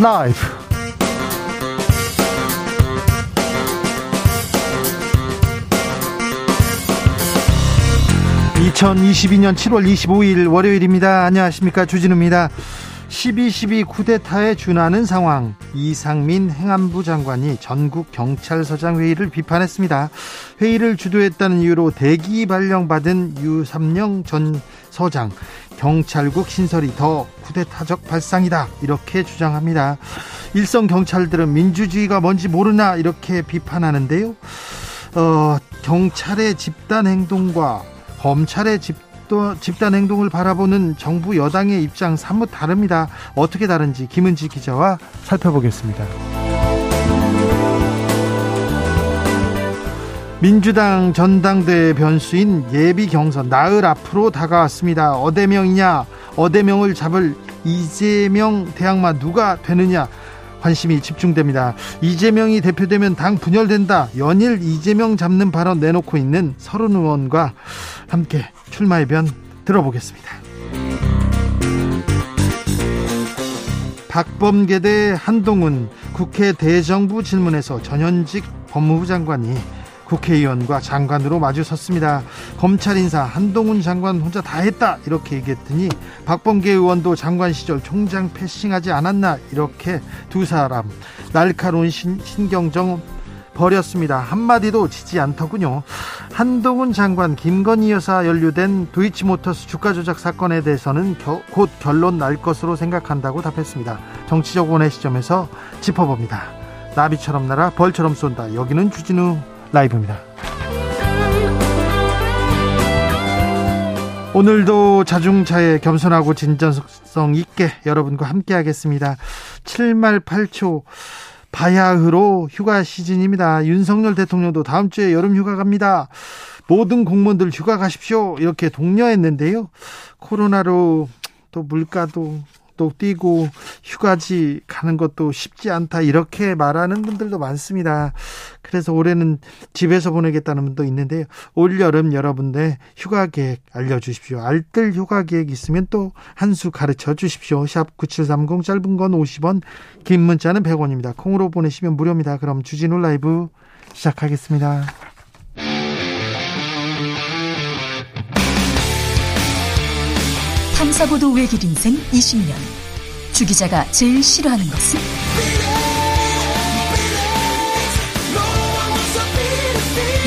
라이브. 2022년 7월 25일 월요일입니다. 안녕하십니까. 주진우입니다. 12.12 쿠데타에 준하는 상황 이상민 행안부 장관이 전국 경찰서장 회의를 비판했습니다. 회의를 주도했다는 이유로 대기 발령받은 유삼영 전 서장 경찰국 신설이 더 쿠데타적 발상이다 이렇게 주장합니다. 일선 경찰들은 민주주의가 뭔지 모르나 이렇게 비판하는데요. 어, 경찰의 집단 행동과 검찰의 집 집단 행동을 바라보는 정부 여당의 입장 사뭇 다릅니다. 어떻게 다른지 김은지 기자와 살펴보겠습니다. 민주당 전당대회 변수인 예비 경선 나흘 앞으로 다가왔습니다. 어대명이냐, 어대명을 잡을 이재명 대항마 누가 되느냐 관심이 집중됩니다. 이재명이 대표되면 당 분열된다. 연일 이재명 잡는 발언 내놓고 있는 서른 의원과 함께 출마의 변 들어보겠습니다. 박범계 대 한동훈 국회 대정부 질문에서 전현직 법무부 장관이 국회의원과 장관으로 마주 섰습니다. 검찰 인사 한동훈 장관 혼자 다 했다 이렇게 얘기했더니 박범계 의원도 장관 시절 총장 패싱하지 않았나 이렇게 두 사람 날카로운 신, 신경정 버렸습니다. 한마디도 지지 않더군요. 한동훈 장관, 김건희 여사 연루된 도이치모터스 주가 조작 사건에 대해서는 겨, 곧 결론 날 것으로 생각한다고 답했습니다. 정치적 원의 시점에서 짚어봅니다. 나비처럼 날아 벌처럼 쏜다. 여기는 주진우 라이브입니다. 오늘도 자중차에 겸손하고 진정성 있게 여러분과 함께 하겠습니다. 7말 8초 바야흐로 휴가 시즌입니다. 윤석열 대통령도 다음 주에 여름 휴가 갑니다. 모든 공무원들 휴가 가십시오. 이렇게 독려했는데요. 코로나로 또 물가도 또 뛰고 휴가지 가는 것도 쉽지 않다 이렇게 말하는 분들도 많습니다. 그래서 올해는 집에서 보내겠다는 분도 있는데요. 올 여름 여러분들 휴가 계획 알려주십시오. 알뜰 휴가 계획 있으면 또 한 수 가르쳐 주십시오. 샵 9730 짧은 건 50원 긴 문자는 100원입니다. 콩으로 보내시면 무료입니다. 그럼 주진우 라이브 시작하겠습니다. 탐사보도 외길 인생 20년. 주 기자가 제일 싫어하는 것은?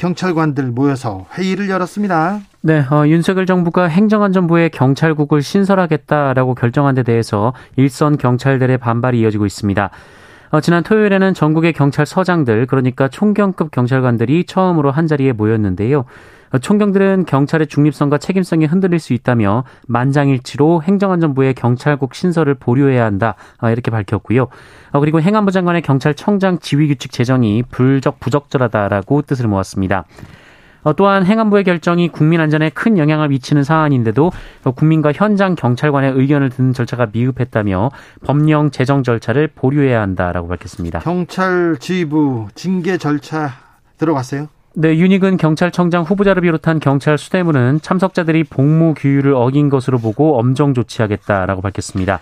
경찰관들 모여서 회의를 열었습니다. 네, 어, 윤석열 정부가 행정안전부에 경찰국을 신설하겠다라고 결정한 데 대해서 일선 경찰들의 반발이 이어지고 있습니다. 어, 지난 토요일에는 전국의 경찰서장들, 그러니까 총경급 경찰관들이 처음으로 한자리에 모였는데요. 총경들은 경찰의 중립성과 책임성이 흔들릴 수 있다며 만장일치로 행정안전부의 경찰국 신설을 보류해야 한다 아, 이렇게 밝혔고요. 어, 그리고 행안부 장관의 경찰청장 지휘규칙 제정이 불적 부적절하다라고 뜻을 모았습니다. 어, 또한 행안부의 결정이 국민 안전에 큰 영향을 미치는 사안인데도 국민과 현장 경찰관의 의견을 듣는 절차가 미흡했다며 법령 제정 절차를 보류해야 한다라고 밝혔습니다. 경찰 지휘부 징계 절차 들어갔어요? 네, 윤익은 경찰청장 후보자를 비롯한 경찰 수뇌부는 참석자들이 복무 규율을 어긴 것으로 보고 엄정 조치하겠다라고 밝혔습니다.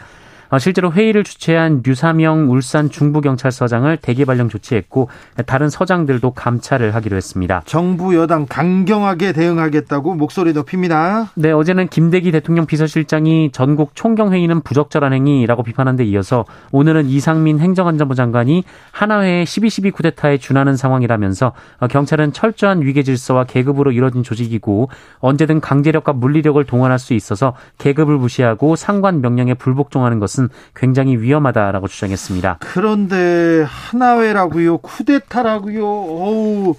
어, 실제로 회의를 주최한 류사명 울산 중부경찰서장을 대기 발령 조치했고 다른 서장들도 감찰을 하기로 했습니다. 정부 여당 강경하게 대응하겠다고 목소리 높입니다. 네, 어제는 김대기 대통령 비서실장이 전국 총경회의는 부적절한 행위라고 비판한 데 이어서 오늘은 이상민 행정안전부 장관이 하나회의 12.12 쿠데타에 준하는 상황이라면서 어, 경찰은 철저한 위계 질서와 계급으로 이뤄진 조직이고 언제든 강제력과 물리력을 동원할 수 있어서 계급을 무시하고 상관 명령에 불복종하는 것은 것은 굉장히 위험하다라고 주장했습니다. 그런데 하나회라고요, 쿠데타라고요. 어우.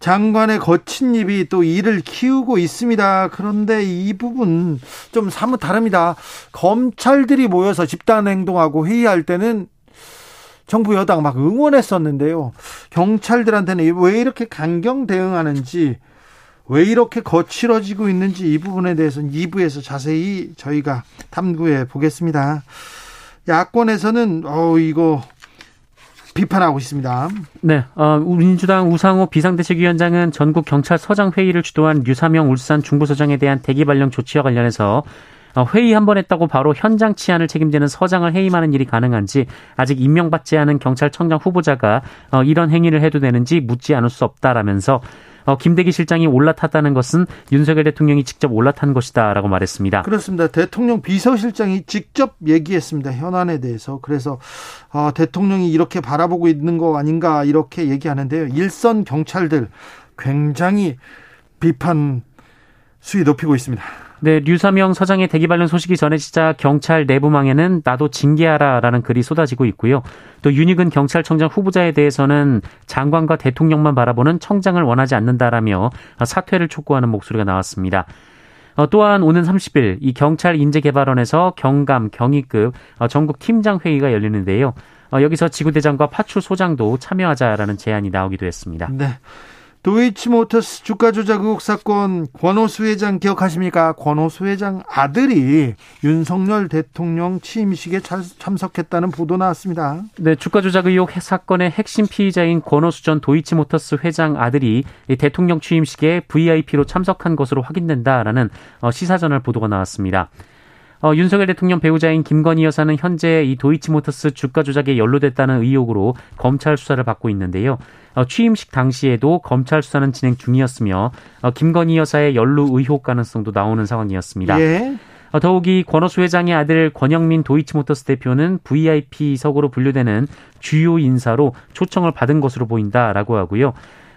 장관의 거친 입이 또 일을 키우고 있습니다. 그런데 이 부분 좀 사뭇 다릅니다. 검찰들이 모여서 집단 행동하고 회의할 때는 정부 여당 막 응원했었는데요. 경찰들한테는 왜 이렇게 강경 대응하는지 왜 이렇게 거칠어지고 있는지 이 부분에 대해서는 2부에서 자세히 저희가 탐구해 보겠습니다. 야권에서는 어 이거 비판하고 있습니다. 네, 어, 민주당 우상호 비상대책위원장은 전국 경찰서장 회의를 주도한 류사명 울산 중부서장에 대한 대기 발령 조치와 관련해서 어, 회의 한 번 했다고 바로 현장 치안을 책임지는 서장을 해임하는 일이 가능한지 아직 임명받지 않은 경찰청장 후보자가 어, 이런 행위를 해도 되는지 묻지 않을 수 없다라면서 어, 김대기 실장이 올라탔다는 것은 윤석열 대통령이 직접 올라탄 것이다라고 말했습니다. 그렇습니다. 대통령 비서실장이 직접 얘기했습니다. 현안에 대해서. 그래서 어, 대통령이 이렇게 바라보고 있는 거 아닌가 이렇게 얘기하는데요. 일선 경찰들 굉장히 비판 수위 높이고 있습니다. 네, 류사명 서장의 대기 발령 소식이 전해지자 경찰 내부망에는 나도 징계하라라는 글이 쏟아지고 있고요. 또 윤익은 경찰청장 후보자에 대해서는 장관과 대통령만 바라보는 청장을 원하지 않는다라며 사퇴를 촉구하는 목소리가 나왔습니다. 어, 또한 오는 30일 이 경찰 인재개발원에서 경감, 경위급 어, 전국 팀장 회의가 열리는데요. 어, 여기서 지구대장과 파출 소장도 참여하자라는 제안이 나오기도 했습니다. 네. 도이치모터스 주가 조작 의혹 사건 권오수 회장 기억하십니까? 권오수 회장 아들이 윤석열 대통령 취임식에 참석했다는 보도 나왔습니다. 네, 주가 조작 의혹 사건의 핵심 피의자인 권오수 전 도이치모터스 회장 아들이 대통령 취임식에 VIP로 참석한 것으로 확인된다라는 어, 시사저널 보도가 나왔습니다. 어, 윤석열 대통령 배우자인 김건희 여사는 현재 이 도이치모터스 주가 조작에 연루됐다는 의혹으로 검찰 수사를 받고 있는데요. 어, 취임식 당시에도 검찰 수사는 진행 중이었으며 어, 김건희 여사의 연루 의혹 가능성도 나오는 상황이었습니다. 예. 어, 더욱이 권오수 회장의 아들 권영민 도이치모터스 대표는 VIP석으로 분류되는 주요 인사로 초청을 받은 것으로 보인다라고 하고요.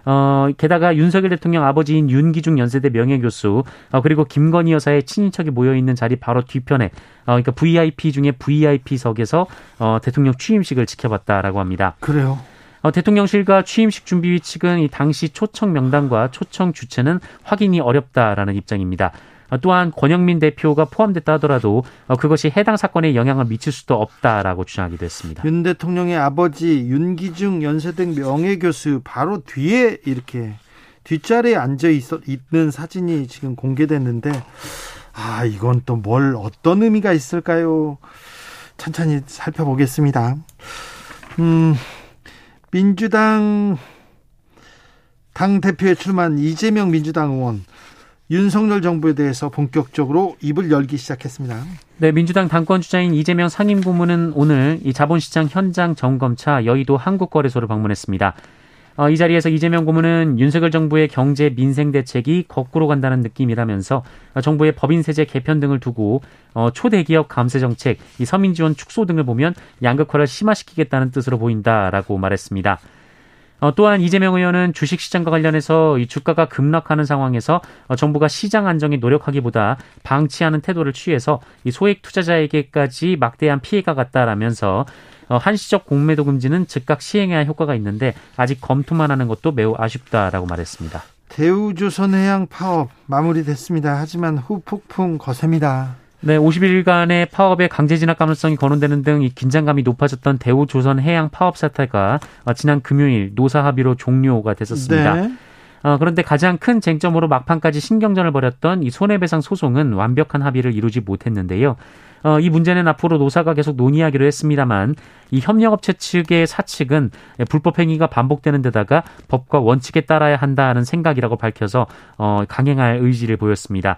어, 게다가 윤석열 대통령 아버지인 윤기중 연세대 명예교수, 어, 그리고 김건희 여사의 친인척이 모여있는 자리 바로 뒤편에, 어, 그러니까 VIP 중에 VIP석에서, 어, 대통령 취임식을 지켜봤다라고 합니다. 그래요. 어, 대통령실과 취임식 준비위 측은 이 당시 초청 명단과 초청 주체는 확인이 어렵다라는 입장입니다. 어, 또한 권영민 대표가 포함됐다 하더라도 어, 그것이 해당 사건에 영향을 미칠 수도 없다라고 주장하기도 했습니다. 윤 대통령의 아버지 윤기중 연세대 명예교수 바로 뒤에 이렇게 뒷자리에 앉아 있어, 있는 사진이 지금 공개됐는데 아 이건 또 뭘 어떤 의미가 있을까요? 천천히 살펴보겠습니다. 음. 민주당 당 대표에 출마한 이재명 민주당 의원 윤석열 정부에 대해서 본격적으로 입을 열기 시작했습니다. 네, 민주당 당권 주자인 이재명 상임고문은 오늘 이 자본시장 현장 점검차 여의도 한국거래소를 방문했습니다. 어, 이 자리에서 이재명 고문은 윤석열 정부의 경제 민생 대책이 거꾸로 간다는 느낌이라면서 정부의 법인 세제 개편 등을 두고 어, 초대기업 감세 정책, 이 서민 지원 축소 등을 보면 양극화를 심화시키겠다는 뜻으로 보인다라고 말했습니다. 어, 또한 이재명 의원은 주식시장과 관련해서 이 주가가 급락하는 상황에서 어, 정부가 시장 안정에 노력하기보다 방치하는 태도를 취해서 이 소액 투자자에게까지 막대한 피해가 갔다라면서 어, 한시적 공매도 금지는 즉각 시행해야 효과가 있는데 아직 검토만 하는 것도 매우 아쉽다라고 말했습니다. 대우조선해양 파업 마무리됐습니다. 하지만 후폭풍 거셉니다. 네, 50일간의 파업의 강제 진압 가능성이 거론되는 등 이 긴장감이 높아졌던 대우조선 해양 파업 사태가 어, 지난 금요일 노사 합의로 종료가 됐었습니다. 네. 어, 그런데 가장 큰 쟁점으로 막판까지 신경전을 벌였던 이 손해배상 소송은 완벽한 합의를 이루지 못했는데요. 어, 이 문제는 앞으로 노사가 계속 논의하기로 했습니다만 이 협력업체 측의 사측은 불법 행위가 반복되는 데다가 법과 원칙에 따라야 한다는 생각이라고 밝혀서 어, 강행할 의지를 보였습니다.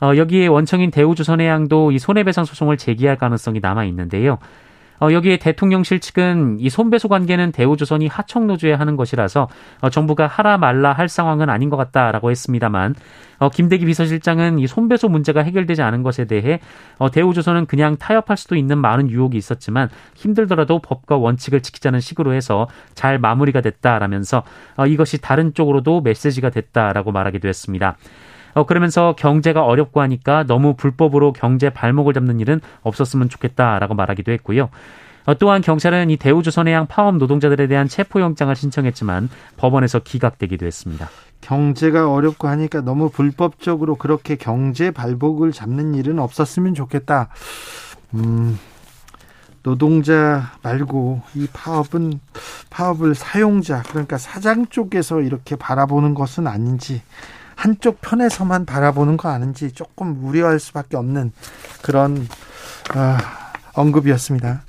어, 여기에 원청인 대우조선해양도 이 손해배상 소송을 제기할 가능성이 남아 있는데요. 어, 여기에 대통령실 측은 이 손배소 관계는 대우조선이 하청노조에 하는 것이라서 어, 정부가 하라 말라 할 상황은 아닌 것 같다라고 했습니다만 어, 김대기 비서실장은 이 손배소 문제가 해결되지 않은 것에 대해 어, 대우조선은 그냥 타협할 수도 있는 많은 유혹이 있었지만 힘들더라도 법과 원칙을 지키자는 식으로 해서 잘 마무리가 됐다라면서 어, 이것이 다른 쪽으로도 메시지가 됐다라고 말하기도 했습니다. 어, 그러면서 경제가 어렵고 하니까 너무 불법으로 경제 발목을 잡는 일은 없었으면 좋겠다라고 말하기도 했고요. 어, 또한 경찰은 이 대우조선해양 파업 노동자들에 대한 체포영장을 신청했지만 법원에서 기각되기도 했습니다. 경제가 어렵고 하니까 너무 불법적으로 그렇게 경제 발목을 잡는 일은 없었으면 좋겠다. 음, 노동자 말고 이 파업은 파업을 사용자 그러니까 사장 쪽에서 이렇게 바라보는 것은 아닌지 한쪽 편에서만 바라보는 거 아닌지 조금 우려할 수밖에 없는 그런 아, 언급이었습니다.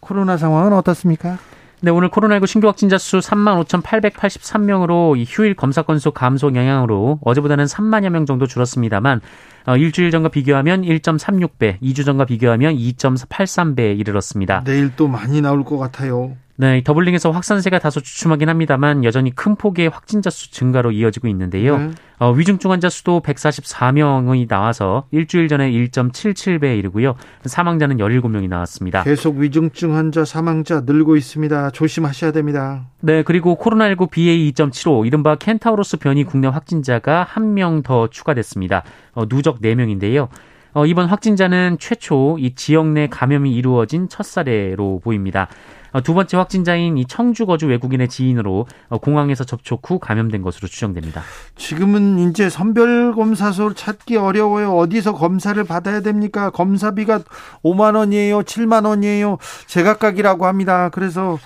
코로나 상황은 어떻습니까? 네, 오늘 코로나19 신규 확진자 수 3만 5,883명으로 이 휴일 검사 건수 감소 영향으로 어제보다는 3만여 명 정도 줄었습니다만 어, 일주일 전과 비교하면 1.36배, 2주 전과 비교하면 2.83배에 이르렀습니다. 내일 또 많이 나올 것 같아요. 네, 더블링에서 확산세가 다소 주춤하긴 합니다만 여전히 큰 폭의 확진자 수 증가로 이어지고 있는데요. 네. 어, 위중증 환자 수도 144명이 나와서 일주일 전에 1.77배에 이르고요. 사망자는 17명이 나왔습니다. 계속 위중증 환자 사망자 늘고 있습니다. 조심하셔야 됩니다. 네, 그리고 코로나19 BA2.75 이른바 켄타우로스 변이 국내 확진자가 한명더 추가됐습니다. 어, 누적 4명인데요. 어, 이번 확진자는 최초 이 지역 내 감염이 이루어진 첫 사례로 보입니다. 어, 두 번째 확진자인 이 청주 거주 외국인의 지인으로 어, 공항에서 접촉 후 감염된 것으로 추정됩니다. 지금은 이제 선별 검사소 찾기 어려워요. 어디서 검사를 받아야 됩니까? 검사비가 5만 원이에요, 7만 원이에요. 제각각이라고 합니다. 그래서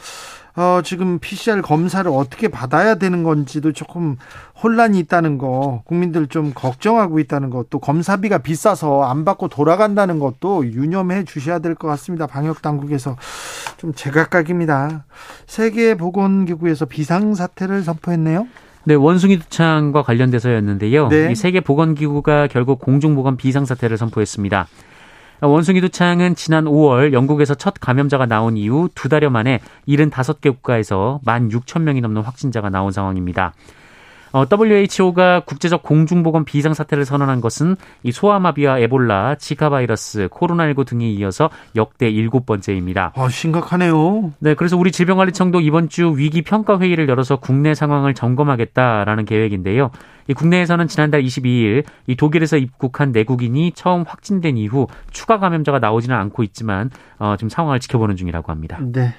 어, 지금 PCR 검사를 어떻게 받아야 되는 건지도 조금 혼란이 있다는 거, 국민들 좀 걱정하고 있다는 것도 검사비가 비싸서 안 받고 돌아간다는 것도 유념해 주셔야 될 것 같습니다. 방역 당국에서 좀 제각각입니다. 세계 보건기구에서 비상 사태를 선포했네요. 네, 원숭이 두창과 관련돼서였는데요. 네. 이 세계 보건기구가 결국 공중보건 비상사태를 선포했습니다. 원숭이 두창은 지난 5월 영국에서 첫 감염자가 나온 이후 두 달여 만에 75개 국가에서 1만 6천 명이 넘는 확진자가 나온 상황입니다. 어, WHO가 국제적 공중보건 비상 사태를 선언한 것은 이 소아마비와 에볼라, 지카 바이러스, 코로나19 등에 이어서 역대 일곱 번째입니다. 아, 심각하네요. 네, 그래서 우리 질병관리청도 이번 주 위기 평가 회의를 열어서 국내 상황을 점검하겠다라는 계획인데요. 이 국내에서는 지난달 22일 이 독일에서 입국한 내국인이 처음 확진된 이후 추가 감염자가 나오지는 않고 있지만 어, 지금 상황을 지켜보는 중이라고 합니다. 네.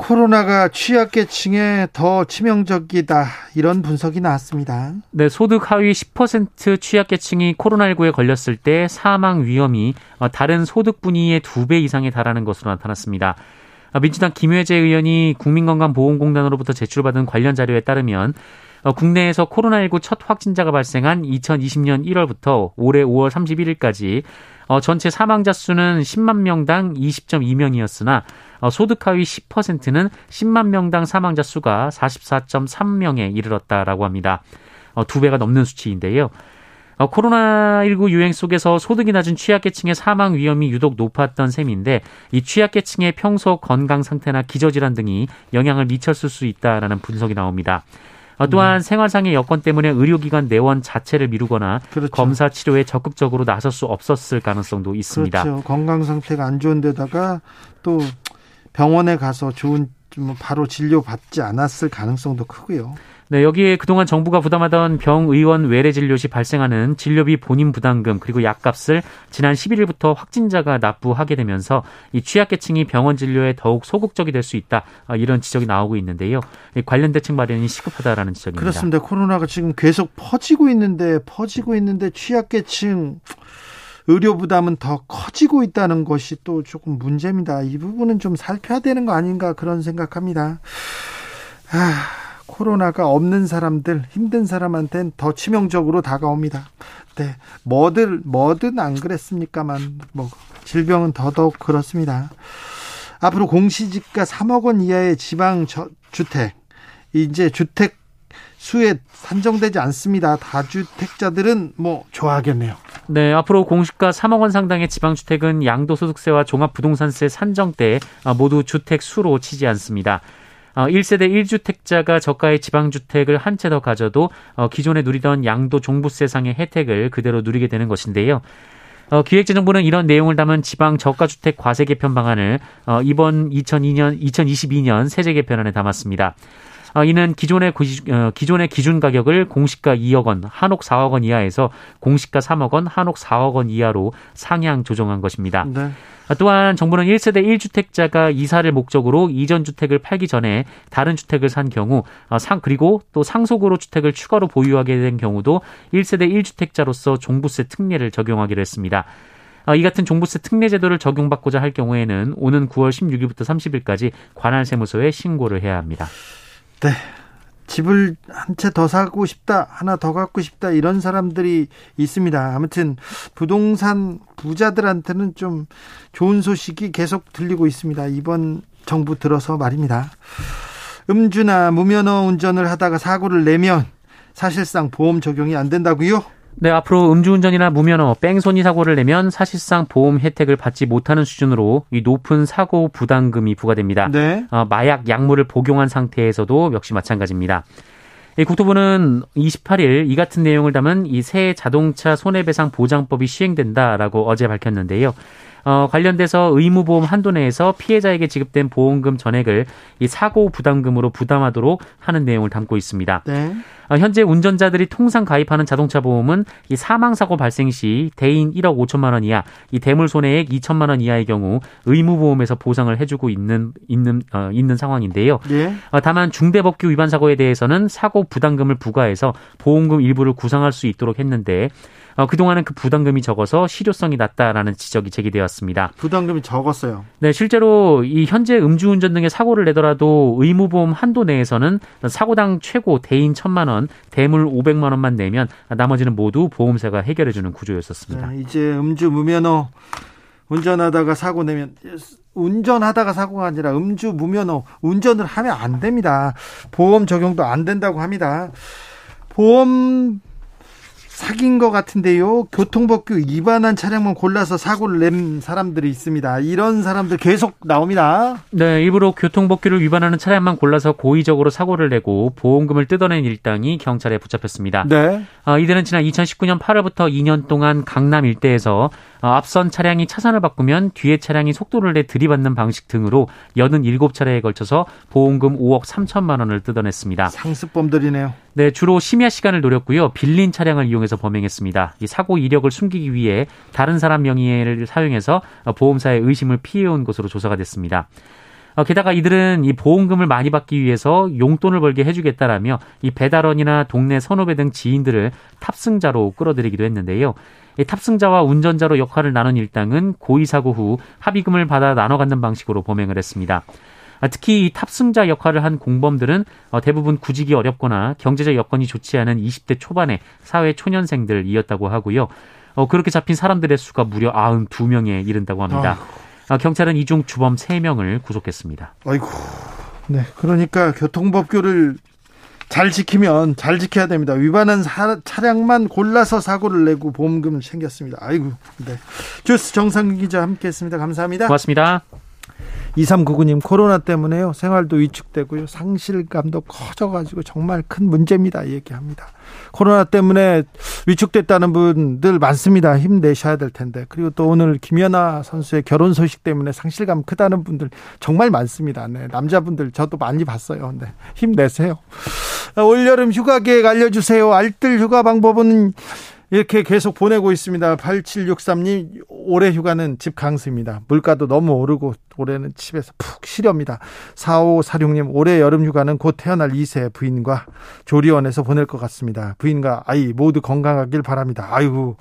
코로나가 취약계층에 더 치명적이다 이런 분석이 나왔습니다. 네, 소득 하위 10% 취약계층이 코로나19에 걸렸을 때 사망 위험이 어, 다른 소득 분위의 두 배 이상에 달하는 것으로 나타났습니다. 아, 민주당 김회재 의원이 국민건강보험공단으로부터 제출받은 관련 자료에 따르면 어, 국내에서 코로나19 첫 확진자가 발생한 2020년 1월부터 올해 5월 31일까지 어, 전체 사망자 수는 10만 명당 20.2명이었으나 어, 소득 하위 10%는 10만 명당 사망자 수가 44.3명에 이르렀다라고 합니다. 어, 두 배가 넘는 수치인데요. 어, 코로나19 유행 속에서 소득이 낮은 취약계층의 사망 위험이 유독 높았던 셈인데 이 취약계층의 평소 건강 상태나 기저질환 등이 영향을 미쳤을 수 있다라는 분석이 나옵니다. 어, 또한 음. 생활상의 여건 때문에 의료기관 내원 자체를 미루거나 그렇죠. 검사 치료에 적극적으로 나설 수 없었을 가능성도 있습니다. 그렇죠. 건강 상태가 안 좋은데다가 또 병원에 가서 좋은 바로 진료 받지 않았을 가능성도 크고요. 네, 여기에 그동안 정부가 부담하던 병 의원 외래 진료 시 발생하는 진료비 본인 부담금 그리고 약값을 지난 11일부터 확진자가 납부하게 되면서 이 취약계층이 병원 진료에 더욱 소극적이 될 수 있다 어, 이런 지적이 나오고 있는데요. 관련 대책 마련이 시급하다라는 지적입니다. 그렇습니다. 코로나가 지금 계속 퍼지고 있는데 퍼지고 있는데 취약계층 의료 부담은 더 커지고 있다는 것이 또 조금 문제입니다. 이 부분은 좀 살펴야 되는 거 아닌가 그런 생각합니다. 아. 코로나가 없는 사람들, 힘든 사람한테는 더 치명적으로 다가옵니다. 네. 뭐들, 뭐든 안 그랬습니까만, 뭐, 질병은 더더욱 그렇습니다. 앞으로 공시지가 3억 원 이하의 지방 주택, 이제 주택 수에 산정되지 않습니다. 다주택자들은 뭐 좋아하겠네요. 네, 앞으로 공시가 3억 원 상당의 지방주택은 양도소득세와 종합부동산세 산정 때 모두 주택 수로 치지 않습니다. 1세대 어, 1주택자가 저가의 지방주택을 한 채 더 가져도 어, 기존에 누리던 양도 종부세상의 혜택을 그대로 누리게 되는 것인데요. 어, 기획재정부는 이런 내용을 담은 지방 저가주택 과세 개편 방안을 어, 이번 2002년 2022년 세제 개편안에 담았습니다. 어, 이는 기존의 어, 기존의 기준 가격을 공시가 2억 원, 한옥 4억 원 이하에서 공시가 3억 원, 한옥 4억 원 이하로 상향 조정한 것입니다. 네. 또한 정부는 1세대 1주택자가 이사를 목적으로 이전 주택을 팔기 전에 다른 주택을 산 경우 어, 상 그리고 또 상속으로 주택을 추가로 보유하게 된 경우도 1세대 1주택자로서 종부세 특례를 적용하기로 했습니다. 어, 이 같은 종부세 특례 제도를 적용받고자 할 경우에는 오는 9월 16일부터 30일까지 관할 세무서에 신고를 해야 합니다. 네. 집을 한 채 더 사고 싶다, 하나 더 갖고 싶다, 이런 사람들이 있습니다. 아무튼 부동산 부자들한테는 좀 좋은 소식이 계속 들리고 있습니다. 이번 정부 들어서 말입니다. 음주나 무면허 운전을 하다가 사고를 내면 사실상 보험 적용이 안 된다고요? 네, 앞으로 음주운전이나 무면허, 뺑소니 사고를 내면 사실상 보험 혜택을 받지 못하는 수준으로 이 높은 사고 부담금이 부과됩니다. 네. 어, 마약, 약물을 복용한 상태에서도 역시 마찬가지입니다. 이 국토부는 28일 이 같은 내용을 담은 이 새 자동차 손해배상 보장법이 시행된다라고 어제 밝혔는데요. 어, 관련돼서 의무보험 한도 내에서 피해자에게 지급된 보험금 전액을 이 사고 부담금으로 부담하도록 하는 내용을 담고 있습니다. 네. 어, 현재 운전자들이 통상 가입하는 자동차 보험은 이 사망 사고 발생 시 대인 1억 5천만 원 이하, 이 대물 손해액 2천만 원 이하의 경우 의무 보험에서 보상을 해주고 있는 있는 어, 있는 상황인데요. 네. 어, 다만 중대법규 위반 사고에 대해서는 사고 부담금을 부과해서 보험금 일부를 구상할 수 있도록 했는데 어, 그동안은 그 부담금이 적어서 실효성이 낮다라는 지적이 제기되었습니다. 부담금이 적었어요. 네, 실제로 이 현재 음주운전 등의 사고를 내더라도 의무보험 한도 내에서는 사고당 최고 대인 1천만 원, 대물 500만 원만 내면 나머지는 모두 보험사가 해결해 주는 구조였었습니다. 네, 이제 음주 무면허 운전하다가 사고 내면 운전하다가 사고가 아니라 음주 무면허 운전을 하면 안 됩니다. 보험 적용도 안 된다고 합니다. 보험 사귄 것 같은데요. 교통법규 위반한 차량만 골라서 사고를 낸 사람들이 있습니다. 이런 사람들 계속 나옵니다. 네, 일부러 교통법규를 위반하는 차량만 골라서 고의적으로 사고를 내고 보험금을 뜯어낸 일당이 경찰에 붙잡혔습니다. 네. 어, 이들은 지난 2019년 8월부터 2년 동안 강남 일대에서 어, 앞선 차량이 차선을 바꾸면 뒤에 차량이 속도를 내 들이받는 방식 등으로 87차례에 걸쳐서 보험금 5억 3천만 원을 뜯어냈습니다. 상습범들이네요. 네, 주로 심야 시간을 노렸고요. 빌린 차량을 이용해서 범행했습니다. 이 사고 이력을 숨기기 위해 다른 사람 명의를 사용해서 보험사의 의심을 피해온 것으로 조사가 됐습니다. 어, 게다가 이들은 이 보험금을 많이 받기 위해서 용돈을 벌게 해주겠다라며 이 배달원이나 동네 선후배 등 지인들을 탑승자로 끌어들이기도 했는데요. 이 탑승자와 운전자로 역할을 나눈 일당은 고의 사고 후 합의금을 받아 나눠 갖는 방식으로 범행을 했습니다. 아, 특히 이 탑승자 역할을 한 공범들은 어, 대부분 구직이 어렵거나 경제적 여건이 좋지 않은 20대 초반의 사회 초년생들이었다고 하고요. 어, 그렇게 잡힌 사람들의 수가 무려 92명에 이른다고 합니다. 아, 경찰은 이중 주범 3명을 구속했습니다. 아이고. 네. 그러니까 교통법규를 잘 지키면 잘 지켜야 됩니다. 위반한 사, 차량만 골라서 사고를 내고 보험금을 챙겼습니다. 아이고. 네. 주스 정상 기자 함께 했습니다. 감사합니다. 고맙습니다. 2399님 코로나 때문에요. 생활도 위축되고요. 상실감도 커져가지고 정말 큰 문제입니다. 얘기합니다. 코로나 때문에 위축됐다는 분들 많습니다. 힘내셔야 될 텐데. 그리고 또 오늘 김연아 선수의 결혼 소식 때문에 상실감 크다는 분들 정말 많습니다. 네 남자분들 저도 많이 봤어요. 네 힘내세요. 올여름 휴가 계획 알려주세요. 알뜰 휴가 방법은 이렇게 계속 보내고 있습니다. 8763님, 올해 휴가는 집 강수입니다. 물가도 너무 오르고 올해는 집에서 푹 쉬렵니다. 4546님, 올해 여름 휴가는 곧 태어날 2세 부인과 조리원에서 보낼 것 같습니다. 부인과 아이 모두 건강하길 바랍니다. 아이고,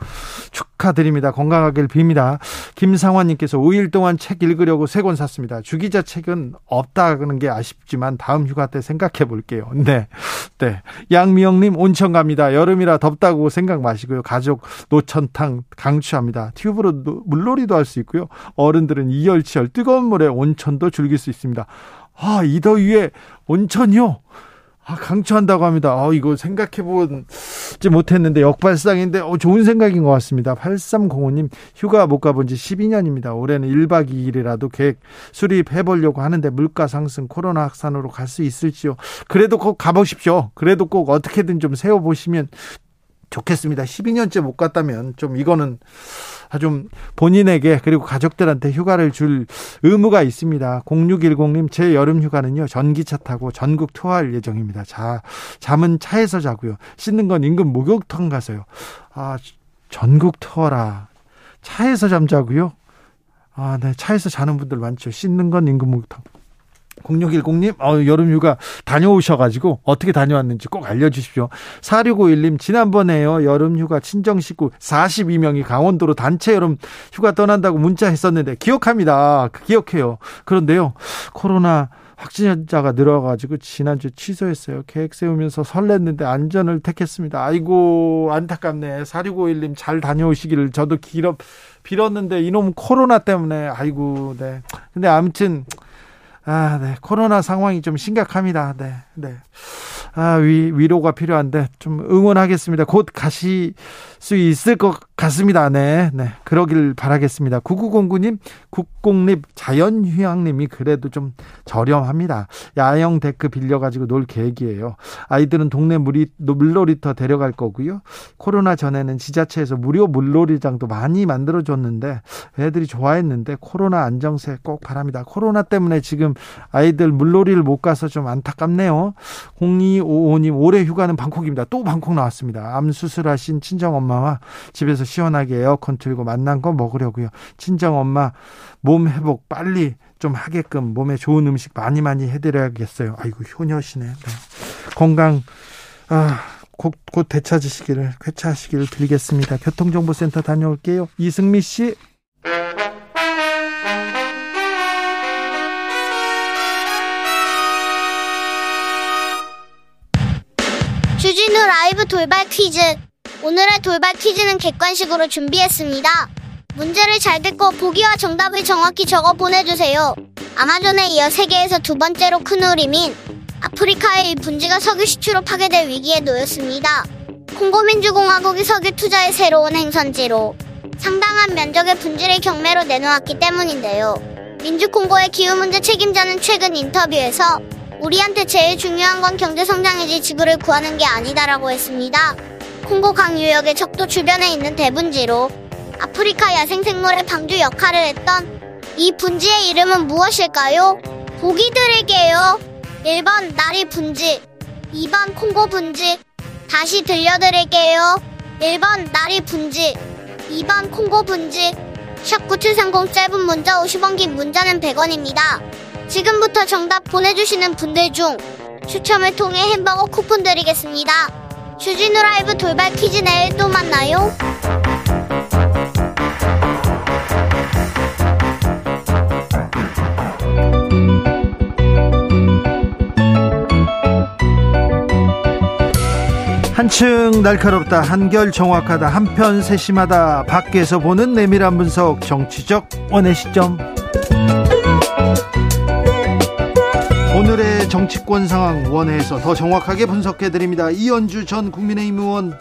축 하드립니다. 건강하길 빕니다. 김상환님께서 5일 동안 책 읽으려고 세 권 샀습니다. 주기자 책은 없다는 게 아쉽지만 다음 휴가 때 생각해 볼게요. 네. 네. 양미영님, 온천 갑니다. 여름이라 덥다고 생각 마시고요. 가족 노천탕 강추합니다. 튜브로 물놀이도 할 수 있고요. 어른들은 이열치열 뜨거운 물에 온천도 즐길 수 있습니다. 아, 이 더위에 온천이요? 아, 강추한다고 합니다. 아, 이거 생각해 보지 못했는데 역발상인데 어, 좋은 생각인 것 같습니다. 8305님 휴가 못 가본 지 12년입니다. 올해는 1박 2일이라도 계획 수립해 보려고 하는데 물가 상승 코로나 확산으로 갈 수 있을지요. 그래도 꼭 가보십시오. 그래도 꼭 어떻게든 좀 세워 보시면 좋겠습니다. 12년째 못 갔다면 좀 이거는 좀 본인에게 그리고 가족들한테 휴가를 줄 의무가 있습니다. 0610님 제 여름 휴가는요. 전기차 타고 전국 투어할 예정입니다. 자, 잠은 차에서 자고요. 씻는 건 인근 목욕탕 가서요. 아, 전국 투어라. 차에서 잠자고요. 아, 네. 차에서 자는 분들 많죠. 씻는 건 인근 목욕탕. 0610님, 어, 여름 휴가 다녀오셔가지고 어떻게 다녀왔는지 꼭 알려주십시오. 4651님, 지난번에요. 여름 휴가 친정 식구 42명이 강원도로 단체 여름 휴가 떠난다고 문자했었는데 기억합니다. 기억해요. 그런데요. 코로나 확진자가 늘어가지고 지난주 취소했어요. 계획 세우면서 설렜는데 안전을 택했습니다. 아이고 안타깝네. 4651님 잘 다녀오시기를 저도 길어 빌었는데 이놈 코로나 때문에 아이고 네. 근데 아무튼 아, 네. 코로나 상황이 좀 심각합니다. 네. 네. 아, 위, 위로가 필요한데 좀 응원하겠습니다. 곧 가시 수 있을 것 같습니다. 네. 네. 그러길 바라겠습니다. 9909님, 국공립 자연휴양님이 그래도 좀 저렴합니다. 야영 데크 빌려가지고 놀 계획이에요. 아이들은 동네 물이, 물놀이터 데려갈 거고요. 코로나 전에는 지자체에서 무료 물놀이장도 많이 만들어줬는데 애들이 좋아했는데 코로나 안정세 꼭 바랍니다. 코로나 때문에 지금 아이들 물놀이를 못 가서 좀 안타깝네요. 0255님, 올해 휴가는 방콕입니다. 또 방콕 나왔습니다. 암 수술하신 친정엄마 엄마와 집에서 시원하게 에어컨 틀고 만난 거 먹으려고요. 친정 엄마 몸 회복 빨리 좀 하게끔 몸에 좋은 음식 많이 많이 해드려야겠어요. 아이고 효녀시네. 네. 건강 아, 곧, 곧 되찾으시기를 쾌차하시기를 빌겠습니다. 교통정보센터 다녀올게요. 이승미 씨. 주진우 라이브 돌발 퀴즈. 오늘의 돌발 퀴즈는 객관식으로 준비했습니다. 문제를 잘 듣고 보기와 정답을 정확히 적어 보내주세요. 아마존에 이어 세계에서 두 번째로 큰 우림인 아프리카의 이 분지가 석유 시추로 파괴될 위기에 놓였습니다. 콩고민주공화국이 석유 투자의 새로운 행선지로 상당한 면적의 분지를 경매로 내놓았기 때문인데요. 민주콩고의 기후 문제 책임자는 최근 인터뷰에서 우리한테 제일 중요한 건 경제 성장이지 지구를 구하는 게 아니다라고 했습니다. 콩고 강 유역의 적도 주변에 있는 대분지로 아프리카 야생생물의 방주 역할을 했던 이 분지의 이름은 무엇일까요? 보기 드릴게요. 1번 나리 분지, 2번 콩고 분지. 다시 들려드릴게요. 1번 나리 분지, 2번 콩고 분지. 샵 9730 짧은 문자 50원 긴 문자는 100원입니다. 지금부터 정답 보내주시는 분들 중 추첨을 통해 햄버거 쿠폰 드리겠습니다. 주진우 라이브 돌발 퀴즈 내일 또 만나요. 한층 날카롭다 한결 정확하다 한편 세심하다 밖에서 보는 내밀한 분석 정치적 원의 시점 정치권 상황 원회에서 더 정확하게 분석해 드립니다. 이현주 전 국민의힘 의원.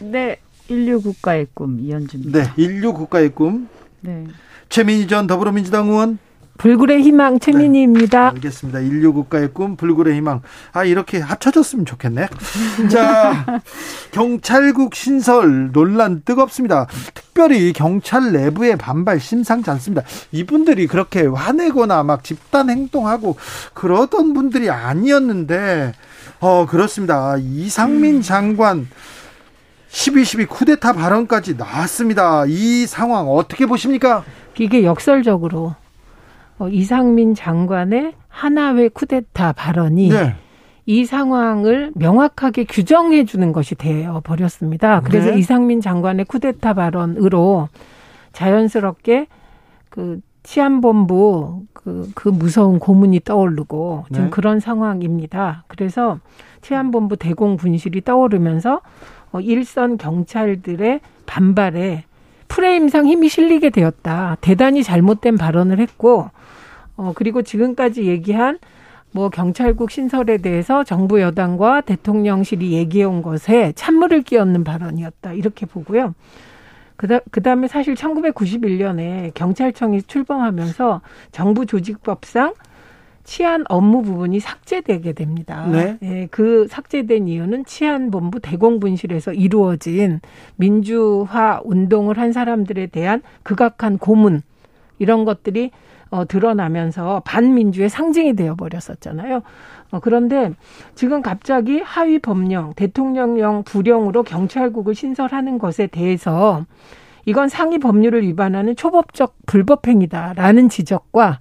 네, 인류 국가의 꿈 이현주입니다. 네, 인류 국가의 꿈. 네. 최민희 전 더불어민주당 의원. 불굴의 희망 최민희입니다. 네, 알겠습니다. 인류 국가의 꿈 불굴의 희망. 아 이렇게 합쳐졌으면 좋겠네. 자 경찰국 신설 논란 뜨겁습니다. 특별히 경찰 내부의 반발 심상치 않습니다. 이분들이 그렇게 화내거나 막 집단 행동하고 그러던 분들이 아니었는데 어 그렇습니다. 이상민 음. 장관 12.12 쿠데타 발언까지 나왔습니다. 이 상황 어떻게 보십니까? 이게 역설적으로 어, 이상민 장관의 하나회 쿠데타 발언이 네. 이 상황을 명확하게 규정해 주는 것이 되어 버렸습니다. 그래서 네. 이상민 장관의 쿠데타 발언으로 자연스럽게 그 치안본부 그, 그 무서운 고문이 떠오르고 지금 네. 그런 상황입니다. 그래서 치안본부 대공 분실이 떠오르면서 어, 일선 경찰들의 반발에 프레임상 힘이 실리게 되었다. 대단히 잘못된 발언을 했고 어, 그리고 지금까지 얘기한 뭐 경찰국 신설에 대해서 정부 여당과 대통령실이 얘기해 온 것에 찬물을 끼얹는 발언이었다. 이렇게 보고요. 그다, 그 다음에 사실 1991년에 경찰청이 출범하면서 정부 조직법상 치안 업무 부분이 삭제되게 됩니다. 네. 예, 그 삭제된 이유는 치안본부 대공분실에서 이루어진 민주화 운동을 한 사람들에 대한 극악한 고문 이런 것들이 어, 드러나면서 반민주의 상징이 되어 버렸었잖아요. 어, 그런데 지금 갑자기 하위 법령, 대통령령 부령으로 경찰국을 신설하는 것에 대해서 이건 상위 법률을 위반하는 초법적 불법행위다라는 지적과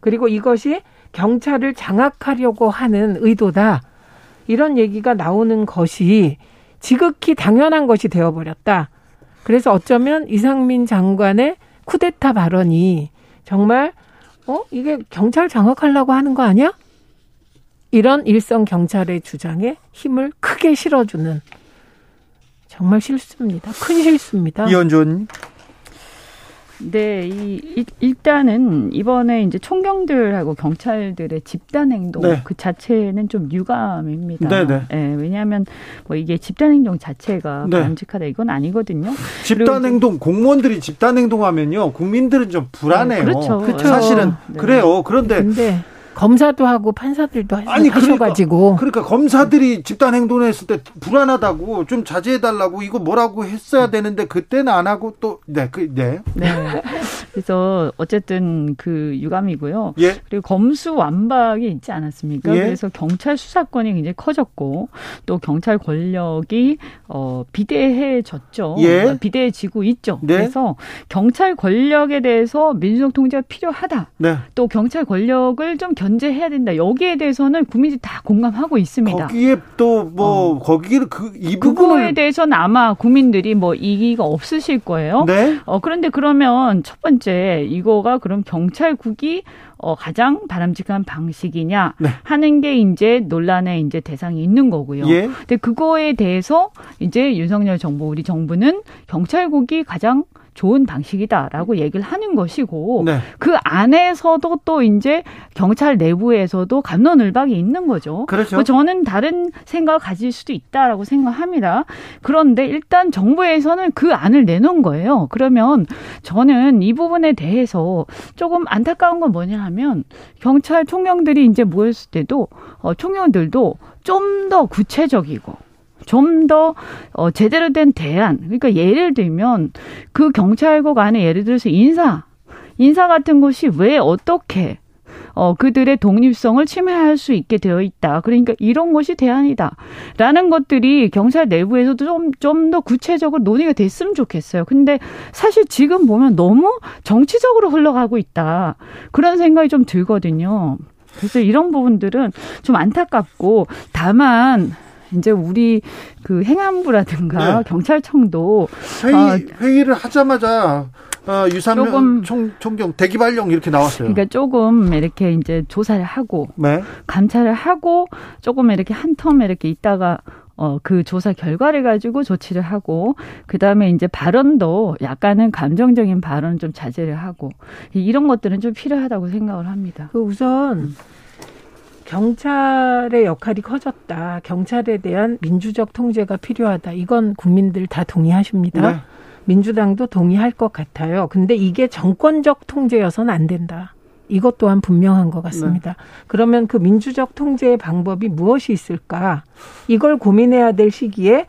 그리고 이것이 경찰을 장악하려고 하는 의도다. 이런 얘기가 나오는 것이 지극히 당연한 것이 되어버렸다. 그래서 어쩌면 이상민 장관의 쿠데타 발언이 정말 어 이게 경찰 장악하려고 하는 거 아니야? 이런 일선 경찰의 주장에 힘을 크게 실어주는 정말 실수입니다. 큰 실수입니다. 이현준 네, 이, 일단은 이번에 이제 총경들하고 경찰들의 집단 행동 네. 그 자체는 좀 유감입니다. 네, 네. 네 왜냐하면 뭐 이게 집단 행동 자체가 네. 바람직하다 이건 아니거든요. 집단 행동 공무원들이 집단 행동하면요 국민들은 좀 불안해요. 그렇죠. 그렇죠. 사실은 네. 그래요. 그런데 검사도 하고 판사들도 아니, 그러니까, 하셔가지고 그러니까, 그러니까 검사들이 집단 행동했을 때 불안하다고 좀 자제해달라고 이거 뭐라고 했어야 되는데 그때는 안 하고 또네그 네. 네. 그래서 어쨌든 그 유감이고요. 예. 그리고 검수 완박이 있지 않았습니까? 예. 그래서 경찰 수사권이 굉장히 커졌고 또 경찰 권력이 어 비대해졌죠. 예. 비대해지고 있죠. 네. 그래서 경찰 권력에 대해서 민주적 통제가 필요하다. 네. 또 경찰 권력을 좀 견제해야 된다. 여기에 대해서는 국민들이 다 공감하고 있습니다. 거기에 또뭐 어. 거기를 그 이 부분을 그거에 대해서는 아마 국민들이 뭐 이기가 없으실 거예요. 네. 어 그런데 그러면 첫 번째 이거가 그럼 경찰국이 어, 가장 바람직한 방식이냐 네. 하는 게 이제 논란의 이제 대상이 있는 거고요. 예. 근데 그거에 대해서 이제 윤석열 정부 우리 정부는 경찰국이 가장 좋은 방식이다라고 얘기를 하는 것이고 네. 그 안에서도 또 이제 경찰 내부에서도 감론을박이 있는 거죠. 그렇죠. 뭐 저는 다른 생각을 가질 수도 있다라고 생각합니다. 그런데 일단 정부에서는 그 안을 내놓은 거예요. 그러면 저는 이 부분에 대해서 조금 안타까운 건 뭐냐 하면 경찰 총령들이 이제 모였을 때도 어, 총령들도 좀 더 구체적이고 좀더 어, 제대로 된 대안. 그러니까 예를 들면 그 경찰국 안에 예를 들어서 인사, 인사 같은 것이 왜 어떻게 어, 그들의 독립성을 침해할 수 있게 되어 있다. 그러니까 이런 것이 대안이다. 라는 것들이 경찰 내부에서도 좀, 좀 더 구체적으로 논의가 됐으면 좋겠어요. 근데 사실 지금 보면 너무 정치적으로 흘러가고 있다. 그런 생각이 좀 들거든요. 그래서 이런 부분들은 좀 안타깝고 다만 이제 우리 그 행안부라든가 네. 경찰청도 회의, 어, 회의를 하자마자 어, 유산명 총, 총경 대기발령 이렇게 나왔어요. 그러니까 조금 이렇게 이제 조사를 하고 네. 감찰을 하고 조금 이렇게 한텀 이렇게 있다가 어, 그 조사 결과를 가지고 조치를 하고, 그 다음에 이제 발언도 약간은 감정적인 발언 좀 자제를 하고, 이런 것들은 좀 필요하다고 생각을 합니다. 그 우선, 음. 경찰의 역할이 커졌다. 경찰에 대한 민주적 통제가 필요하다. 이건 국민들 다 동의하십니다. 네. 민주당도 동의할 것 같아요. 근데 이게 정권적 통제여서는 안 된다. 이것 또한 분명한 것 같습니다. 네. 그러면 그 민주적 통제의 방법이 무엇이 있을까? 이걸 고민해야 될 시기에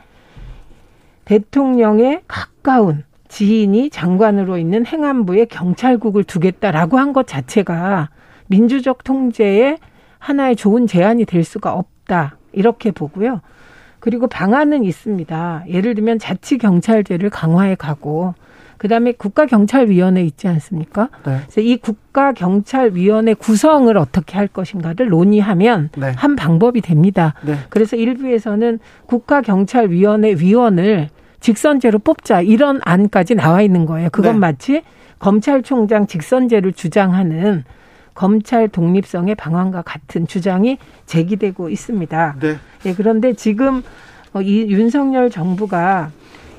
대통령의 가까운 지인이 장관으로 있는 행안부에 경찰국을 두겠다라고 한 것 자체가 민주적 통제의 하나의 좋은 제안이 될 수가 없다. 이렇게 보고요. 그리고 방안은 있습니다. 예를 들면 자치 경찰제를 강화해 가고 그다음에 국가경찰위원회 있지 않습니까? 네. 그래서 이 국가경찰위원회 구성을 어떻게 할 것인가를 논의하면 네. 한 방법이 됩니다. 네. 그래서 일부에서는 국가경찰위원회 위원을 직선제로 뽑자 이런 안까지 나와 있는 거예요. 그건 네. 마치 검찰총장 직선제를 주장하는 검찰 독립성의 방황과 같은 주장이 제기되고 있습니다. 네. 예, 그런데 지금 어, 이 윤석열 정부가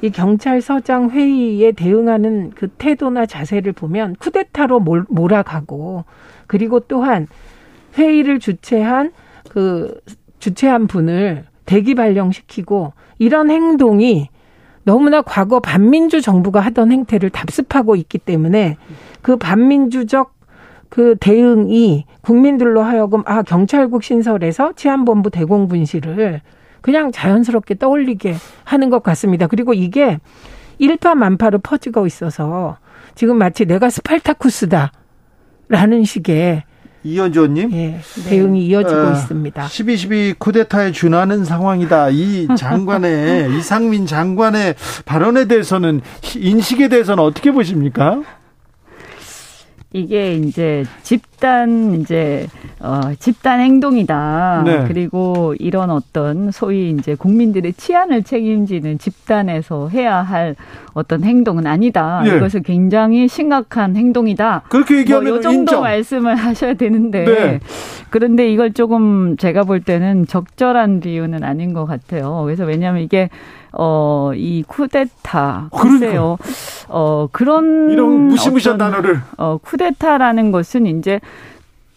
이 경찰서장 회의에 대응하는 그 태도나 자세를 보면 쿠데타로 몰아가고 그리고 또한 회의를 주최한 그 주최한 분을 대기 발령시키고 이런 행동이 너무나 과거 반민주 정부가 하던 행태를 답습하고 있기 때문에 그 반민주적 그 대응이 국민들로 하여금 아 경찰국 신설에서 치안본부 대공분실을 그냥 자연스럽게 떠올리게 하는 것 같습니다. 그리고 이게 일파만파로 퍼지고 있어서 지금 마치 내가 스팔타쿠스다 라는 식의 이현주님 예, 대응이 이어지고 어, 있습니다. 12.12 쿠데타에 준하는 상황이다. 이 장관의 이상민 장관의 발언에 대해서는 인식에 대해서는 어떻게 보십니까? 이게 이제 집단 이제 어 집단 행동이다. 네. 그리고 이런 어떤 소위 이제 국민들의 치안을 책임지는 집단에서 해야 할 어떤 행동은 아니다. 예. 이것은 굉장히 심각한 행동이다. 그렇게 얘기하면 뭐이 정도 인정. 말씀을 하셔야 되는데 네. 그런데 이걸 조금 제가 볼 때는 적절한 비유는 아닌 것 같아요. 그래서 왜냐하면 이게 어, 이 쿠데타. 글쎄요. 어, 그런. 이런 무시무시한 어떤, 단어를. 어, 쿠데타라는 것은 이제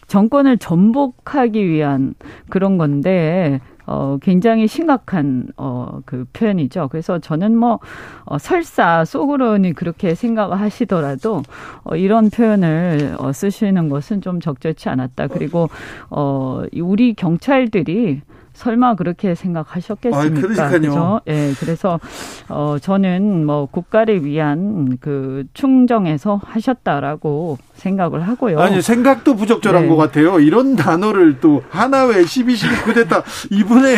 정권을 전복하기 위한 그런 건데, 어, 굉장히 심각한, 어, 그 표현이죠. 그래서 저는 뭐, 어, 설사 속으로는 그렇게 생각을 하시더라도, 어, 이런 표현을, 어, 쓰시는 것은 좀 적절치 않았다. 그리고, 어, 우리 경찰들이 설마 그렇게 생각하셨겠습니까? 아, 그죠? 예, 그래서 어 저는 뭐 국가를 위한 그 충정에서 하셨다라고 생각을 하고요. 아니 생각도 부적절한 네. 것 같아요. 이런 단어를 또 하나회 12.12 쿠데타 이분의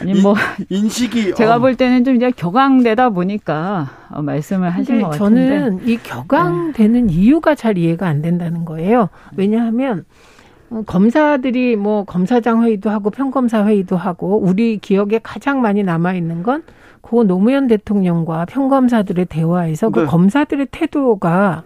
아니 뭐 인 식이 제가 어. 볼 때는 좀 이제 격앙되다 보니까 어, 말씀을 하신 것 같은데 저는 이 격앙되는 네. 이유가 잘 이해가 안 된다는 거예요. 왜냐하면 어, 검사들이 뭐 검사장 회의도 하고 평검사 회의도 하고 우리 기억에 가장 많이 남아 있는 건 고 노무현 대통령과 평검사들의 대화에서 그 네. 그 검사들의 태도가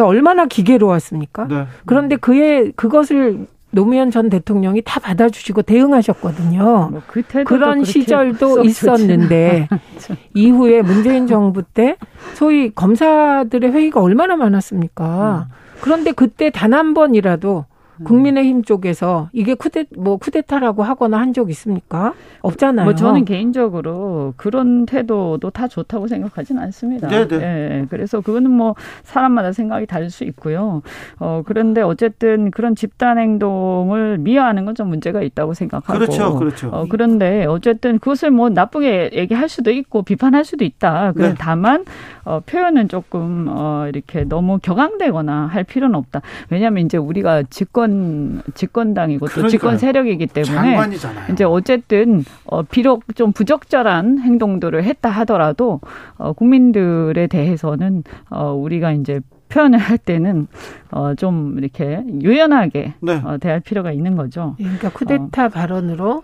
얼마나 기계로웠습니까? 네. 그런데 그의 그것을 노무현 전 대통령이 다 받아주시고 대응하셨거든요. 뭐 그 그런 시절도 있었는데 이후에 문재인 정부 때 소위 검사들의 회의가 얼마나 많았습니까? 음. 그런데 그때 단 한 번이라도 음. 국민의힘 쪽에서 이게 쿠데 뭐 쿠데타라고 하거나 한 적 있습니까? 없잖아요. 뭐 저는 개인적으로 그런 태도도 다 좋다고 생각하지는 않습니다. 네, 네. 예, 그래서 그거는 뭐 사람마다 생각이 다를 수 있고요. 어 그런데 어쨌든 그런 집단 행동을 미화하는 건 좀 문제가 있다고 생각하고 그렇죠, 그렇죠. 어, 그런데 어쨌든 그것을 뭐 나쁘게 얘기할 수도 있고 비판할 수도 있다. 그 네. 다만 어, 표현은 조금 어, 이렇게 너무 격앙되거나 할 필요는 없다. 왜냐하면 이제 우리가 집권 집권당이고 또 집권 세력이기 때문에 장관이잖아요. 이제 어쨌든 어, 비록 좀 부적절한 행동들을 했다 하더라도 어, 국민들에 대해서는 어, 우리가 이제 표현을 할 때는 어, 좀 이렇게 유연하게 네. 어, 대할 필요가 있는 거죠. 그러니까 쿠데타 어. 발언으로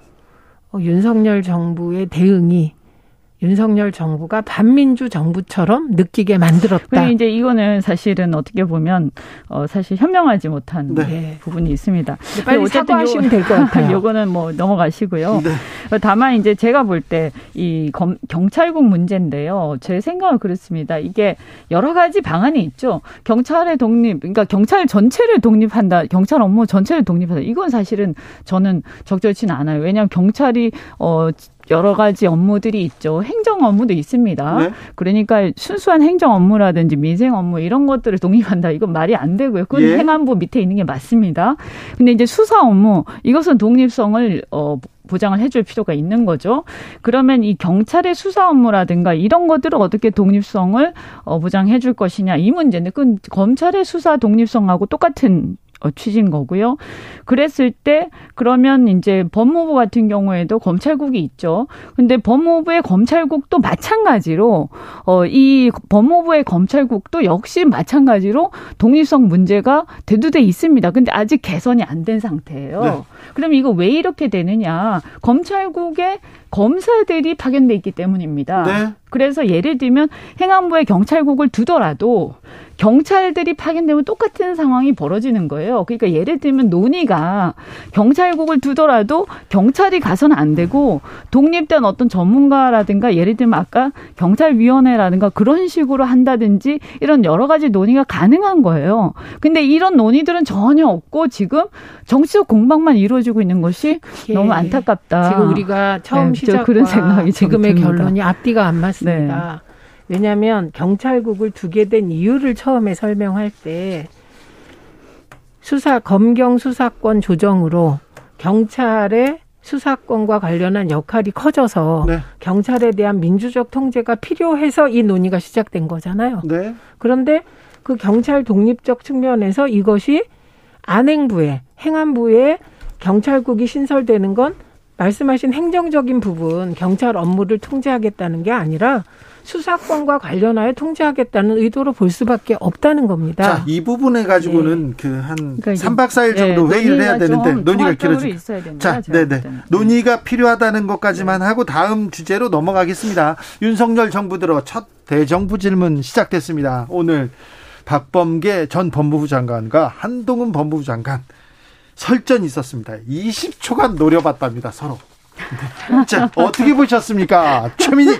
어, 윤석열 정부의 대응이 윤석열 정부가 반민주 정부처럼 느끼게 만들었다. 이제 이거는 사실은 어떻게 보면 어 사실 현명하지 못한 네. 부분이 있습니다. 빨리 사과하시면 될 것 같아요. 요거는 뭐 넘어가시고요. 네. 다만 이제 제가 볼 때 이 경찰국 문제인데요. 제 생각은 그렇습니다. 이게 여러 가지 방안이 있죠. 경찰의 독립, 그러니까 경찰 전체를 독립한다, 경찰 업무 전체를 독립한다. 이건 사실은 저는 적절치는 않아요. 왜냐하면 경찰이 어 여러 가지 업무들이 있죠. 행정 업무도 있습니다. 네? 그러니까 순수한 행정 업무라든지 민생 업무 이런 것들을 독립한다. 이건 말이 안 되고요. 그건 예. 행안부 밑에 있는 게 맞습니다. 근데 이제 수사 업무 이것은 독립성을 어 보장을 해줄 필요가 있는 거죠. 그러면 이 경찰의 수사 업무라든가 이런 것들을 어떻게 독립성을 어, 보장해 줄 것이냐 이 문제인데 그건 검찰의 수사 독립성하고 똑같은 어, 취지인 거고요. 그랬을 때 그러면 이제 법무부 같은 경우에도 검찰국이 있죠. 근데 법무부의 검찰국도 마찬가지로 어 이 법무부의 검찰국도 역시 마찬가지로 독립성 문제가 대두돼 있습니다. 근데 아직 개선이 안 된 상태예요. 네. 그럼 이거 왜 이렇게 되느냐? 검찰국에 검사들이 파견돼 있기 때문입니다. 네. 그래서 예를 들면 행안부에 경찰국을 두더라도 경찰들이 파견되면 똑같은 상황이 벌어지는 거예요. 그러니까 예를 들면 논의가 경찰국을 두더라도 경찰이 가서는 안 되고 독립된 어떤 전문가라든가 예를 들면 아까 경찰위원회라든가 그런 식으로 한다든지 이런 여러 가지 논의가 가능한 거예요. 근데 이런 논의들은 전혀 없고 지금 정치적 공방만 이루어지고 있는 것이 예. 너무 안타깝다. 지금 우리가 처음 네, 시작 그런 생각이 지금의 결론이 앞뒤가 안 맞습니다. 네. 왜냐하면 경찰국을 두게 된 이유를 처음에 설명할 때 수사 검경 수사권 조정으로 경찰의 수사권과 관련한 역할이 커져서 네. 경찰에 대한 민주적 통제가 필요해서 이 논의가 시작된 거잖아요. 네. 그런데 그 경찰 독립적 측면에서 이것이 안행부에 행안부에 경찰국이 신설되는 건 말씀하신 행정적인 부분 경찰 업무를 통제하겠다는 게 아니라 수사권과 관련하여 통제하겠다는 의도로 볼 수밖에 없다는 겁니다. 자, 이 부분에 가지고는 네. 그한 그러니까 3박 4일 정도 네, 회의를 해야 되는데 논의가 길어지고. 자, 네, 네. 논의가 필요하다는 것까지만 네. 하고 다음 주제로 넘어가겠습니다. 윤석열 정부 들어 첫 대정부 질문 시작됐습니다. 오늘 박범계 전 법무부 장관과 한동훈 법무부 장관 설전이 있었습니다. 20초간 노려봤답니다, 서로. 자, 어떻게 보셨습니까? 최민희.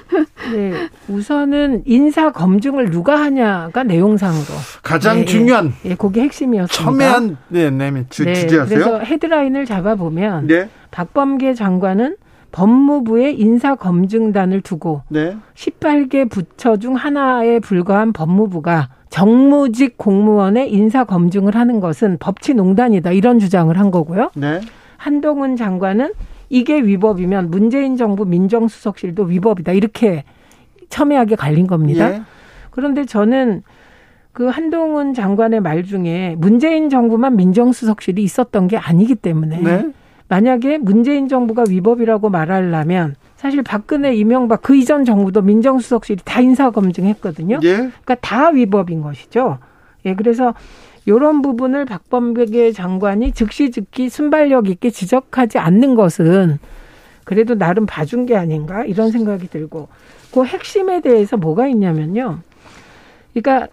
네. 우선은 인사 검증을 누가 하냐가 내용상으로 가장 네, 중요한 예, 그게 핵심이었습니다. 첨예한 네, 네, 주, 네, 주제였어요. 그래서 헤드라인을 잡아 보면 네. 박범계 장관은 법무부의 인사검증단을 두고 네. 18개 부처 중 하나에 불과한 법무부가 정무직 공무원의 인사검증을 하는 것은 법치농단이다. 이런 주장을 한 거고요. 네. 한동훈 장관은 이게 위법이면 문재인 정부 민정수석실도 위법이다. 이렇게 첨예하게 갈린 겁니다. 예. 그런데 저는 그 한동훈 장관의 말 중에 문재인 정부만 민정수석실이 있었던 게 아니기 때문에 네. 만약에 문재인 정부가 위법이라고 말하려면 사실 박근혜, 이명박 그 이전 정부도 민정수석실이 다 인사 검증했거든요. 예. 그러니까 다 위법인 것이죠. 예, 그래서 이런 부분을 박범계 장관이 즉시 즉기 순발력 있게 지적하지 않는 것은 그래도 나름 봐준 게 아닌가 이런 생각이 들고 그 핵심에 대해서 뭐가 있냐면요. 그러니까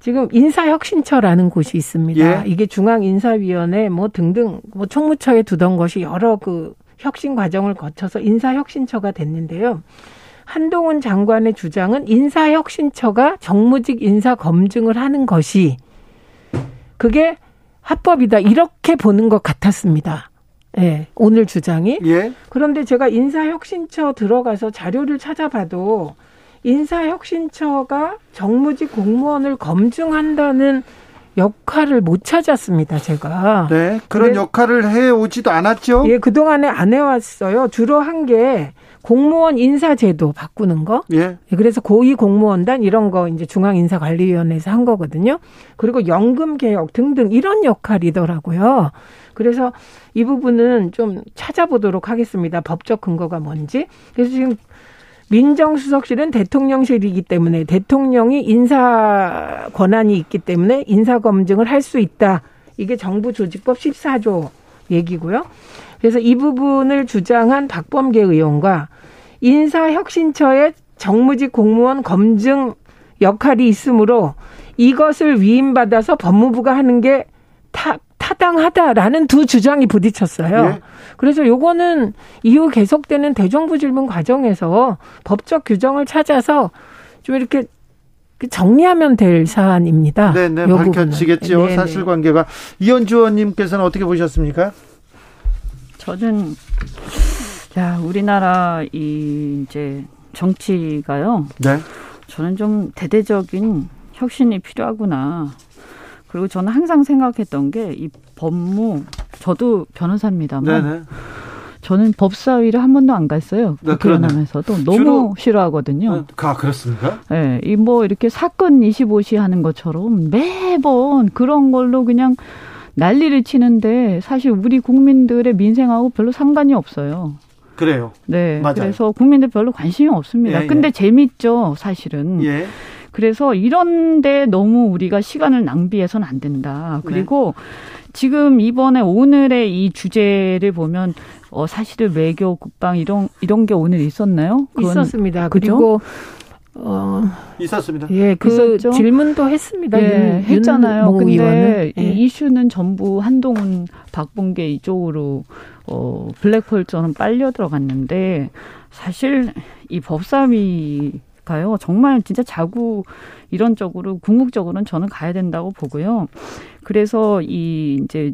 지금 인사혁신처라는 곳이 있습니다. 예. 이게 중앙인사위원회 뭐 등등 뭐 총무처에 두던 것이 여러 그 혁신 과정을 거쳐서 인사혁신처가 됐는데요. 한동훈 장관의 주장은 인사혁신처가 정무직 인사 검증을 하는 것이 그게 합법이다 이렇게 보는 것 같았습니다. 예, 오늘 주장이. 예. 그런데 제가 인사혁신처 들어가서 자료를 찾아봐도 인사혁신처가 정무직 공무원을 검증한다는 역할을 못 찾았습니다, 제가. 네, 그런 역할을 해 오지도 않았죠? 예, 그동안에 안 해왔어요. 주로 한 게 공무원 인사제도 바꾸는 거. 예. 예. 그래서 고위 공무원단 이런 거 이제 중앙인사관리위원회에서 한 거거든요. 그리고 연금 개혁 등등 이런 역할이더라고요. 그래서 이 부분은 좀 찾아보도록 하겠습니다. 법적 근거가 뭔지. 그래서 지금 민정수석실은 대통령실이기 때문에 대통령이 인사 권한이 있기 때문에 인사 검증을 할 수 있다. 이게 정부 조직법 14조 얘기고요. 그래서 이 부분을 주장한 박범계 의원과 인사혁신처의 정무직 공무원 검증 역할이 있으므로 이것을 위임받아서 법무부가 하는 게 타, 타당하다라는 두 주장이 부딪혔어요. 예. 그래서 요거는 이후 계속되는 대정부 질문 과정에서 법적 규정을 찾아서 좀 이렇게 정리하면 될 사안입니다. 네, 네, 밝혀지겠죠. 네네. 네. 사실관계가 이현주 의원님께서는 어떻게 보셨습니까? 저는 야 우리나라 이 이제 정치가요. 네. 저는 좀 대대적인 혁신이 필요하구나. 그리고 저는 항상 생각했던 게 이 법무 저도 변호사입니다만 네네. 저는 법사위를 한 번도 안 갔어요. 네, 국회의원하면서도 너무 싫어하거든요. 아, 그렇습니까? 네, 이뭐 이렇게 사건 25시 하는 것처럼 매번 그런 걸로 그냥 난리를 치는데 사실 우리 국민들의 민생하고 별로 상관이 없어요. 그래요. 네. 맞아요. 그래서 국민들 별로 관심이 없습니다. 예, 근데 예. 재밌죠, 사실은. 예. 그래서 이런데 너무 우리가 시간을 낭비해서는 안 된다. 네. 그리고 네. 지금 이번에 오늘의 이 주제를 보면 어 사실은 외교 국방 이런 이런 게 오늘 있었나요? 있었습니다. 그리고 어 있었습니다. 예, 그 있었죠? 질문도 했습니다. 예, 윤, 했잖아요. 윤 근데 예. 이 이슈는 전부 한동훈, 박봉계 이쪽으로 어 블랙홀처럼 빨려 들어갔는데 사실 이 법사위 가요. 정말 진짜 자구 이런 쪽으로 궁극적으로는 저는 가야 된다고 보고요. 그래서 이 이제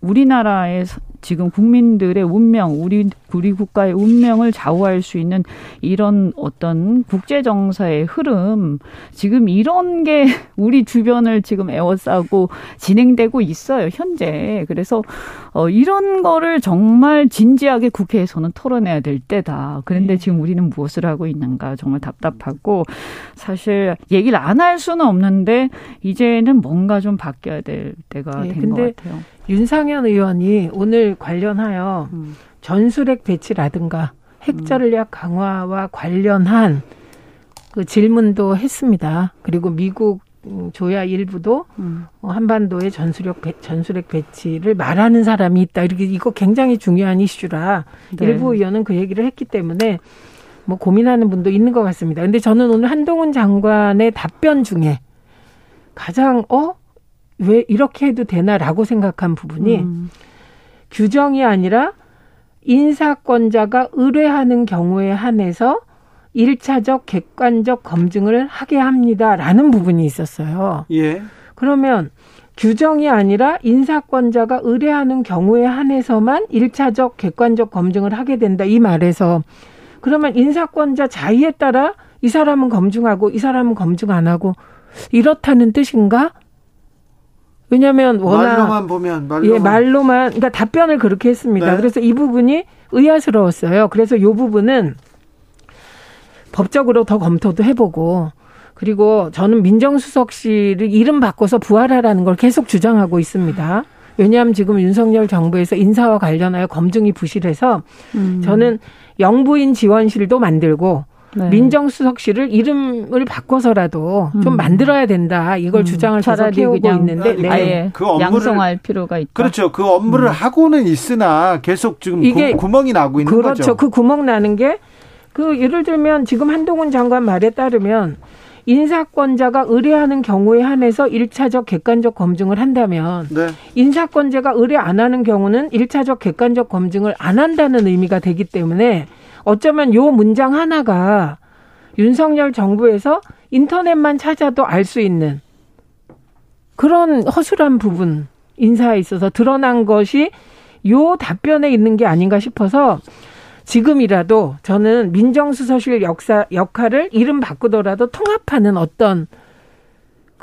우리나라의 지금 국민들의 운명, 우리 우리 국가의 운명을 좌우할 수 있는 이런 어떤 국제 정서의 흐름, 지금 이런 게 우리 주변을 지금 에워싸고 진행되고 있어요 현재. 그래서 어 이런 거를 정말 진지하게 국회에서는 토론해야 될 때다. 그런데 네. 지금 우리는 무엇을 하고 있는가 정말 답답하고 사실 얘기를 안 할 수는 없는데 이제는 뭔가 좀 바뀌어야 될 때가 네, 된것 같아요. 윤상현 의원이 오늘 관련하여 음. 전술핵 배치라든가 핵 전략 강화와 관련한 그 질문도 했습니다. 그리고 미국 조야 일부도 음. 한반도의 전술핵 배, 전술핵 배치를 말하는 사람이 있다. 이렇게 이거 굉장히 중요한 이슈라 네. 일부 의원은 그 얘기를 했기 때문에 뭐 고민하는 분도 있는 것 같습니다. 근데 저는 오늘 한동훈 장관의 답변 중에 가장 어? 왜 이렇게 해도 되나라고 생각한 부분이 음. 규정이 아니라 인사권자가 의뢰하는 경우에 한해서 일차적 객관적 검증을 하게 합니다라는 부분이 있었어요. 예. 그러면 규정이 아니라 인사권자가 의뢰하는 경우에 한해서만 일차적 객관적 검증을 하게 된다 이 말에서 그러면 인사권자 자의에 따라 이 사람은 검증하고 이 사람은 검증 안 하고 이렇다는 뜻인가? 왜냐하면 워낙 말로만 보면 말로만. 예 말로만 그러니까 답변을 그렇게 했습니다. 네. 그래서 이 부분이 의아스러웠어요. 그래서 이 부분은 법적으로 더 검토도 해보고 그리고 저는 민정수석실을 이름 바꿔서 부활하라는 걸 계속 주장하고 있습니다. 왜냐하면 지금 윤석열 정부에서 인사와 관련하여 검증이 부실해서 음. 저는 영부인 지원실도 만들고 네. 민정수석실을 이름을 바꿔서라도 음. 좀 만들어야 된다. 이걸 음. 주장을 계속 해오고 있는데 네. 아예 그 업무를 양성할 필요가 있다. 그렇죠. 그 업무를 음. 하고는 있으나 계속 지금 이게 구, 멍이 나고 있는 그렇죠. 거죠. 그렇죠. 그 구멍 나는 게 그 예를 들면 지금 한동훈 장관 말에 따르면 인사권자가 의뢰하는 경우에 한해서 일차적 객관적 검증을 한다면 네. 인사권자가 의뢰 안 하는 경우는 일차적 객관적 검증을 안 한다는 의미가 되기 때문에 어쩌면 요 문장 하나가 윤석열 정부에서 인터넷만 찾아도 알 수 있는 그런 허술한 부분 인사에 있어서 드러난 것이 요 답변에 있는 게 아닌가 싶어서 지금이라도 저는 민정수석실 역사 역할을 이름 바꾸더라도 통합하는 어떤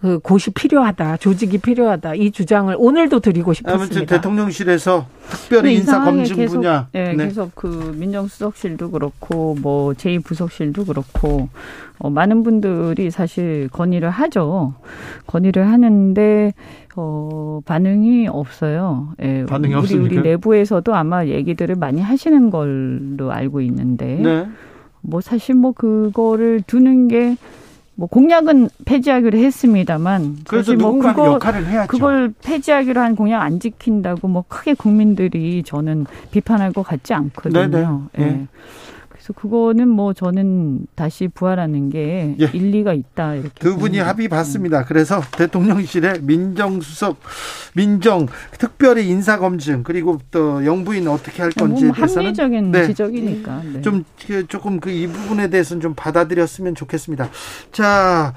그 곳이 필요하다, 조직이 필요하다 이 주장을 오늘도 드리고 싶었습니다. 아무튼 대통령실에서 특별히 인사 검증 계속, 분야, 네, 네, 계속 그 민정수석실도 그렇고 뭐 제2부속실도 그렇고 어, 많은 분들이 사실 건의를 하죠. 건의를 하는데 어, 반응이 없어요. 예, 반응이 우리, 없습니까? 우리 내부에서도 아마 얘기들을 많이 하시는 걸로 알고 있는데 네. 뭐 사실 뭐 그거를 두는 게 뭐 공약은 폐지하기로 했습니다만 그래서 뭐 그거, 역할을 해야죠. 그걸 폐지하기로 한 공약 안 지킨다고 뭐 크게 국민들이 저는 비판할 것 같지 않거든요. 네네. 네. 예. 네. 그래서 그거는 뭐 저는 다시 부활하는 게 예. 일리가 있다 이렇게 두 분이 합의 봤습니다. 그래서 대통령실에 민정수석, 민정 특별히 인사 검증 그리고 또 영부인 어떻게 할 건지에 뭐 대해서는 합리적인 네. 지적이니까 네. 좀그 조금 그 이 부분에 대해서는 좀 받아들였으면 좋겠습니다. 자,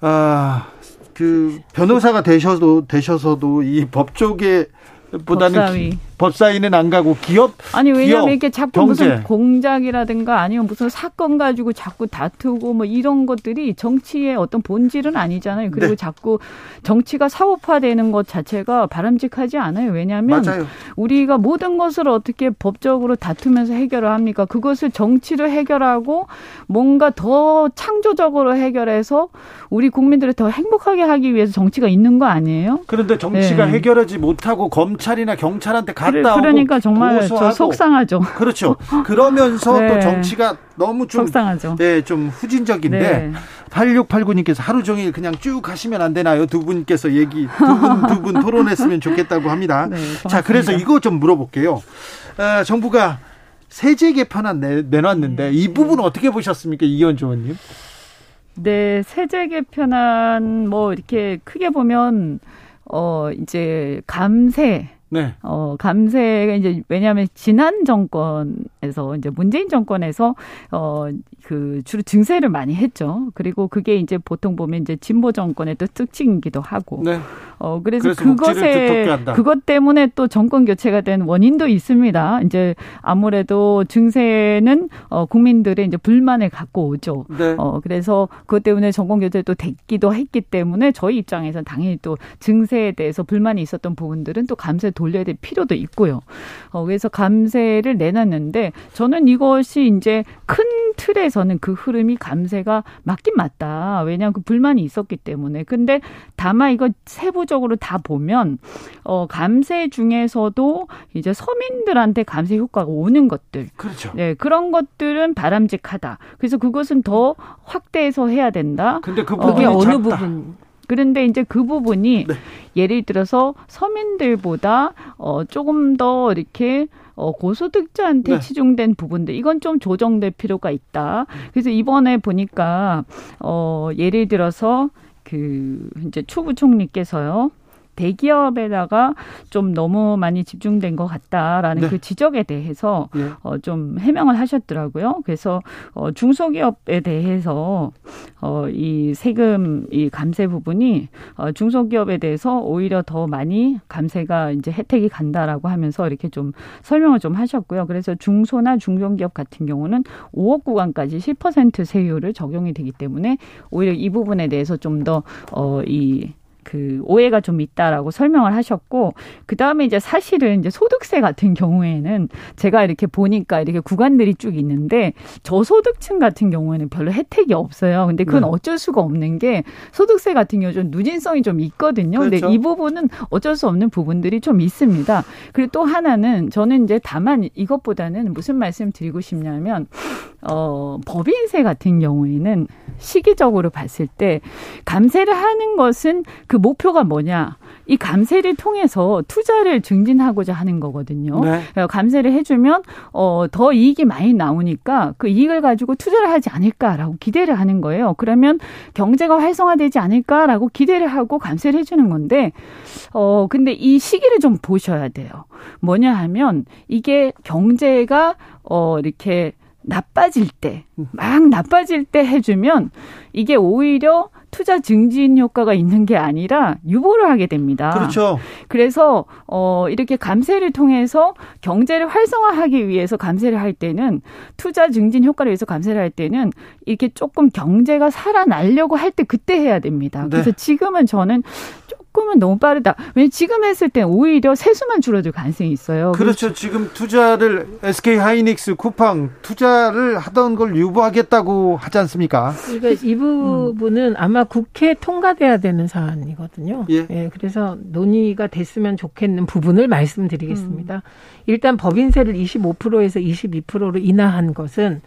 아. 그 변호사가 되셔도 되셔서도 이 법조계 보다는 법사위. 법사위는 안 가고 기업 아니 왜냐면 기업, 이렇게 자꾸 경제. 무슨 공작이라든가 아니면 무슨 사건 가지고 자꾸 다투고 뭐 이런 것들이 정치의 어떤 본질은 아니잖아요. 그리고 네. 자꾸 정치가 사업화되는 것 자체가 바람직하지 않아요. 왜냐하면 맞아요. 우리가 모든 것을 어떻게 법적으로 다투면서 해결을 합니까? 그것을 정치를 해결하고 뭔가 더 창조적으로 해결해서 우리 국민들을 더 행복하게 하기 위해서 정치가 있는 거 아니에요? 그런데 정치가 네. 해결하지 못하고 검찰이나 경찰한테 가 갔다 오고 그러니까 정말 저 속상하죠. 그렇죠. 그러면서 네. 또 정치가 너무 좀 속상하죠. 네, 좀 후진적인데 네. 8689님께서 하루 종일 그냥 쭉 하시면 안 되나요? 두 분께서 얘기 두분 두 분 토론했으면 좋겠다고 합니다. 네, 자, 그래서 이거 좀 물어볼게요. 어, 정부가 세제 개편안 내, 내놨는데 이 부분 어떻게 보셨습니까, 이현주 의원님? 네, 세제 개편안 뭐 이렇게 크게 보면 어 이제 감세 네. 어, 감세가 이제 왜냐하면 지난 정권에서 이제 문재인 정권에서 어, 그 주로 증세를 많이 했죠. 그리고 그게 이제 보통 보면 이제 진보 정권의 또 특징이기도 하고. 네. 어, 그래서, 그래서 그것에 그것 때문에 또 정권 교체가 된 원인도 있습니다. 이제 아무래도 증세는 어, 국민들의 이제 불만을 갖고 오죠. 네. 어, 그래서 그것 때문에 정권 교체도 됐기도 했기 때문에 저희 입장에서는 당연히 또 증세에 대해서 불만이 있었던 부분들은 또 감세 돌려야 될 필요도 있고요. 어, 그래서 감세를 내놨는데 저는 이것이 이제 큰 틀에서 는 그 흐름이 감세가 맞긴 맞다. 왜냐하면 그 불만이 있었기 때문에. 근데 다만 이거 세부적으로 다 보면 어 감세 중에서도 이제 서민들한테 감세 효과가 오는 것들. 그렇죠. 네, 그런 것들은 바람직하다. 그래서 그것은 더 확대해서 해야 된다. 근데 그 부분이 어, 어느 부분 그런데 이제 그 부분이 네. 예를 들어서 서민들보다 어 조금 더 이렇게 어 고소득자한테 네. 치중된 부분들 이건 좀 조정될 필요가 있다. 그래서 이번에 보니까 어 예를 들어서 그 이제 추 부 총리께서요. 대기업에다가 좀 너무 많이 집중된 것 같다라는 네. 그 지적에 대해서 네. 어, 좀 해명을 하셨더라고요. 그래서 어, 중소기업에 대해서 어, 이 세금 이 감세 부분이 어, 중소기업에 대해서 오히려 더 많이 감세가 이제 혜택이 간다라고 하면서 이렇게 좀 설명을 좀 하셨고요. 그래서 중소나 중견기업 같은 경우는 5억 구간까지 10% 세율을 적용이 되기 때문에 오히려 이 부분에 대해서 좀 더 어, 이 그 오해가 좀 있다라고 설명을 하셨고 그 다음에 이제 사실은 이제 소득세 같은 경우에는 제가 이렇게 보니까 이렇게 구간들이 쭉 있는데 저소득층 같은 경우에는 별로 혜택이 없어요. 근데 그건 네. 어쩔 수가 없는 게 소득세 같은 경우 좀 누진성이 좀 있거든요. 그렇죠. 근데 이 부분은 어쩔 수 없는 부분들이 좀 있습니다. 그리고 또 하나는 저는 이제 다만 이것보다는 무슨 말씀 드리고 싶냐면 어 법인세 같은 경우에는 시기적으로 봤을 때 감세를 하는 것은 그 목표가 뭐냐? 이 감세를 통해서 투자를 증진하고자 하는 거거든요. 네. 감세를 해주면 어, 더 이익이 많이 나오니까 그 이익을 가지고 투자를 하지 않을까라고 기대를 하는 거예요. 그러면 경제가 활성화되지 않을까라고 기대를 하고 감세를 해주는 건데 어 근데 이 시기를 좀 보셔야 돼요. 뭐냐 하면 이게 경제가 어 이렇게 나빠질 때, 막 나빠질 때 해주면 이게 오히려 투자 증진 효과가 있는 게 아니라 유보를 하게 됩니다. 그렇죠. 그래서 어 이렇게 감세를 통해서 경제를 활성화하기 위해서 감세를 할 때는 투자 증진 효과를 위해서 감세를 할 때는 이렇게 조금 경제가 살아나려고 할 때 그때 해야 됩니다. 네. 그래서 지금은 저는 조금은 너무 빠르다. 왜냐면 지금 했을 때 오히려 세수만 줄어들 가능성이 있어요. 그렇죠. 지금 투자를 SK 하이닉스 쿠팡 투자를 하던 걸 유보하겠다고 하지 않습니까? 그러니까 이 부분은 음. 아마 국회 통과돼야 되는 사안이거든요. 예. 예. 그래서 논의가 됐으면 좋겠는 부분을 말씀드리겠습니다. 음. 일단 법인세를 25%에서 22%로 인하한 것은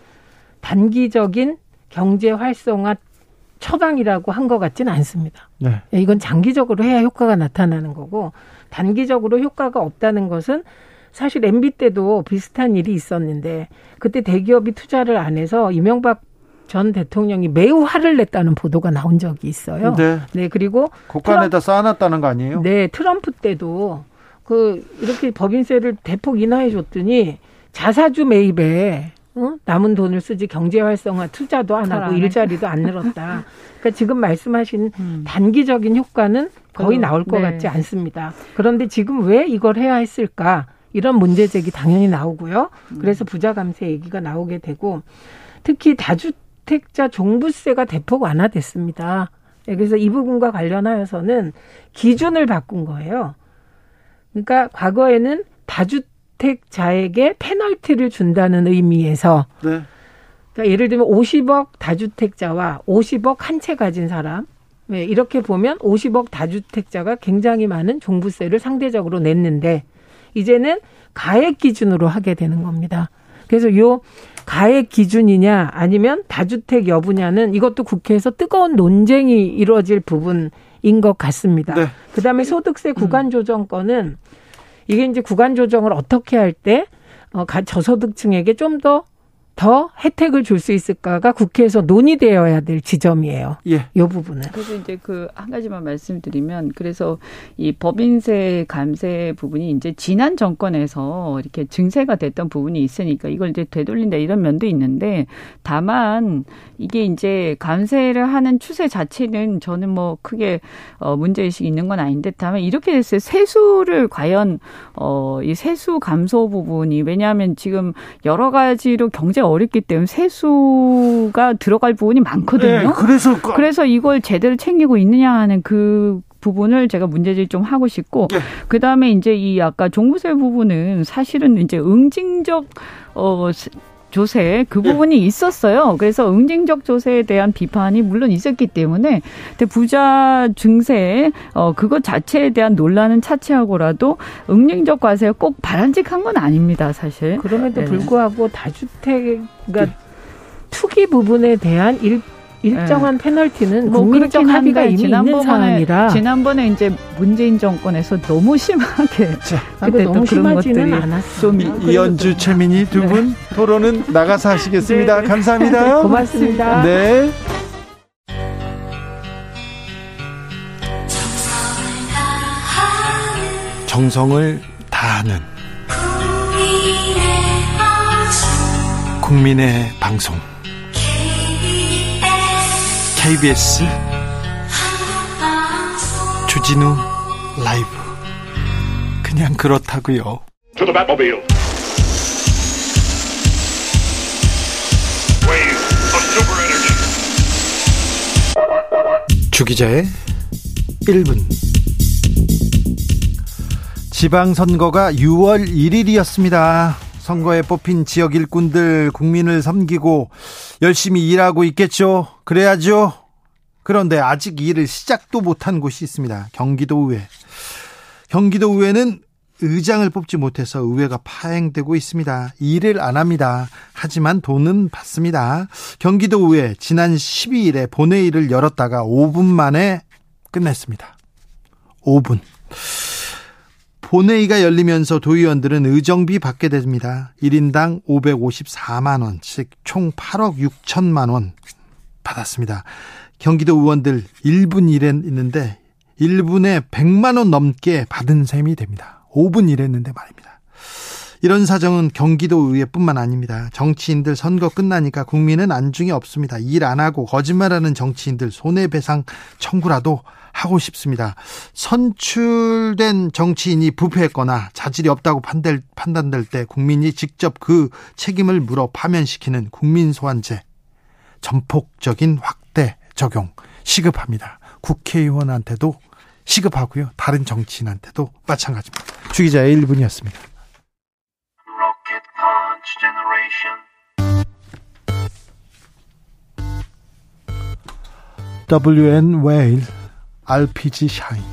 단기적인 경제 활성화 처방이라고 한 것 같지는 않습니다. 네. 예, 이건 장기적으로 해야 효과가 나타나는 거고 단기적으로 효과가 없다는 것은 사실 MB 때도 비슷한 일이 있었는데 그때 대기업이 투자를 안 해서 이명박 전 대통령이 매우 화를 냈다는 보도가 나온 적이 있어요. 네. 네 그리고 국간에다 쌓아놨다는 거 아니에요? 네, 트럼프 때도 그 이렇게 법인세를 대폭 인하해 줬더니 자사주 매입에 어? 남은 돈을 쓰지 경제 활성화 투자도 안 하고 일자리도 안 늘었다. 그러니까 지금 말씀하신 음. 단기적인 효과는 거의 그, 나올 것 네. 같지 않습니다. 그런데 지금 왜 이걸 해야 했을까? 이런 문제 제기 당연히 나오고요. 음. 그래서 부자 감세 얘기가 나오게 되고 특히 다주택자 종부세가 대폭 완화됐습니다. 네, 그래서 이 부분과 관련하여서는 기준을 바꾼 거예요. 그러니까 과거에는 다주 다주택자에게 페널티를 준다는 의미에서 네. 그러니까 예를 들면 50억 다주택자와 50억 한 채 가진 사람 네, 이렇게 보면 50억 다주택자가 굉장히 많은 종부세를 상대적으로 냈는데 이제는 가액 기준으로 하게 되는 겁니다. 그래서 요 가액 기준이냐 아니면 다주택 여부냐는 이것도 국회에서 뜨거운 논쟁이 이루어질 부분인 것 같습니다. 네. 그다음에 소득세 구간 조정권은 음. 이게 이제 구간 조정을 어떻게 할 때 어, 저소득층에게 좀 더 더 혜택을 줄 수 있을까가 국회에서 논의되어야 될 지점이에요. 예. 이 부분은. 그래서 이제 그 한 가지만 말씀드리면 그래서 이 법인세 감세 부분이 이제 지난 정권에서 이렇게 증세가 됐던 부분이 있으니까 이걸 이제 되돌린다 이런 면도 있는데 다만 이게 이제 감세를 하는 추세 자체는 저는 뭐 크게 어 문제 의식이 있는 건 아닌데 다만 이렇게 됐을 때 세수를 과연 어이 세수 감소 부분이 왜냐하면 지금 여러 가지로 경제가 어렵기 때문에 세수가 들어갈 부분이 많거든요. 네, 그래서 그래서 이걸 제대로 챙기고 있느냐 하는 그 부분을 제가 문제제기 좀 하고 싶고 네. 그다음에 이제 이 아까 종부세 부분은 사실은 이제 응징적 어 조세 그 네. 부분이 네. 있었어요. 그래서 응징적 조세에 대한 비판이 물론 있었기 때문에 근데 부자 증세 어 그것 자체에 대한 논란은 차치하고라도 응징적 과세가 꼭 바람직한 건 아닙니다, 사실. 그럼에도 네. 불구하고 다주택 그러니까 투기 부분에 대한 일 일정한 네. 페널티는 뭐 국민적 합의가 이미 있는 사안이라 지난번에 이제 문재인 정권에서 너무 심하게 그때 너무 심하지는 않았어요. 이연주 최민희 두분 네. 토론은 나가서 하시겠습니다. 네. 감사합니다. 고맙습니다. 네. 정성을 다하는 국민의 방송 KBS 주진우 라이브 그냥 그렇다고요. 주기자의 1분 지방선거가 6월 1일이었습니다. 선거에 뽑힌 지역 일꾼들 국민을 섬기고 열심히 일하고 있겠죠. 그래야죠. 그런데 아직 일을 시작도 못한 곳이 있습니다. 경기도 의회. 경기도 의회는 의장을 뽑지 못해서 의회가 파행되고 있습니다. 일을 안 합니다. 하지만 돈은 받습니다. 경기도 의회 지난 12일에 본회의를 열었다가 5분 만에 끝냈습니다. 5분. 본회의가 열리면서 도의원들은 의정비 받게 됩니다. 1인당 554만 원씩 총 8억 6천만 원 받았습니다. 경기도 의원들 1분 일했는데 1분에 100만 원 넘게 받은 셈이 됩니다. 5분 일했는데 말입니다. 이런 사정은 경기도 의회뿐만 아닙니다. 정치인들 선거 끝나니까 국민은 안중이 없습니다. 일 안 하고 거짓말하는 정치인들 손해배상 청구라도 하고 싶습니다. 선출된 정치인이 부패했거나 자질이 없다고 판단, 판단될 때 국민이 직접 그 책임을 물어 파면시키는 국민소환제 전폭적인 확대 적용 시급합니다. 국회의원한테도 시급하고요. 다른 정치인한테도 마찬가지입니다. 주기자의 1분이었습니다. WN 웨일 RPG 샤인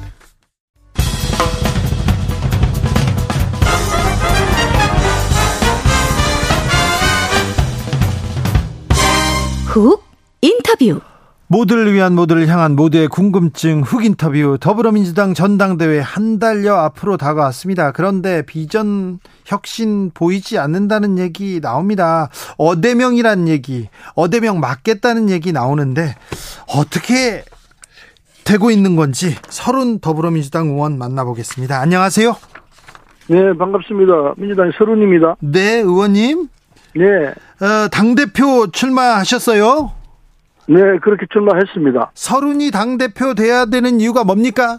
훅 인터뷰 모두를 위한 모두를 향한 모두의 궁금증 흑 인터뷰 더불어민주당 전당대회 한 달여 앞으로 다가왔습니다. 그런데 비전 혁신 보이지 않는다는 얘기 나옵니다. 어대명이란 얘기, 어대명 맞겠다는 얘기 나오는데 어떻게 되고 있는 건지 서른 더불어민주당 의원 만나보겠습니다. 안녕하세요. 네, 반갑습니다. 민주당 서른입니다. 네, 의원님. 네. 어, 당대표 출마하셨어요? 네, 그렇게 출마했습니다. 서른이 당대표 돼야 되는 이유가 뭡니까?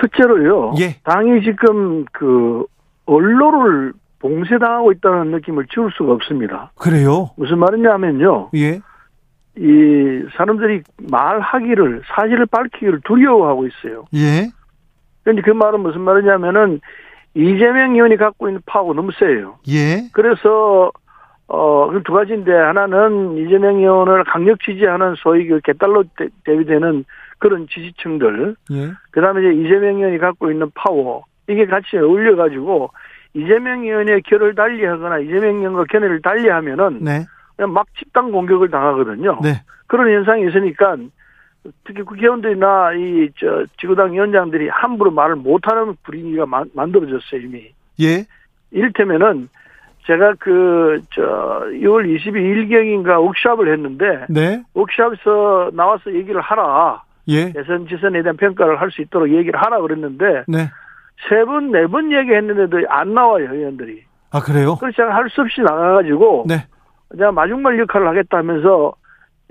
첫째로요. 예. 당이 지금 그 언론을 봉쇄당하고 있다는 느낌을 지울 수가 없습니다. 그래요? 무슨 말이냐면요. 예. 이 사람들이 말하기를 사실을 밝히기를 두려워하고 있어요. 예. 그런데 그 말은 무슨 말이냐면은 이재명 의원이 갖고 있는 파워가 너무 세요. 예. 그래서 어, 그두 가지인데, 하나는 이재명 의원을 강력 지지하는 소위 그 개딸로 대비되는 그런 지지층들. 예. 그 다음에 이제 이재명 의원이 갖고 있는 파워. 이게 같이 어울려가지고, 이재명 의원의 결을 달리 하거나 이재명 의원과 견해를 달리 하면은. 네. 그냥 막 집단 공격을 당하거든요. 네. 그런 현상이 있으니까, 특히 국회의원들이나 이, 저, 지구당 위원장들이 함부로 말을 못하는 분위기가 만, 만들어졌어요, 이미. 예. 이를테면은, 제가 그, 저, 6월 22일경인가 워크샵을 했는데. 네. 워크샵에서 나와서 얘기를 하라. 예. 대선 지선에 대한 평가를 할 수 있도록 얘기를 하라 그랬는데. 네. 세 번, 네 번 얘기했는데도 안 나와요, 의원들이. 아, 그래요? 그래서 제가 할 수 없이 나가가지고. 네. 제가 마중말 역할을 하겠다 하면서,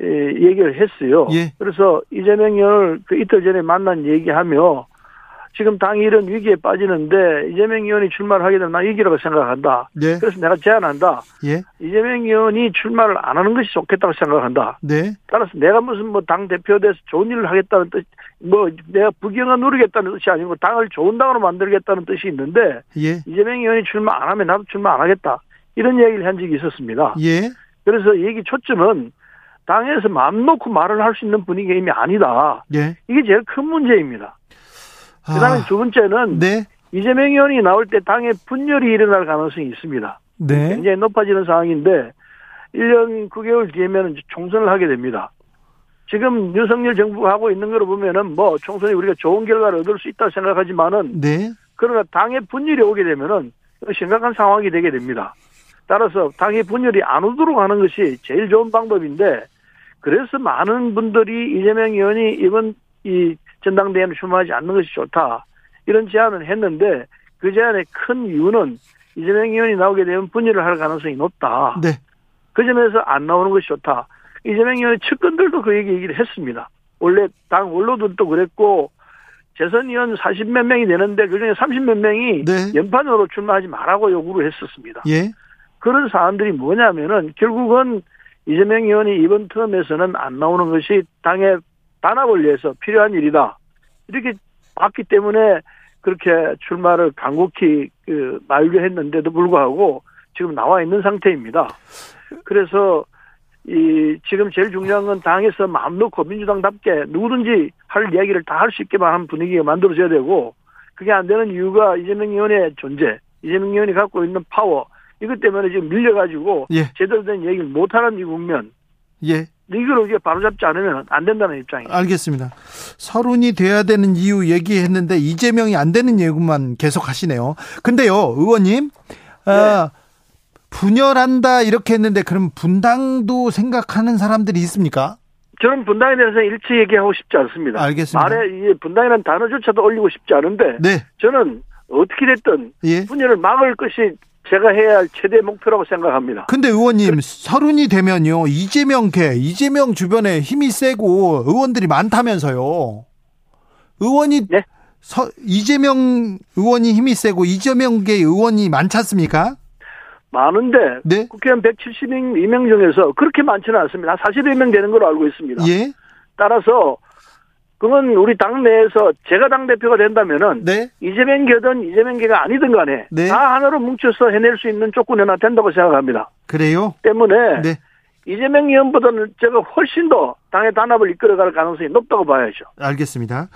예, 얘기를 했어요. 예. 그래서 이재명 의원을 그 이틀 전에 만난 얘기하며, 지금 당이 이런 위기에 빠지는데 이재명 의원이 출마를 하게 되면 나 이기라고 생각한다. 네. 그래서 내가 제안한다. 예. 이재명 의원이 출마를 안 하는 것이 좋겠다고 생각한다. 네. 따라서 내가 무슨 뭐 당 대표 돼서 좋은 일을 하겠다는 뜻, 뭐 내가 부경을 누리겠다는 뜻이 아니고 당을 좋은 당으로 만들겠다는 뜻이 있는데 예. 이재명 의원이 출마 안 하면 나도 출마 안 하겠다. 이런 얘기를 한 적이 있었습니다. 예. 그래서 얘기 초점은 당에서 마음 놓고 말을 할 수 있는 분위기가 이미 아니다. 예. 이게 제일 큰 문제입니다. 그다음에 아, 두 번째는 네. 이재명 의원이 나올 때 당에 분열이 일어날 가능성이 있습니다. 네. 굉장히 높아지는 상황인데 1년 9개월 뒤에면 총선을 하게 됩니다. 지금 윤석열 정부가 하고 있는 걸 보면은 뭐 총선에 우리가 좋은 결과를 얻을 수 있다고 생각하지만은 네. 그러나 당의 분열이 오게 되면은 심각한 상황이 되게 됩니다. 따라서 당의 분열이 안 오도록 하는 것이 제일 좋은 방법인데 그래서 많은 분들이 이재명 의원이 이번 이 전당대회는 출마하지 않는 것이 좋다 이런 제안을 했는데 그 제안의 큰 이유는 이재명 의원이 나오게 되면 분열을 할 가능성이 높다. 네. 그 점에서 안 나오는 것이 좋다. 이재명 의원의 측근들도 그 얘기 얘기를 했습니다. 원래 당 원로들도 그랬고 재선 의원 40몇 명이 되는데 그중에 30몇 명이 네. 연판으로 출마하지 말라고 요구를 했었습니다. 예. 그런 사안들이 뭐냐면은 결국은 이재명 의원이 이번 텀에서는 안 나오는 것이 당의 단합을 위해서 필요한 일이다. 이렇게 봤기 때문에 그렇게 출마를 간곡히 그 만류했는데도 불구하고 지금 나와 있는 상태입니다. 그래서 이 지금 제일 중요한 건 당에서 마음 놓고 민주당답게 누구든지 할 이야기를 다 할 수 있게만 하는 분위기가 만들어져야 되고 그게 안 되는 이유가 이재명 의원의 존재, 이재명 의원이 갖고 있는 파워 이것 때문에 지금 밀려가지고 예. 제대로 된 얘기를 못하는 이 국면 예. 이걸 우리가 바로잡지 않으면 안 된다는 입장입니다. 알겠습니다. 서른이 돼야 되는 이유 얘기했는데 이재명이 안 되는 예고만 계속 하시네요. 근데요, 의원님, 아, 분열한다 이렇게 했는데 그럼 분당도 생각하는 사람들이 있습니까? 저는 분당에 대해서 일체 얘기하고 싶지 않습니다. 알겠습니다. 말에 이 분당이라는 단어조차도 올리고 싶지 않은데 네, 저는 어떻게 됐든 예. 분열을 막을 것이 제가 해야 할 최대 목표라고 생각합니다. 근데 의원님 서른이 되면요 이재명 개 이재명 주변에 힘이 세고 의원들이 많다면서요. 의원이 네? 서, 이재명 의원이 힘이 세고 이재명 개 의원이 많지 않습니까? 많은데 네. 국회의원 172명 중에서 그렇게 많지는 않습니다. 한 41명 되는 걸로 알고 있습니다. 예. 따라서 그건 우리 당 내에서 제가 당 대표가 된다면은 네. 이재명 개든 이재명 개가 아니든 간에 네. 다 하나로 뭉쳐서 해낼 수 있는 조건이 하나 된다고 생각합니다. 그래요? 때문에 네. 이재명 의원보다는 제가 훨씬 더 당의 단합을 이끌어갈 가능성이 높다고 봐야죠. 알겠습니다.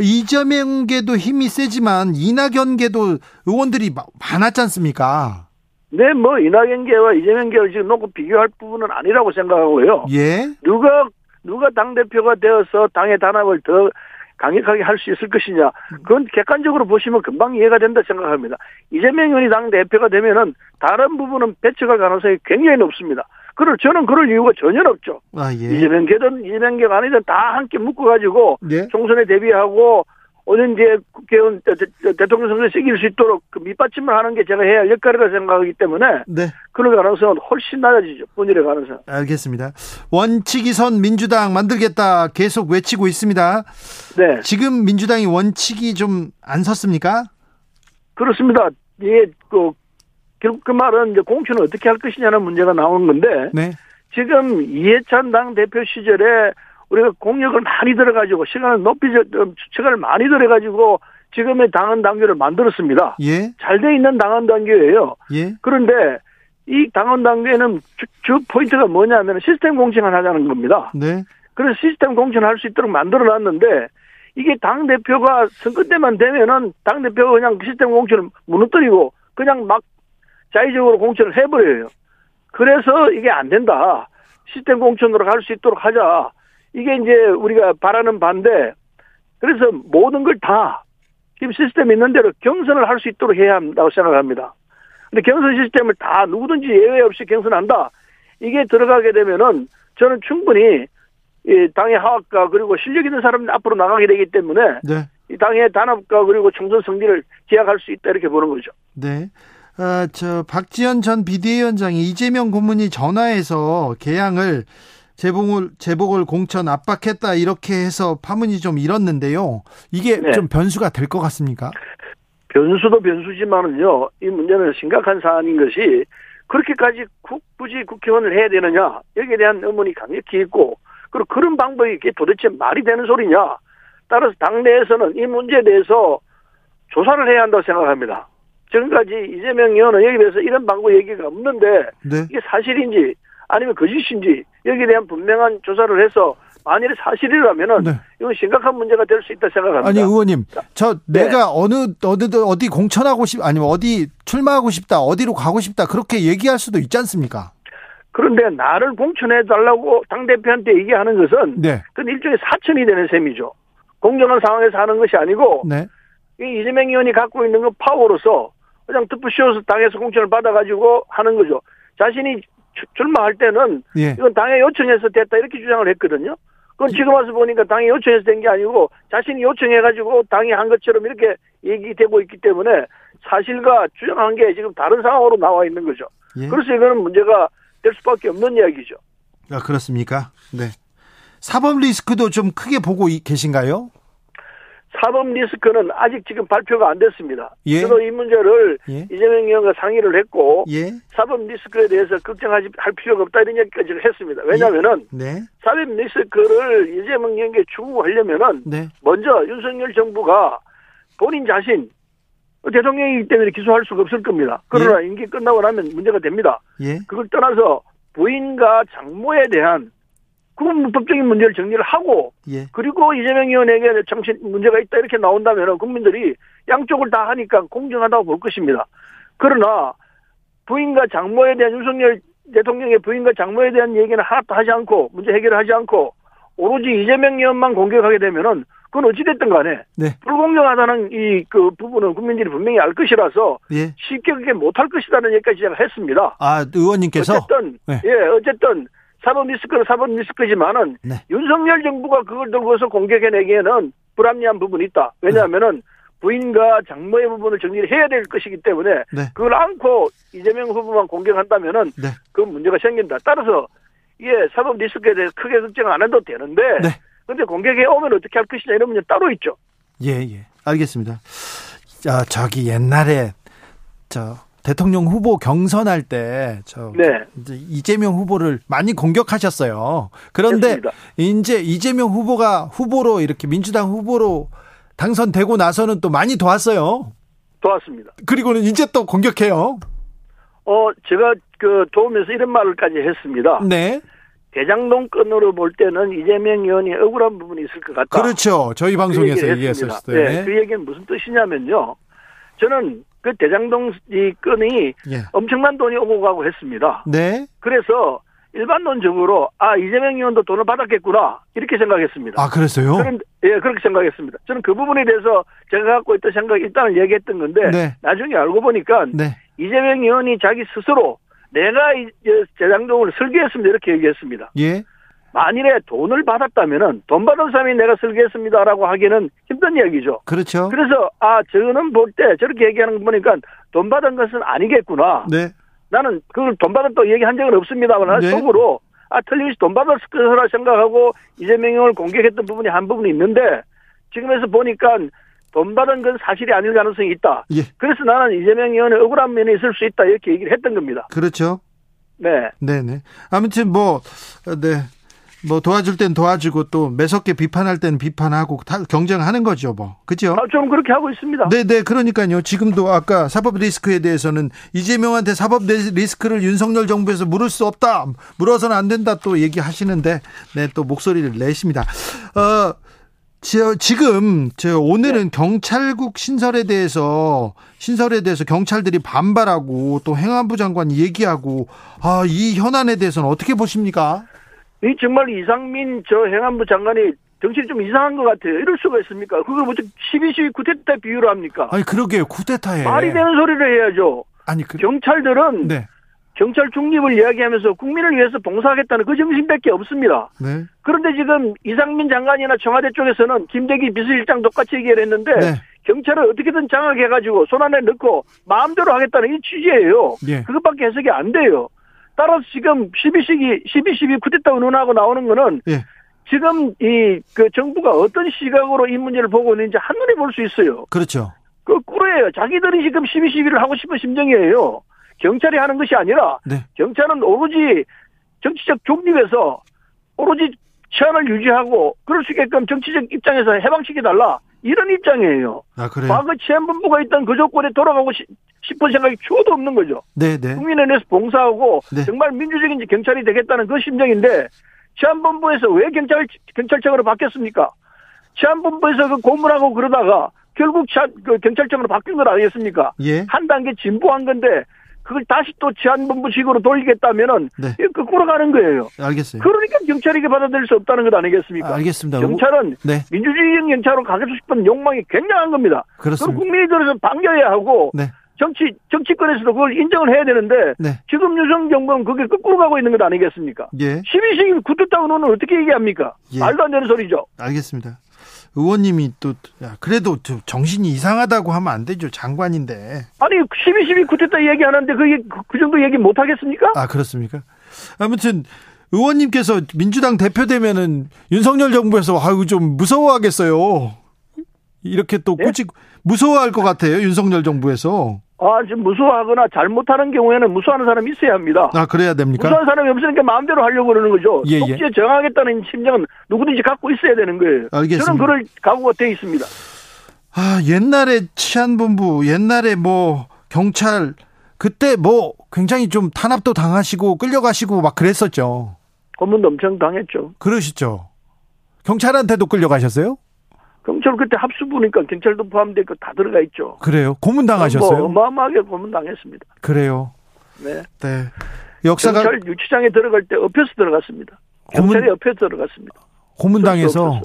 이재명 개도 힘이 세지만 이낙연 개도 의원들이 마- 많았지 않습니까? 네, 뭐 이낙연계와 이재명계를 지금 놓고 비교할 부분은 아니라고 생각하고요. 예. 누가 누가 당 대표가 되어서 당의 단합을 더 강력하게 할 수 있을 것이냐. 그건 객관적으로 보시면 금방 이해가 된다 생각합니다. 이재명 의원이 당 대표가 되면은 다른 부분은 배척할 가능성이 굉장히 높습니다. 그럴 저는 그럴 이유가 전혀 없죠. 아, 예. 이재명계든 이재명계가 아니든 다 함께 묶어가지고 예. 총선에 대비하고 오는 이제 국회의원 대- 대통령 선거에 이길 수 있도록 그 밑받침을 하는 게 제가 해야 할 역할이라 생각하기 때문에 네. 그럴 가능성은 훨씬 낮아지죠. 분열의 가능성. 알겠습니다. 원칙이선 민주당 만들겠다 계속 외치고 있습니다. 네, 지금 민주당이 원칙이 좀 안 섰습니까? 그렇습니다. 이게 그 결국 그 말은 이제 공천을 어떻게 할 것이냐는 문제가 나오는 건데 네. 지금 이해찬 당 대표 시절에 우리가 공력을 많이 들어가지고 시간을 높이 저- 시간을 많이 들어가지고 지금의 당헌 당규를 만들었습니다. 예. 잘 돼 있는 당헌 당규예요. 예. 그런데 이 당헌 당규에는 주, 주 포인트가 뭐냐면 시스템 공천을 하자는 겁니다. 네. 그래서 시스템 공천을 할수 있도록 만들어 놨는데 이게 당 대표가 선거 때만 되면은 당 대표가 그냥 시스템 공천을 무너뜨리고 그냥 막 자의적으로 공천을 해버려요. 그래서 이게 안 된다. 시스템 공천으로 갈 수 있도록 하자. 이게 이제 우리가 바라는 반대. 그래서 모든 걸 다 지금 시스템 있는 대로 경선을 할 수 있도록 해야 한다고 생각합니다. 근데 경선 시스템을 다 누구든지 예외 없이 경선한다. 이게 들어가게 되면은 저는 충분히 이 당의 하악과 그리고 실력 있는 사람이 앞으로 나가게 되기 때문에 네. 이 당의 단합과 그리고 총선 승리를 기약할 수 있다 이렇게 보는 거죠. 네. 아, 저 박지원 전 비대위원장이 이재명 고문이 전화해서 개항을 재봉을 재복을 공천 압박했다 이렇게 해서 파문이 좀 일었는데요. 이게 네. 좀 변수가 될 것 같습니까? 변수도 변수지만은요. 이 문제는 심각한 사안인 것이 그렇게까지 국, 굳이 국회의원을 해야 되느냐 여기에 대한 의문이 강력히 있고 그리고 그런 방법이 이게 도대체 말이 되는 소리냐 따라서 당내에서는 이 문제에 대해서 조사를 해야 한다고 생각합니다. 지금까지 이재명 의원은 여기에 대해서 이런 방법 얘기가 없는데 네. 이게 사실인지 아니면 거짓인지 여기에 대한 분명한 조사를 해서 만일에 사실이라면은 네. 이건 심각한 문제가 될 수 있다 생각합니다. 아니 의원님, 저 네. 내가 어느 어느 어디 공천하고 싶 아니면 어디 출마하고 싶다, 어디로 가고 싶다 그렇게 얘기할 수도 있지 않습니까? 그런데 나를 공천해 달라고 당 대표한테 얘기하는 것은 네. 그건 일종의 사천이 되는 셈이죠. 공정한 상황에서 하는 것이 아니고 네. 이 이재명 의원이 갖고 있는 건 파워로서 그냥 뜻부 씌워서 당에서 공천을 받아가지고 하는 거죠. 자신이 출마할 때는 예. 이건 당에 요청해서 됐다 이렇게 주장을 했거든요. 그건 지금 와서 보니까 당이 요청해서 된 게 아니고 자신이 요청해가지고 당이 한 것처럼 이렇게 얘기되고 있기 때문에 사실과 주장한 게 지금 다른 상황으로 나와 있는 거죠. 예. 그래서 이거는 문제가 될 수밖에 없는 이야기죠. 아, 그렇습니까? 네. 사법 리스크도 좀 크게 보고 계신가요? 사법 리스크는 아직 지금 발표가 안 됐습니다. 예. 저도 이 문제를 예. 이재명 의원과 상의를 했고 예. 사법 리스크에 대해서 걱정하지 할 필요가 없다 이런 얘기까지 했습니다. 왜냐하면은 예. 네. 사법 리스크를 이재명 의원에게 추구하려면은 네. 먼저 윤석열 정부가 본인 자신 대통령이기 때문에 기소할 수가 없을 겁니다. 그러나 예. 임기 끝나고 나면 문제가 됩니다. 예. 그걸 떠나서 부인과 장모에 대한 그건 법적인 문제를 정리를 하고 예. 그리고 이재명 의원에게 정신 문제가 있다 이렇게 나온다면 국민들이 양쪽을 다 하니까 공정하다고 볼 것입니다. 그러나 부인과 장모에 대한 윤석열 대통령의 부인과 장모에 대한 얘기는 하나도 하지 않고 문제 해결을 하지 않고 오로지 이재명 의원만 공격하게 되면은 그건 어찌됐든 간에 네. 불공정하다는 이 그 부분은 국민들이 분명히 알 것이라서 예. 쉽게 그게 못할 것이라는 얘기까지 제가 했습니다. 아 의원님께서 어쨌든 네. 예 어쨌든 사법 리스크는 사법 리스크지만은 네. 윤석열 정부가 그걸 들고서 공격해내기에는 불합리한 부분이 있다. 왜냐하면은 네. 부인과 장모의 부분을 정리를 해야 될 것이기 때문에 네. 그걸 안고 이재명 후보만 공격한다면은 네. 그 문제가 생긴다. 따라서 이게 사법 리스크에 대해서 크게 걱정 안 해도 되는데 네. 근데 공격해 오면 어떻게 할 것이냐 이런 문제 따로 있죠. 예, 예. 알겠습니다. 자, 저기 옛날에 저 대통령 후보 경선할 때저 네. 이재명 후보를 많이 공격하셨어요. 그런데 됐습니다. 이제 이재명 후보가 후보로 이렇게 민주당 후보로 당선되고 나서는 또 많이 도왔어요. 도왔습니다. 그리고는 이제 또 공격해요. 어, 제가 그 도우면서 이런 말을까지 했습니다. 네. 대장동 건으로 볼 때는 이재명 의원이 억울한 부분이 있을 것 같다. 그렇죠. 저희 그 방송에서 그 얘기했었을 때. 네, 그 얘기는 무슨 뜻이냐면요. 저는 그 대장동 이 건이 예. 엄청난 돈이 오고 가고 했습니다. 네. 그래서 일반론적으로 아 이재명 의원도 돈을 받았겠구나 이렇게 생각했습니다. 아 그랬어요? 그런 예 그렇게 생각했습니다. 저는 그 부분에 대해서 제가 갖고 있던 생각 일단은 얘기했던 건데 네. 나중에 알고 보니까 네. 이재명 의원이 자기 스스로 내가 이 대장동을 설계했습니다 이렇게 얘기했습니다. 예. 만일에 돈을 받았다면은 돈 받은 사람이 내가 설계했습니다라고 하기는 힘든 이야기죠. 그렇죠. 그래서 아 저는 볼 때 저렇게 얘기하는 거 보니까 돈 받은 것은 아니겠구나. 네. 나는 그걸 돈 받았다고 얘기한 적은 없습니다만 네. 속으로 아 틀림없이 돈 받았을 거라 생각하고 이재명을 공격했던 부분이 한 부분이 있는데 지금에서 보니까 돈 받은 건 사실이 아닐 가능성이 있다. 예. 그래서 나는 이재명 의원의 억울한 면이 있을 수 있다 이렇게 얘기를 했던 겁니다. 그렇죠. 네. 네네. 아무튼 뭐, 네. 뭐 도와줄 땐 도와주고 또 매섭게 비판할 땐 비판하고 다 경쟁하는 거죠, 뭐. 그죠? 아, 좀 그렇게 하고 있습니다. 네, 네. 그러니까요. 지금도 아까 사법 리스크에 대해서는 이재명한테 사법 리스크를 윤석열 정부에서 물을 수 없다. 물어서는 안 된다 또 얘기하시는데 네, 또 목소리를 내십니다. 어, 저, 지금 저 오늘은 네. 경찰국 신설에 대해서 신설에 대해서 경찰들이 반발하고 또 행안부 장관 얘기하고 아, 이 현안에 대해서는 어떻게 보십니까? 이 정말 이상민 저 행안부 장관이 정신이 좀 이상한 것 같아요. 이럴 수가 있습니까? 그걸 뭐12.12 쿠데타 비유로 합니까? 아니 그러게요. 쿠데타에 말이 되는 소리를 해야죠. 아니 그... 경찰들은 네. 경찰 중립을 이야기하면서 국민을 위해서 봉사하겠다는 그 정신밖에 없습니다. 네. 그런데 지금 이상민 장관이나 청와대 쪽에서는 김대기 비서실장 똑같이 얘기를 했는데 네. 경찰을 어떻게든 장악해가지고 손안에 넣고 마음대로 하겠다는 이 취지예요. 네. 그것밖에 해석이 안 돼요. 따라서 지금 12시기 12.12 쿠데타 운운하고 나오는 거는 예. 지금 이 그 정부가 어떤 시각으로 이 문제를 보고 있는지 한눈에 볼 수 있어요. 그렇죠. 그 꿀이에요. 자기들이 지금 12.12를 하고 싶은 심정이에요. 경찰이 하는 것이 아니라 네. 경찰은 오로지 정치적 중립에서 오로지 치안을 유지하고 그럴 수 있게끔 정치적 입장에서 해방시켜달라 이런 입장이에요. 아, 그래요? 과거 치안본부가 있던 그 조건에 돌아가고 시- 싶은 생각이 추호도 없는 거죠. 네, 네. 국민에 대해서 봉사하고 네. 정말 민주적인 경찰이 되겠다는 그 심정인데 치안본부에서 왜 경찰 경찰청으로 바뀌었습니까? 치안본부에서 그 고문하고 그러다가 결국 치안, 그 경찰청으로 바뀐 건 아니겠습니까? 예. 한 단계 진보한 건데 그걸 다시 또 치안본부식으로 돌리겠다면은 네. 거꾸로 가는 거예요. 알겠어요. 그러니까 경찰이 이게 받아들일 수 없다는 것 아니겠습니까? 아, 알겠습니다. 경찰은 네. 민주주의 경찰로 가고 싶은 욕망이 굉장한 겁니다. 그걸 그렇습니다. 국민이 들어서 반겨야 하고 네. 정치 정치권에서도 그걸 인정을 해야 되는데 네. 지금 유성 정부는 그게 거꾸로 가고 있는 것 아니겠습니까? 예. 12시 구두타고는 어떻게 얘기합니까? 예. 말도 안 되는 소리죠. 알겠습니다. 의원님이 또 야, 그래도 좀 정신이 이상하다고 하면 안 되죠. 장관인데. 아니 12.12 구두타 얘기하는데 그, 얘기- 그, 그 정도 얘기 못 하겠습니까? 아, 그렇습니까? 아무튼 의원님께서 민주당 대표 되면은 윤석열 정부에서 아유 좀 무서워하겠어요. 이렇게 또 네? 꾸짖 무서워할 것 같아요. 윤석열 정부에서. 아, 지금 무서워하거나 잘못하는 경우에는 무서워하는 사람이 있어야 합니다. 아, 그래야 됩니까? 무서워하는 사람이 없으니까 마음대로 하려고 그러는 거죠. 예, 예. 독재에 정하겠다는 심정은 누구든지 갖고 있어야 되는 거예요. 알겠습니다. 저는 그럴 각오가 돼 있습니다. 아, 옛날에 치안본부, 옛날에 뭐 경찰 그때 뭐 굉장히 좀 탄압도 당하시고 끌려가시고 막 그랬었죠. 고문도 엄청 당했죠. 그러시죠. 경찰한테도 끌려가셨어요? 경찰 그때 합수 보니까 경찰도 포함되어 있고 다 들어가 있죠. 그래요. 고문 뭐 당하셨어요? 어마어마하게 고문 당했습니다. 그래요. 네. 네. 역사가 경찰 유치장에 들어갈 때 엎혀서 들어갔습니다. 고문- 경찰이 엎혀서 들어갔습니다. 고문당해서.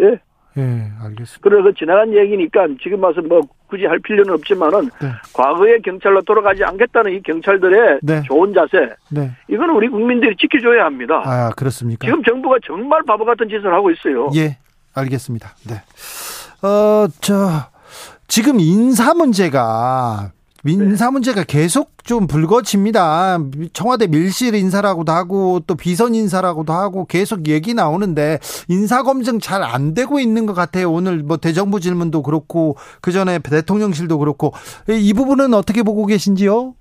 예. 예, 알겠습니다. 그래서 지나간 얘기니까 지금 와서 뭐 굳이 할 필요는 없지만은 네. 과거의 경찰로 돌아가지 않겠다는 이 경찰들의 네. 좋은 자세 네. 이거는 우리 국민들이 지켜줘야 합니다. 아, 그렇습니까? 지금 정부가 정말 바보 같은 짓을 하고 있어요. 예, 알겠습니다. 네. 어, 저, 지금 인사 문제가, 인사 문제가 계속 좀 불거집니다. 청와대 밀실 인사라고도 하고, 또 비선 인사라고도 하고, 계속 얘기 나오는데, 인사 검증 잘 안 되고 있는 것 같아요. 오늘 뭐 대정부 질문도 그렇고, 그 전에 대통령실도 그렇고, 이 부분은 어떻게 보고 계신지요?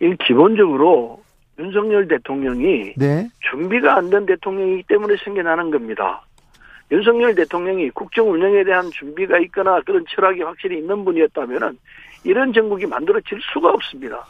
이 기본적으로 윤석열 대통령이 네. 준비가 안 된 대통령이기 때문에 생겨나는 겁니다. 윤석열 대통령이 국정 운영에 대한 준비가 있거나 그런 철학이 확실히 있는 분이었다면은 이런 정국이 만들어질 수가 없습니다.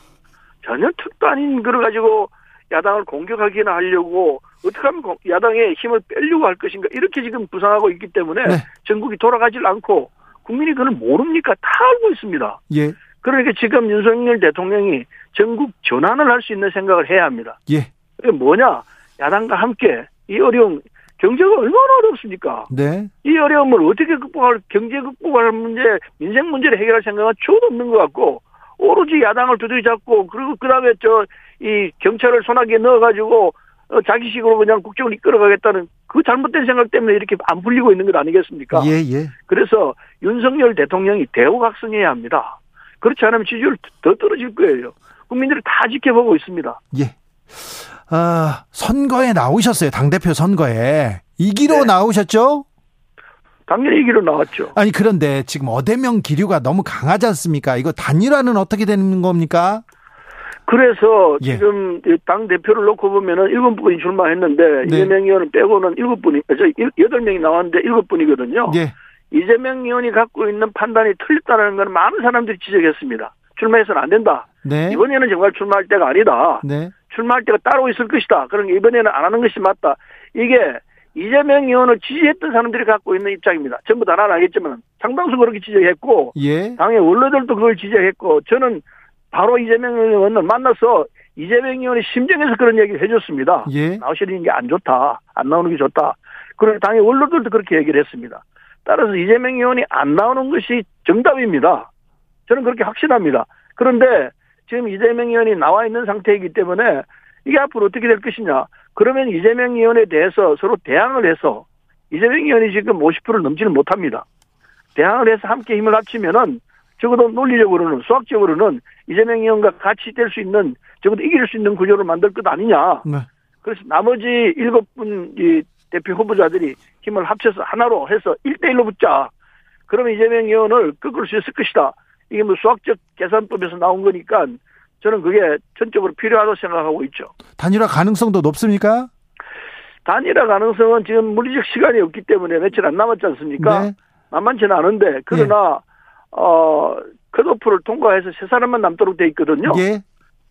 전혀 특도 아닌 걸 가지고 야당을 공격하기나 하려고 어떻게 하면 공- 야당의 힘을 빼려고 할 것인가 이렇게 지금 부상하고 있기 때문에 네. 전국이 돌아가질 않고 국민이 그걸 모릅니까? 다 알고 있습니다. 예. 그러니까 지금 윤석열 대통령이 전국 전환을 할 수 있는 생각을 해야 합니다. 예. 그게 뭐냐? 야당과 함께 이 어려움, 경제가 얼마나 어렵습니까? 네. 이 어려움을 어떻게 극복할, 경제 극복할 문제, 민생 문제를 해결할 생각은 추호도 없는 것 같고, 오로지 야당을 두드리 잡고, 그리고 그 다음에 저, 이 경찰을 손아귀에 넣어가지고, 어, 자기식으로 그냥 국정을 이끌어가겠다는 그 잘못된 생각 때문에 이렇게 안 풀리고 있는 것 아니겠습니까? 예, 예. 그래서 윤석열 대통령이 대우각성해야 합니다. 그렇지 않으면 지지율 더 떨어질 거예요. 국민들이 다 지켜보고 있습니다. 예. 아, 선거에 나오셨어요. 당대표 선거에. 이기로 네. 나오셨죠? 당연히 이기로 나왔죠. 아니, 그런데 지금 어대명 기류가 너무 강하지 않습니까? 이거 단일화는 어떻게 되는 겁니까? 그래서 예. 지금 당 대표를 놓고 보면은 일곱 분이 출마했는데 네. 이재명 의원은 빼고는 일곱 분이 저 여덟 명이 나왔는데 일곱 분이거든요. 예. 이재명 의원이 갖고 있는 판단이 틀렸다는 건 많은 사람들이 지적했습니다. 출마해서는 안 된다. 네. 이번에는 정말 출마할 때가 아니다. 네. 출마할 때가 따로 있을 것이다. 그러니까 이번에는 안 하는 것이 맞다. 이게 이재명 의원을 지지했던 사람들이 갖고 있는 입장입니다. 전부 다난 알겠지만 상당수 그렇게 지적했고 예. 당의 원로들도 그걸 지적했고 저는 바로 이재명 의원을 만나서 이재명 의원의 심정에서 그런 얘기를 해줬습니다. 예. 나오시는 게 안 좋다. 안 나오는 게 좋다. 그리고 당의 원로들도 그렇게 얘기를 했습니다. 따라서 이재명 의원이 안 나오는 것이 정답입니다. 저는 그렇게 확신합니다. 그런데 지금 이재명 의원이 나와 있는 상태이기 때문에 이게 앞으로 어떻게 될 것이냐. 그러면 이재명 의원에 대해서 서로 대항을 해서 이재명 의원이 지금 50%를 넘지는 못합니다. 대항을 해서 함께 힘을 합치면은 적어도 논리적으로는 수학적으로는 이재명 의원과 같이 될 수 있는 적어도 이길 수 있는 구조를 만들 것 아니냐. 네. 그래서 나머지 일곱 분이 대표 후보자들이 힘을 합쳐서 하나로 해서 1대1로 붙자. 그러면 이재명 의원을 꺾을 수 있을 것이다. 이게 뭐 수학적 계산법에서 나온 거니까 저는 그게 전적으로 필요하다고 생각하고 있죠. 단일화 가능성도 높습니까? 단일화 가능성은 지금 물리적 시간이 없기 때문에 며칠 안 남았지 않습니까? 네. 만만치는 않은데 그러나 네. 어 컷오프를 통과해서 세 사람만 남도록 돼 있거든요. 예.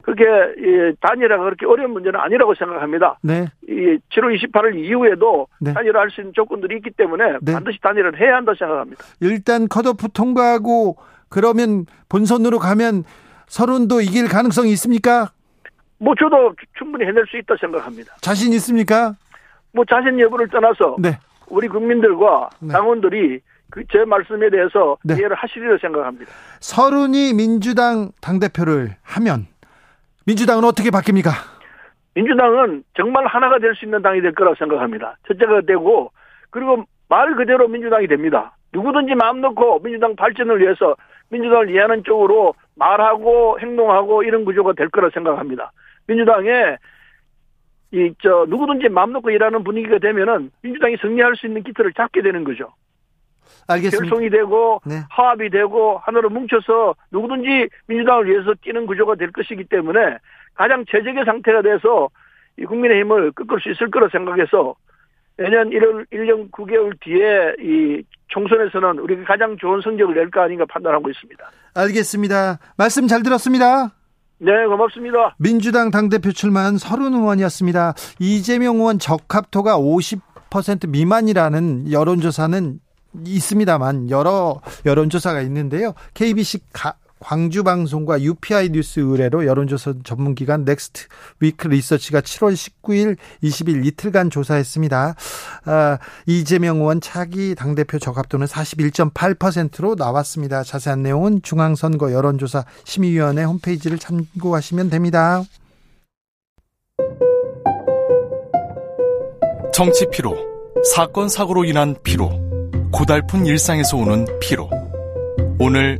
그게 이 단일화가 그렇게 어려운 문제는 아니라고 생각합니다. 네. 이 7월 28일 이후에도 네. 단일화할 수 있는 조건들이 있기 때문에 네. 반드시 단일화를 해야 한다고 생각합니다. 일단 컷오프 통과하고 그러면 본선으로 가면 서른도 이길 가능성이 있습니까? 뭐 저도 충분히 해낼 수 있다 생각합니다. 자신 있습니까? 뭐 자신 여부를 떠나서 네. 우리 국민들과 네. 당원들이 그 제 말씀에 대해서 네. 이해를 하시리라 생각합니다. 서른이 민주당 당 대표를 하면 민주당은 어떻게 바뀝니까? 민주당은 정말 하나가 될 수 있는 당이 될 거라고 생각합니다. 첫째가 되고 그리고 말 그대로 민주당이 됩니다. 누구든지 마음 놓고 민주당 발전을 위해서 민주당을 이해하는 쪽으로 말하고 행동하고 이런 구조가 될 거라 생각합니다. 민주당에 이 저 누구든지 마음 놓고 일하는 분위기가 되면은 민주당이 승리할 수 있는 기틀을 잡게 되는 거죠. 알겠습니다. 결송이 되고 네. 화합이 되고 하나로 뭉쳐서 누구든지 민주당을 위해서 뛰는 구조가 될 것이기 때문에 가장 최적의 상태가 돼서 이 국민의힘을 꺾을 수 있을 거라 생각해서 내년 1월 1년 9개월 뒤에 이 총선에서는 우리가 가장 좋은 성적을 낼 거 아닌가 판단하고 있습니다. 알겠습니다. 말씀 잘 들었습니다. 네, 고맙습니다. 민주당 당대표 출마한 서른 의원이었습니다. 이재명 의원 적합도가 50% 미만이라는 여론조사는 있습니다만 여러 여론조사가 있는데요. KBC 가, 광주 방송과 UPI 뉴스 의뢰로 여론조사 전문기관 넥스트 위크 리서치가 7월 19일, 20일 이틀간 조사했습니다. 아, 이재명 의원 차기 당대표 적합도는 41.8%로 나왔습니다. 자세한 내용은 중앙선거 여론조사 심의위원회 홈페이지를 참고하시면 됩니다. 정치 피로, 사건 사고로 인한 피로, 고달픈 일상에서 오는 피로. 오늘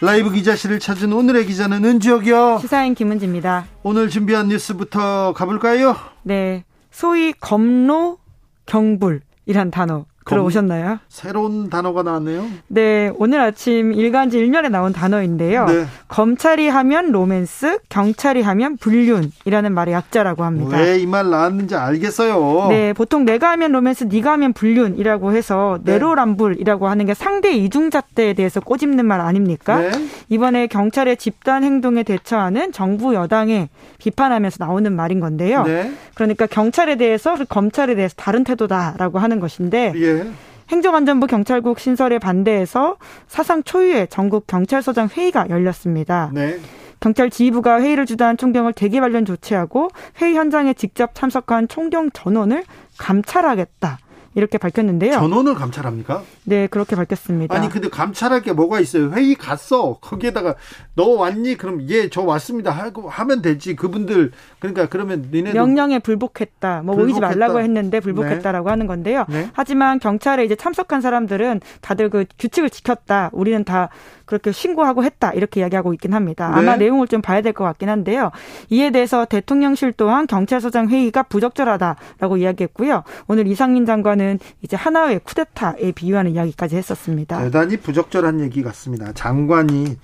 라이브 기자실을 찾은 오늘의 기자는 은지혁이요. 시사인 김은지입니다. 오늘 준비한 뉴스부터 가볼까요? 네. 소위 검로 경불 이란 단어 들어오셨나요? 새로운 단어가 나왔네요. 네, 오늘 아침 일간지 일면에 나온 단어인데요. 네. 검찰이 하면 로맨스, 경찰이 하면 불륜이라는 말의 약자라고 합니다. 왜 이 말 나왔는지 알겠어요. 네, 보통 내가 하면 로맨스, 네가 하면 불륜이라고 해서 네. 내로남불이라고 하는 게 상대 이중잣대에 대해서 꼬집는 말 아닙니까? 네. 이번에 경찰의 집단 행동에 대처하는 정부 여당에 비판하면서 나오는 말인 건데요. 네. 그러니까 경찰에 대해서 검찰에 대해서 다른 태도다라고 하는 것인데 예. 행정안전부 경찰국 신설에 반대해서 사상 초유의 전국 경찰서장 회의가 열렸습니다. 네. 경찰 지휘부가 회의를 주도한 총경을 대기 관련 조치하고 회의 현장에 직접 참석한 총경 전원을 감찰하겠다. 이렇게 밝혔는데요. 전원을 감찰합니까? 네, 그렇게 밝혔습니다. 아니 근데 감찰할 게 뭐가 있어요? 회의 갔어. 거기에다가 너 왔니? 그럼 예, 저 왔습니다. 하고 하면 되지. 그분들 그러니까 그러면 니네 명령에 불복했다. 뭐 불복했다. 모이지 말라고 했는데 불복했다라고 네. 하는 건데요. 네. 하지만 경찰에 이제 참석한 사람들은 다들 그 규칙을 지켰다. 우리는 다 그렇게 신고하고 했다 이렇게 이야기하고 있긴 합니다. 아마 네. 내용을 좀 봐야 될 것 같긴 한데요. 이에 대해서 대통령실 또한 경찰서장 회의가 부적절하다라고 이야기했고요. 오늘 이상민 장관은 이제 하나의 쿠데타에 비유하는 이야기까지 했었습니다. 대단히 부적절한 얘기 같습니다. 장관이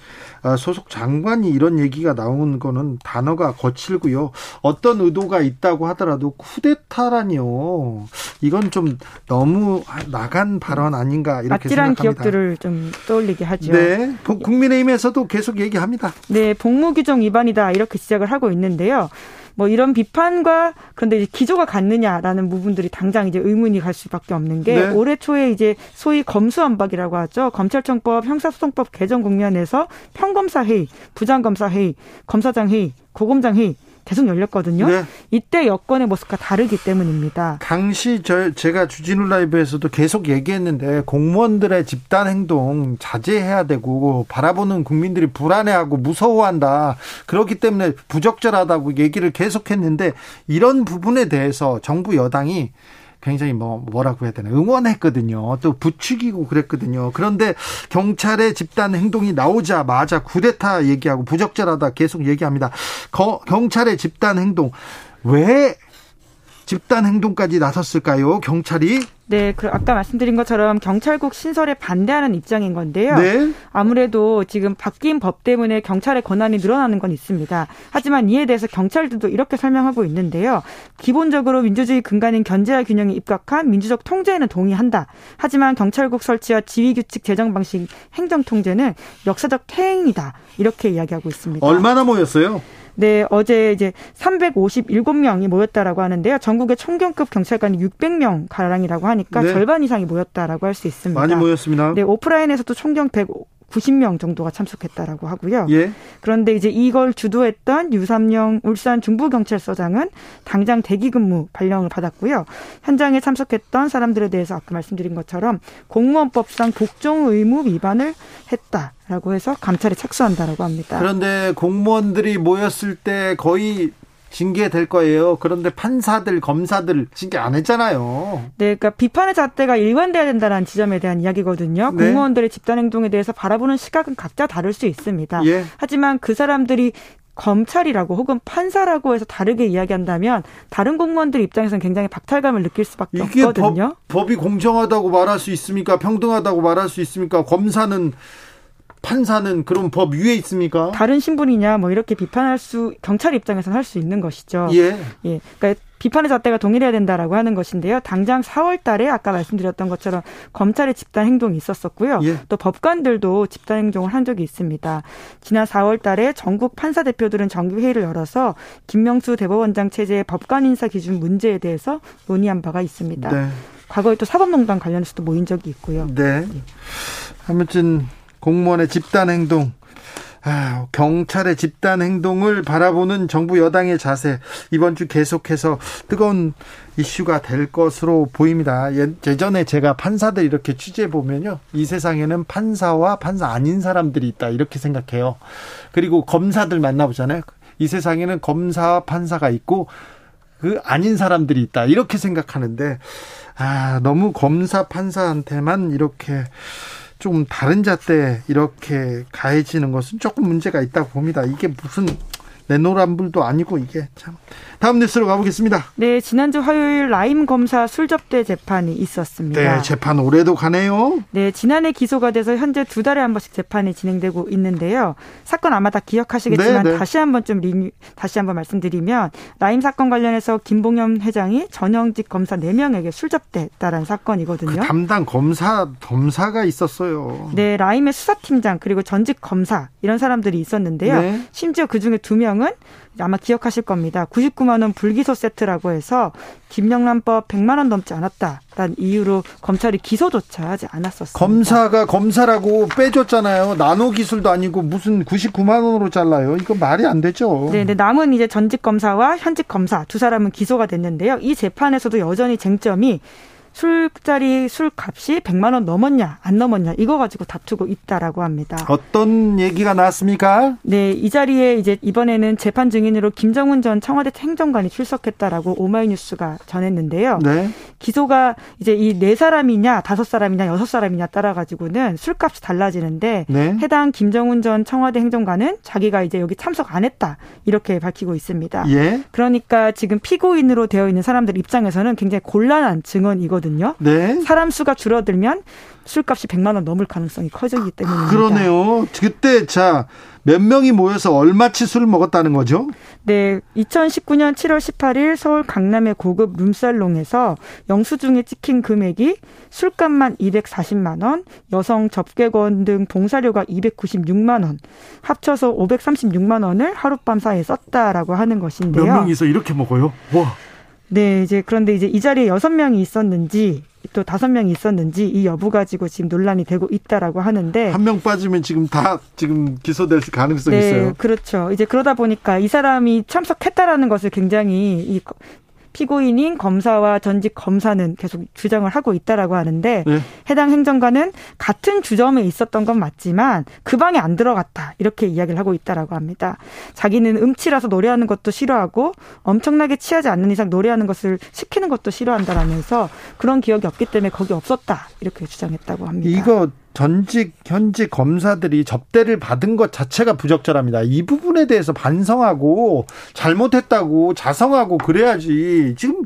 아, 소속 장관이 이런 얘기가 나오는 거는 단어가 거칠고요. 어떤 의도가 있다고 하더라도 쿠데타라니요. 이건 좀 너무 나간 발언 아닌가 이렇게 생각합니다. 기억들을 좀 떠올리게 하죠. 네. 네, 국민의힘에서도 계속 얘기합니다. 네, 복무 규정 위반이다 이렇게 지적을 하고 있는데요. 뭐 이런 비판과 그런데 이제 기조가 같느냐라는 부분들이 당장 이제 의문이 갈 수밖에 없는 게 네. 올해 초에 이제 소위 검수안박이라고 하죠. 검찰청법 형사소송법 개정 국면에서 평검사 회의, 부장검사 회의, 검사장 회의, 고검장 회의 계속 열렸거든요. 네. 이때 여권의 모습과 다르기 때문입니다. 당시 저 제가 주진우 라이브에서도 계속 얘기했는데 공무원들의 집단 행동 자제해야 되고 바라보는 국민들이 불안해하고 무서워한다. 그렇기 때문에 부적절하다고 얘기를 계속했는데 이런 부분에 대해서 정부 여당이 굉장히 뭐 뭐라고 해야 되나 응원했거든요. 또 부추기고 그랬거든요. 그런데 경찰의 집단 행동이 나오자마자 구데타 얘기하고 부적절하다 계속 얘기합니다. 거, 경찰의 집단 행동 왜 집단 행동까지 나섰을까요? 경찰이 네, 그 아까 말씀드린 것처럼 경찰국 신설에 반대하는 입장인 건데요. 네. 아무래도 지금 바뀐 법 때문에 경찰의 권한이 늘어나는 건 있습니다. 하지만 이에 대해서 경찰들도 이렇게 설명하고 있는데요. 기본적으로 민주주의 근간인 견제와 균형에 입각한 민주적 통제에는 동의한다. 하지만 경찰국 설치와 지휘 규칙 제정 방식 행정 통제는 역사적 퇴행이다. 이렇게 이야기하고 있습니다. 얼마나 모였어요? 네, 어제 이제 357명이 모였다라고 하는데요. 전국의 총경급 경찰관이 600명 가량이라고 하니까 네. 절반 이상이 모였다라고 할 수 있습니다. 많이 모였습니다. 네, 오프라인에서도 총경 100 90명 정도가 참석했다라고 하고요. 예. 그런데 이제 이걸 주도했던 유삼영 울산 중부경찰서장은 당장 대기근무 발령을 받았고요. 현장에 참석했던 사람들에 대해서 아까 말씀드린 것처럼 공무원법상 복종 의무 위반을 했다 라고 해서 감찰에 착수한다라고 합니다. 그런데 공무원들이 모였을 때 거의 징계될 거예요. 그런데 판사들, 검사들 징계 안 했잖아요. 네, 그러니까 비판의 잣대가 일관돼야 된다는 지점에 대한 이야기거든요. 네. 공무원들의 집단 행동에 대해서 바라보는 시각은 각자 다를 수 있습니다. 예. 하지만 그 사람들이 검찰이라고 혹은 판사라고 해서 다르게 이야기한다면 다른 공무원들 입장에서는 굉장히 박탈감을 느낄 수밖에 없거든요. 법, 법이 공정하다고 말할 수 있습니까? 평등하다고 말할 수 있습니까? 검사는 판사는 그럼 법 위에 있습니까? 다른 신분이냐 뭐 이렇게 비판할 수 경찰 입장에서는 할 수 있는 것이죠. 예. 예. 그러니까 비판의 잣대가 동일해야 된다라고 하는 것인데요. 당장 4월 달에 아까 말씀드렸던 것처럼 검찰의 집단 행동이 있었었고요. 예. 또 법관들도 집단 행동을 한 적이 있습니다. 지난 4월 달에 전국 판사 대표들은 정기 회의를 열어서 김명수 대법원장 체제의 법관 인사 기준 문제에 대해서 논의한 바가 있습니다. 네. 과거에 또 사법농단 관련해서도 모인 적이 있고요. 네. 아무튼 공무원의 집단 행동, 아, 경찰의 집단 행동을 바라보는 정부 여당의 자세 이번 주 계속해서 뜨거운 이슈가 될 것으로 보입니다. 예, 예전에 제가 판사들 이렇게 취재해 보면요, 이 세상에는 판사와 판사 아닌 사람들이 있다 이렇게 생각해요. 그리고 검사들 만나보잖아요. 이 세상에는 검사와 판사가 있고 그 아닌 사람들이 있다 이렇게 생각하는데 아 너무 검사 판사한테만 이렇게 좀 다른 잣대 이렇게 가해지는 것은 조금 문제가 있다고 봅니다. 이게 무슨 내노란불도 아니고 이게 참. 다음 뉴스로 가보겠습니다. 네, 지난주 화요일 라임 검사 술접대 재판이 있었습니다. 네, 재판 올해도 가네요. 네, 지난해 기소가 돼서 현재 두 달에 한 번씩 재판이 진행되고 있는데요. 사건 아마 다 기억하시겠지만 네, 네. 다시 한번 좀 리뷰, 다시 한번 말씀드리면 라임 사건 관련해서 김봉현 회장이 전현직 검사 4명에게 술접대했다는 사건이거든요. 그 담당 검사 검사가 있었어요. 네, 라임의 수사팀장 그리고 전직 검사 이런 사람들이 있었는데요. 네. 심지어 그 중에 두 명은 아마 기억하실 겁니다. 99만 원 불기소 세트라고 해서 김영란법 100만 원 넘지 않았다라는 이유로 검찰이 기소조차 하지 않았었습니다. 검사가 검사라고 빼줬잖아요. 나노 기술도 아니고 무슨 99만 원으로 잘라요. 이거 말이 안 되죠. 네, 네. 남은 이제 전직 검사와 현직 검사 두 사람은 기소가 됐는데요. 이 재판에서도 여전히 쟁점이 술자리 술값이 100만 원 넘었냐 안 넘었냐 이거 가지고 다투고 있다라고 합니다. 어떤 얘기가 나왔습니까? 네, 이 자리에 이제 이번에는 재판 증인으로 김정은 전 청와대 행정관이 출석했다라고 오마이뉴스가 전했는데요. 네. 기소가 이제 이 네 사람이냐 다섯 사람이냐 여섯 사람이냐 따라 가지고는 술값이 달라지는데 네. 해당 김정은 전 청와대 행정관은 자기가 이제 여기 참석 안 했다 이렇게 밝히고 있습니다. 예. 그러니까 지금 피고인으로 되어 있는 사람들 입장에서는 굉장히 곤란한 증언이거든요. 있거든요. 네. 사람 수가 줄어들면 술값이 100만 원 넘을 가능성이 커지기 때문입니다. 그러네요. 그때 자, 몇 명이 모여서 얼마치 술을 먹었다는 거죠? 네, 2019년 7월 18일 서울 강남의 고급 룸살롱에서 영수증에 찍힌 금액이 술값만 240만 원, 여성 접객원 등 봉사료가 296만 원, 합쳐서 536만 원을 하룻밤 사이에 썼다라고 하는 것인데요. 몇 명이서 이렇게 먹어요? 와. 네, 이제 그런데 이제 이 자리에 여섯 명이 있었는지 또 다섯 명이 있었는지 이 여부 가지고 지금 논란이 되고 있다라고 하는데 한 명 빠지면 지금 다 지금 기소될 가능성이 네, 있어요. 그렇죠. 이제 그러다 보니까 이 사람이 참석했다라는 것을 굉장히 이 피고인인 검사와 전직 검사는 계속 주장을 하고 있다라고 하는데 네. 해당 행정관은 같은 주점에 있었던 건 맞지만 그 방에 안 들어갔다 이렇게 이야기를 하고 있다라고 합니다. 자기는 음치라서 노래하는 것도 싫어하고 엄청나게 취하지 않는 이상 노래하는 것을 시키는 것도 싫어한다라면서 그런 기억이 없기 때문에 거기 없었다 이렇게 주장했다고 합니다. 이거 전직 현직 검사들이 접대를 받은 것 자체가 부적절합니다. 이 부분에 대해서 반성하고 잘못했다고 자성하고 그래야지 지금 뭐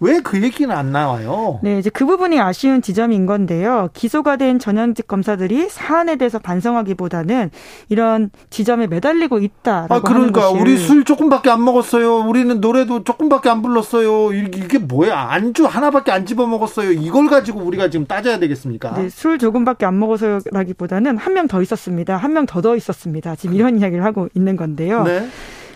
왜그 얘기는 안 나와요? 네, 이제 그 부분이 아쉬운 지점인 건데요. 기소가 된 전현직 검사들이 사안에 대해서 반성하기보다는 이런 지점에 매달리고 있다라고 아, 그러니까 하는 우리 술 조금밖에 안 먹었어요. 우리는 노래도 조금밖에 안 불렀어요. 이게 뭐야? 안주 하나밖에 안 집어 먹었어요. 이걸 가지고 우리가 지금 따져야 되겠습니까? 네, 술 조금밖에 안 먹어서라기보다는 한 명 더 있었습니다. 한 명 더 더 있었습니다. 지금 이런 이야기를 하고 있는 건데요. 네.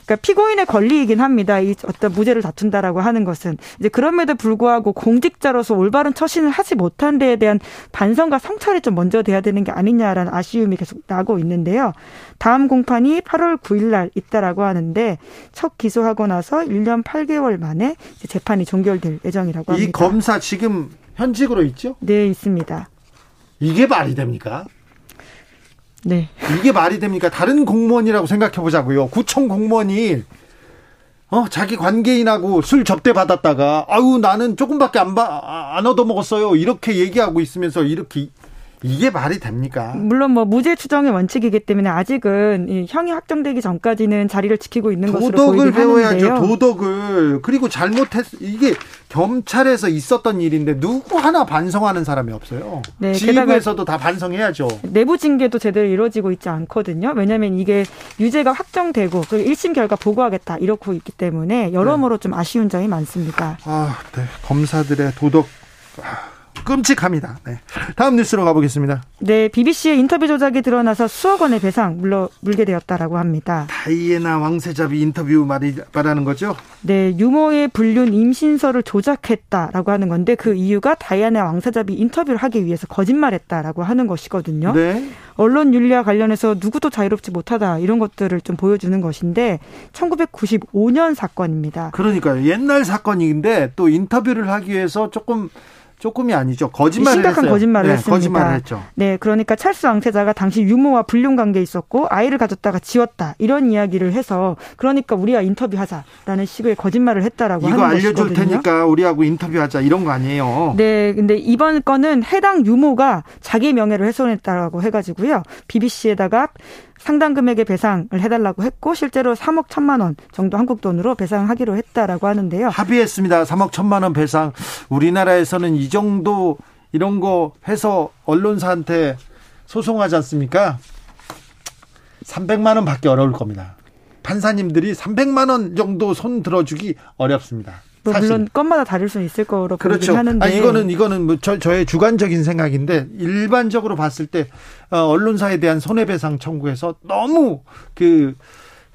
그러니까 피고인의 권리이긴 합니다. 이 어떤 무죄를 다툰다라고 하는 것은 이제 그럼에도 불구하고 공직자로서 올바른 처신을 하지 못한 데에 대한 반성과 성찰이 좀 먼저 돼야 되는 게 아니냐라는 아쉬움이 계속 나고 있는데요. 다음 공판이 8월 9일 날 있다라고 하는데 첫 기소하고 나서 1년 8개월 만에 재판이 종결될 예정이라고 합니다. 이 검사 지금 현직으로 있죠? 네, 있습니다. 이게 말이 됩니까? 네. 이게 말이 됩니까? 다른 공무원이라고 생각해 보자고요. 구청 공무원이 어, 자기 관계인하고 술 접대 받았다가 아유 나는 조금밖에 안, 바, 안 얻어 먹었어요. 이렇게 얘기하고 있으면서 이렇게 이게 말이 됩니까? 물론 뭐 무죄 추정의 원칙이기 때문에 아직은 이 형이 확정되기 전까지는 자리를 지키고 있는 것으로 보이긴 도덕을 배워야죠. 도덕을 그리고 잘못했 이게 경찰에서 있었던 일인데 누구 하나 반성하는 사람이 없어요. 네, 지휘부에서도 다 반성해야죠. 내부 징계도 제대로 이루어지고 있지 않거든요. 왜냐하면 이게 유죄가 확정되고 그 1심 결과 보고하겠다 이렇고 있기 때문에 여러모로 네. 좀 아쉬운 점이 많습니다. 아, 네. 검사들의 도덕 아. 끔찍합니다. 네. 다음 뉴스로 가보겠습니다. 네, BBC의 인터뷰 조작이 드러나서 수억 원의 배상 물러 물게 되었다라고 합니다. 다이애나 왕세자비 인터뷰 말이 말하는 거죠? 네, 유모의 불륜 임신서를 조작했다라고 하는 건데 그 이유가 다이애나 왕세자비 인터뷰를 하기 위해서 거짓말했다라고 하는 것이거든요. 네. 언론 윤리와 관련해서 누구도 자유롭지 못하다 이런 것들을 좀 보여주는 것인데 1995년 사건입니다. 그러니까 옛날 사건인데 또 인터뷰를 하기 위해서 조금 조금이 아니죠. 거짓말을 심각한 했어요. 거짓말을 네, 했습니다. 거짓말을 했죠. 네, 그러니까 찰스 왕세자가 당시 유모와 불륜 관계에 있었고 아이를 가졌다가 지웠다 이런 이야기를 해서 그러니까 우리와 인터뷰하자라는 식의 거짓말을 했다라고 하는 것이거든요. 이거 알려줄 테니까 우리하고 인터뷰하자 이런 거 아니에요. 네, 근데 이번 건은 해당 유모가 자기 명예를 훼손했다라고 해가지고요. BBC에다가 상당 금액의 배상을 해달라고 했고 실제로 3억 1천만 원 정도 한국 돈으로 배상하기로 했다라고 하는데요. 합의했습니다. 3억 1천만 원 배상. 우리나라에서는 이 정도 이런 거 해서 언론사한테 소송하지 않습니까? 300만 원 받기 어려울 겁니다. 판사님들이 300만 원 정도 손 들어주기 어렵습니다. 뭐 물론 건마다 다를 수는 있을 거로 그렇죠. 하는데. 아 이거는 이거는 뭐 저, 저의 주관적인 생각인데 일반적으로 봤을 때 어, 언론사에 대한 손해배상 청구에서 너무 그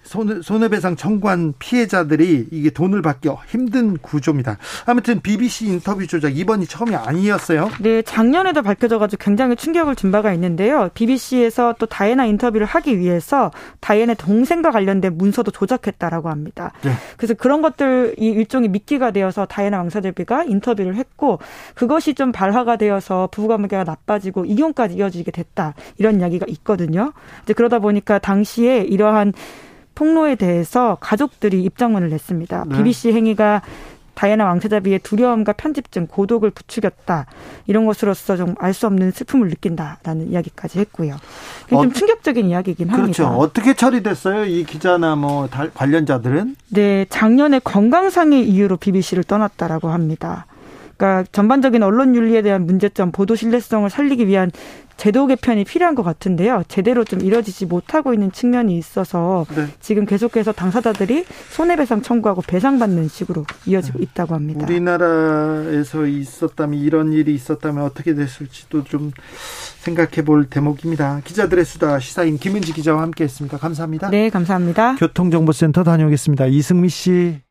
손해, 손해배상 청구한 피해자들이 이게 돈을 받기 힘든 구조입니다. 아무튼 BBC 인터뷰 조작 이번이 처음이 아니었어요. 네, 작년에도 밝혀져가지고 굉장히 충격을 준 바가 있는데요. BBC에서 또 다이애나 인터뷰를 하기 위해서 다이애나 동생과 관련된 문서도 조작했다라고 합니다. 네. 그래서 그런 것들 이 일종의 미끼가 되어서 다이애나 왕사제비가 인터뷰를 했고 그것이 좀 발화가 되어서 부부관계가 나빠지고 이혼까지 이어지게 됐다 이런 이야기가 있거든요. 이제 그러다 보니까 당시에 이러한 폭로에 대해서 가족들이 입장문을 냈습니다. 네. BBC 행위가 다이애나 왕세자비의 두려움과 편집증, 고독을 부추겼다. 이런 것으로서 좀 알 수 없는 슬픔을 느낀다라는 이야기까지 했고요. 어, 좀 충격적인 이야기긴 그렇죠. 합니다. 어떻게 처리됐어요? 이 기자나 뭐 관련자들은? 네, 작년에 건강상의 이유로 BBC를 떠났다라고 합니다. 그러니까 전반적인 언론 윤리에 대한 문제점, 보도 신뢰성을 살리기 위한 제도 개편이 필요한 것 같은데요. 제대로 좀 이뤄지지 못하고 있는 측면이 있어서 네. 지금 계속해서 당사자들이 손해배상 청구하고 배상받는 식으로 이어지고 네. 있다고 합니다. 우리나라에서 있었다면 이런 일이 있었다면 어떻게 됐을지도 좀 생각해 볼 대목입니다. 기자들의 수다 시사인 김은지 기자와 함께했습니다. 감사합니다. 네, 감사합니다. 교통정보센터 다녀오겠습니다. 이승미 씨.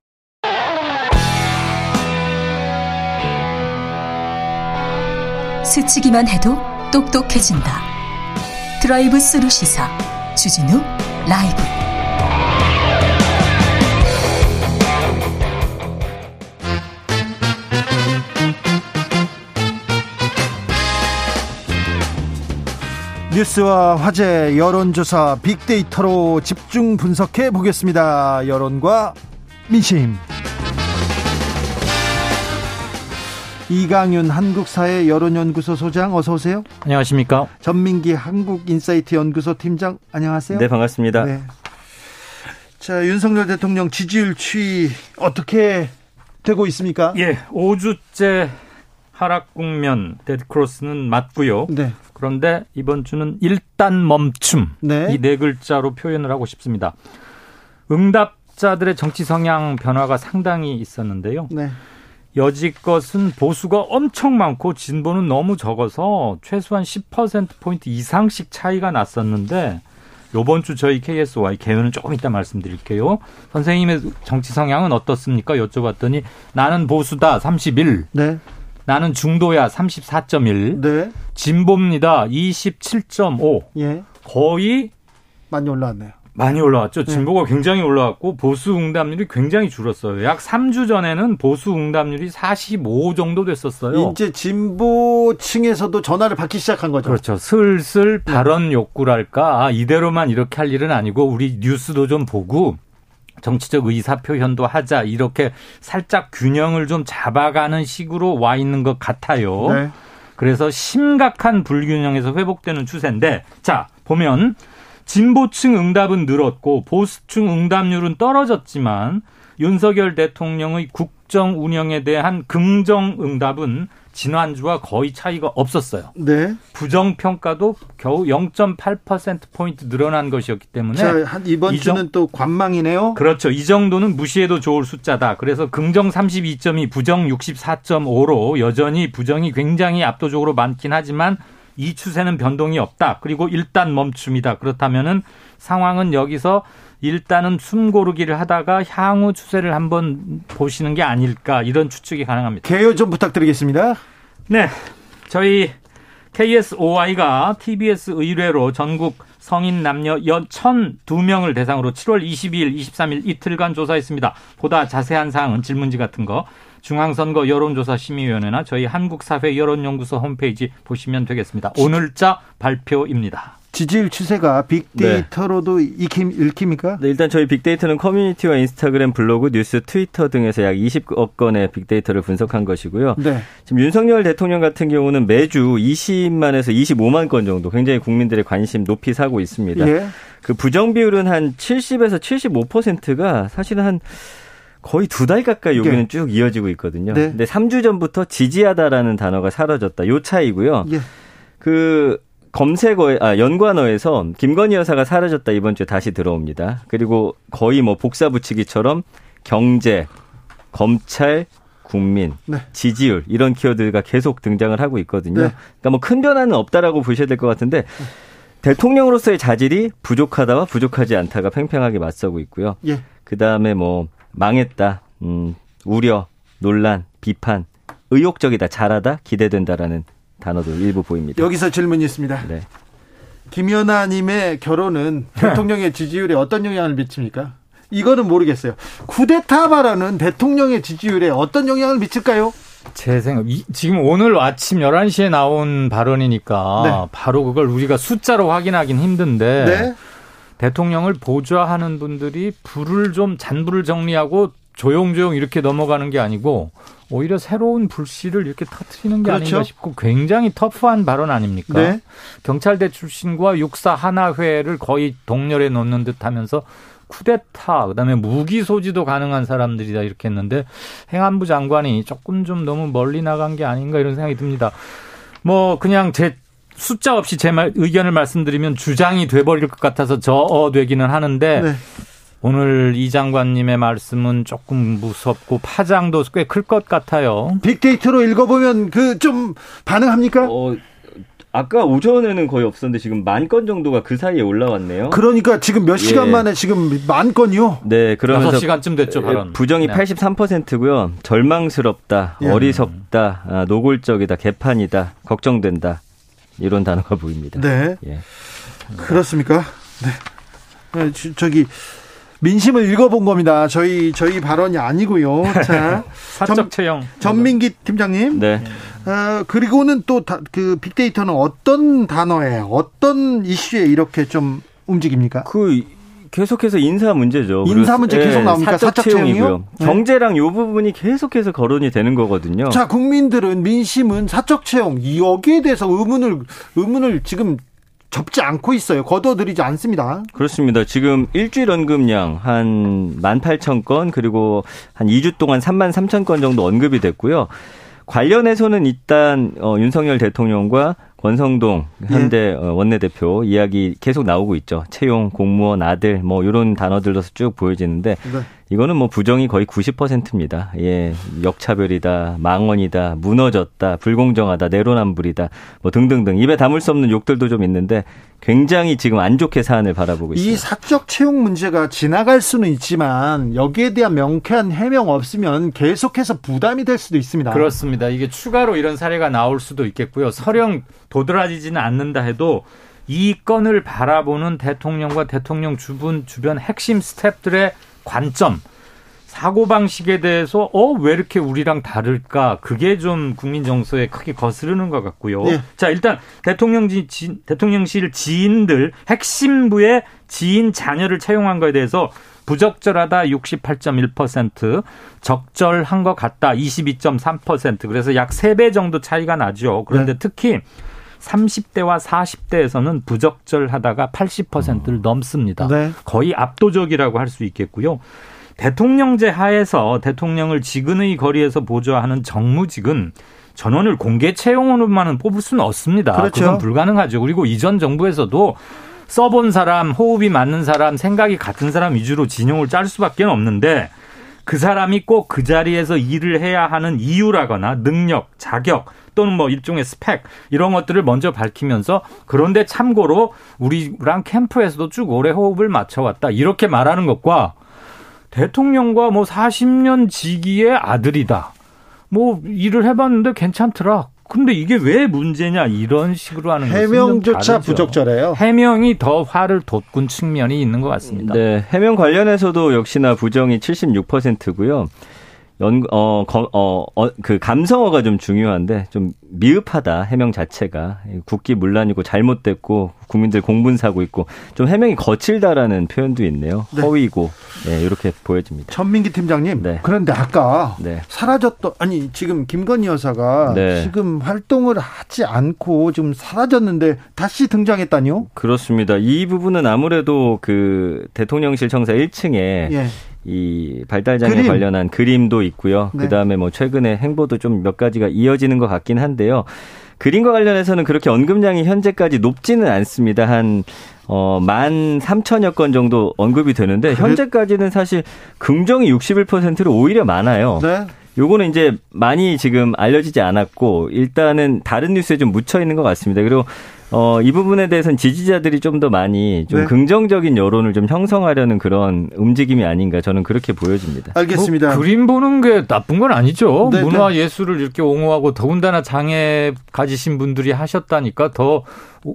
스치기만 해도 똑똑해진다. 드라이브 스루 시사 주진우 라이브. 뉴스와 화제, 여론조사, 빅데이터로 집중 분석해 보겠습니다. 여론과 민심. 이강윤 한국사회 여론연구소 소장 어서 오세요. 안녕하십니까. 전민기 한국인사이트 연구소 팀장 안녕하세요. 네 반갑습니다. 네. 자 윤석열 대통령 지지율 추이 어떻게 되고 있습니까? 예, 5주째 하락 국면 데드크로스는 맞고요. 네. 그런데 이번 주는 일단 멈춤 네. 이네 글자로 표현을 하고 싶습니다. 응답자들의 정치 성향 변화가 상당히 있었는데요. 네. 여지껏은 보수가 엄청 많고 진보는 너무 적어서 최소한 10%포인트 이상씩 차이가 났었는데 요번 주 저희 KSY 개요는 조금 이따 말씀드릴게요. 선생님의 정치 성향은 어떻습니까? 여쭤봤더니 나는 보수다 31. 네. 나는 중도야 34.1. 네. 진보입니다 27.5. 예. 거의 많이 올라왔네요. 많이 올라왔죠. 네. 진보가 네. 굉장히 올라왔고 보수 응답률이 굉장히 줄었어요. 약 3주 전에는 보수 응답률이 45 정도 됐었어요. 이제 진보층에서도 전화를 받기 시작한 거죠. 그렇죠. 슬슬 네. 발언 욕구랄까 아, 이대로만 이렇게 할 일은 아니고 우리 뉴스도 좀 보고 정치적 의사 표현도 하자 이렇게 살짝 균형을 좀 잡아가는 식으로 와 있는 것 같아요. 네. 그래서 심각한 불균형에서 회복되는 추세인데 자 보면 진보층 응답은 늘었고 보수층 응답률은 떨어졌지만 윤석열 대통령의 국정 운영에 대한 긍정 응답은 지난주와 거의 차이가 없었어요. 네. 부정 평가도 겨우 0.8% 포인트 늘어난 것이었기 때문에 자, 한 이번 이 주는 또 관망이네요. 그렇죠. 이 정도는 무시해도 좋을 숫자다. 그래서 긍정 32.2, 부정 64.5로 여전히 부정이 굉장히 압도적으로 많긴 하지만 이 추세는 변동이 없다. 그리고 일단 멈춤이다. 그렇다면은 상황은 여기서 일단은 숨 고르기를 하다가 향후 추세를 한번 보시는 게 아닐까 이런 추측이 가능합니다. 개요 좀 부탁드리겠습니다. 네. 저희 KSOI가 TBS 의뢰로 전국 성인 남녀 연 1,002명을 대상으로 7월 22일, 23일 이틀간 조사했습니다. 보다 자세한 사항은 질문지 같은 거 중앙선거 여론조사 심의위원회나 저희 한국사회 여론연구소 홈페이지 보시면 되겠습니다. 오늘자 발표입니다. 지지율 추세가 빅데이터로도 네. 읽힙니까? 네, 일단 저희 빅데이터는 커뮤니티와 인스타그램, 블로그, 뉴스, 트위터 등에서 약 20억 건의 빅데이터를 분석한 것이고요. 네. 지금 윤석열 대통령 같은 경우는 매주 20만에서 25만 건 정도 굉장히 국민들의 관심 높이 사고 있습니다. 예. 그 부정 비율은 한 70에서 75%가 사실은 한 거의 두 달 가까이 여기는 네. 쭉 이어지고 있거든요. 네. 근데 3주 전부터 지지하다라는 단어가 사라졌다. 요 차이고요. 예. 그 검색어에 아 연관어에서 김건희 여사가 사라졌다 이번 주에 다시 들어옵니다. 그리고 거의 뭐 복사 붙이기처럼 경제, 검찰, 국민, 네. 지지율 이런 키워드가 계속 등장을 하고 있거든요. 네. 그러니까 뭐 큰 변화는 없다라고 보셔야 될 것 같은데 대통령으로서의 자질이 부족하다와 부족하지 않다가 팽팽하게 맞서고 있고요. 예. 그 다음에 뭐 망했다, 음, 우려, 논란, 비판, 의욕적이다, 잘하다, 기대된다라는 단어도 일부 보입니다. 여기서 질문이 있습니다. 네. 김연아님의 결혼은 대통령의 지지율에 어떤 영향을 미칩니까? 이거는 모르겠어요. 쿠데타 발언은 대통령의 지지율에 어떤 영향을 미칠까요? 제 생각, 이, 지금 오늘 아침 11시에 나온 발언이니까 네. 바로 그걸 우리가 숫자로 확인하긴 힘든데 네. 대통령을 보좌하는 분들이 불을 좀 잔불을 정리하고 조용조용 이렇게 넘어가는 게 아니고 오히려 새로운 불씨를 이렇게 터트리는 게 그렇죠. 아닌가 싶고 굉장히 터프한 발언 아닙니까? 네. 경찰대 출신과 육사 하나회를 거의 동렬에 놓는 듯 하면서 쿠데타, 그다음에 무기 소지도 가능한 사람들이다 이렇게 했는데 행안부 장관이 조금 좀 너무 멀리 나간 게 아닌가 이런 생각이 듭니다. 뭐 그냥 제 숫자 없이 제 말, 의견을 말씀드리면 주장이 돼버릴 것 같아서 저어되기는 하는데 네. 오늘 이 장관님의 말씀은 조금 무섭고 파장도 꽤 클 것 같아요. 빅데이터로 읽어보면 그 좀 반응합니까? 어, 아까 오전에는 거의 없었는데 지금 만 건 정도가 그 사이에 올라왔네요. 그러니까 지금 몇 시간 예. 만에 지금 만 건이요? 네, 그러면서 6시간쯤 됐죠, 발언. 부정이 네. 83%고요. 절망스럽다, 예. 어리석다, 아, 노골적이다, 개판이다, 걱정된다. 이런 단어가 보입니다. 네. 예. 그렇습니까? 네. 네 저기 민심을 읽어본 겁니다. 저희 저희 발언이 아니고요. 자, 사적 채용. 전민기 팀장님. 네. 어, 그리고는 또 그 빅데이터는 어떤 단어에 어떤 이슈에 이렇게 좀 움직입니까? 그 계속해서 인사 문제죠. 인사 문제 계속 예, 나옵니까? 사적, 사적 채용이고요. 네. 경제랑 요 부분이 계속해서 거론이 되는 거거든요. 자, 국민들은 민심은 사적 채용 여기에 대해서 의문을 의문을 지금 접지 않고 있어요. 거둬들이지 않습니다. 그렇습니다. 지금 일주일 언급량 한 18,000건 그리고 한 2주 동안 3만 3천 건 정도 언급이 됐고요. 관련해서는 일단 어, 윤석열 대통령과 권성동 현대 예. 어, 원내대표 이야기 계속 나오고 있죠. 채용, 공무원, 아들 뭐 이런 단어들로서 쭉 보여지는데 네. 이거는 뭐 부정이 거의 90%입니다. 예, 역차별이다, 망언이다, 무너졌다, 불공정하다, 내로남불이다, 뭐 등등등 입에 담을 수 없는 욕들도 좀 있는데 굉장히 지금 안 좋게 사안을 바라보고 있습니다. 이 사적 채용 문제가 지나갈 수는 있지만 여기에 대한 명쾌한 해명 없으면 계속해서 부담이 될 수도 있습니다. 그렇습니다. 이게 추가로 이런 사례가 나올 수도 있겠고요. 설령 도드라지지는 않는다 해도 이 건을 바라보는 대통령과 대통령 주변 주변 핵심 스탭들의 관점, 사고방식에 대해서 어, 왜 이렇게 우리랑 다를까? 그게 좀 국민 정서에 크게 거스르는 것 같고요. 네. 자, 일단 대통령 지, 지, 대통령실 지인들 핵심부의 지인 자녀를 채용한 거에 대해서 부적절하다 68.1%, 적절한 것 같다 22.3%. 그래서 약 3배 정도 차이가 나죠. 그런데 네. 특히 30대와 40대에서는 부적절하다가 80%를 넘습니다. 네. 거의 압도적이라고 할 수 있겠고요. 대통령제 하에서 대통령을 직은의 거리에서 보좌하는 정무직은 전원을 공개 채용으로만은 뽑을 수는 없습니다. 그렇죠. 그건 불가능하죠. 그리고 이전 정부에서도 써본 사람, 호흡이 맞는 사람, 생각이 같은 사람 위주로 진용을 짤 수밖에 없는데 그 사람이 꼭 그 자리에서 일을 해야 하는 이유라거나 능력, 자격 또는 뭐 일종의 스펙 이런 것들을 먼저 밝히면서 그런데 참고로 우리랑 캠프에서도 쭉 오래 호흡을 맞춰왔다 이렇게 말하는 것과 대통령과 뭐 40년 지기의 아들이다. 뭐 일을 해봤는데 괜찮더라. 근데 이게 왜 문제냐 이런 식으로 하는 해명조차 부적절해요. 해명이 더 화를 돋군 측면이 있는 것 같습니다. 네, 해명 관련해서도 역시나 부정이 76%고요. 연, 어, 거, 어, 어, 그 감성어가 좀 중요한데 좀 미흡하다 해명 자체가 국기 문란이고 잘못됐고 국민들 공분 사고 있고 좀 해명이 거칠다라는 표현도 있네요. 네. 허위고 네, 이렇게 보여집니다. 전민기 팀장님. 네. 그런데 아까 네. 사라졌던 아니 지금 김건희 여사가 네. 지금 활동을 하지 않고 좀 사라졌는데 다시 등장했다니요? 그렇습니다. 이 부분은 아무래도 그 대통령실 청사 1층에 예. 이 발달장애 그림. 관련한 그림도 있고요. 네. 그다음에 뭐 최근에 행보도 좀 몇 가지가 이어지는 것 같긴 한데요. 그림과 관련해서는 그렇게 언급량이 현재까지 높지는 않습니다. 한, 어, 만 3천여 건 정도 언급이 되는데, 그래? 현재까지는 사실 긍정이 61%로 오히려 많아요. 네. 요거는 이제 많이 지금 알려지지 않았고, 일단은 다른 뉴스에 좀 묻혀 있는 것 같습니다. 그리고 어, 이 부분에 대해서는 지지자들이 좀 더 많이 좀 네. 긍정적인 여론을 좀 형성하려는 그런 움직임이 아닌가 저는 그렇게 보여집니다. 알겠습니다. 뭐 그림 보는 게 나쁜 건 아니죠. 네, 문화 네. 예술을 이렇게 옹호하고 더군다나 장애 가지신 분들이 하셨다니까 더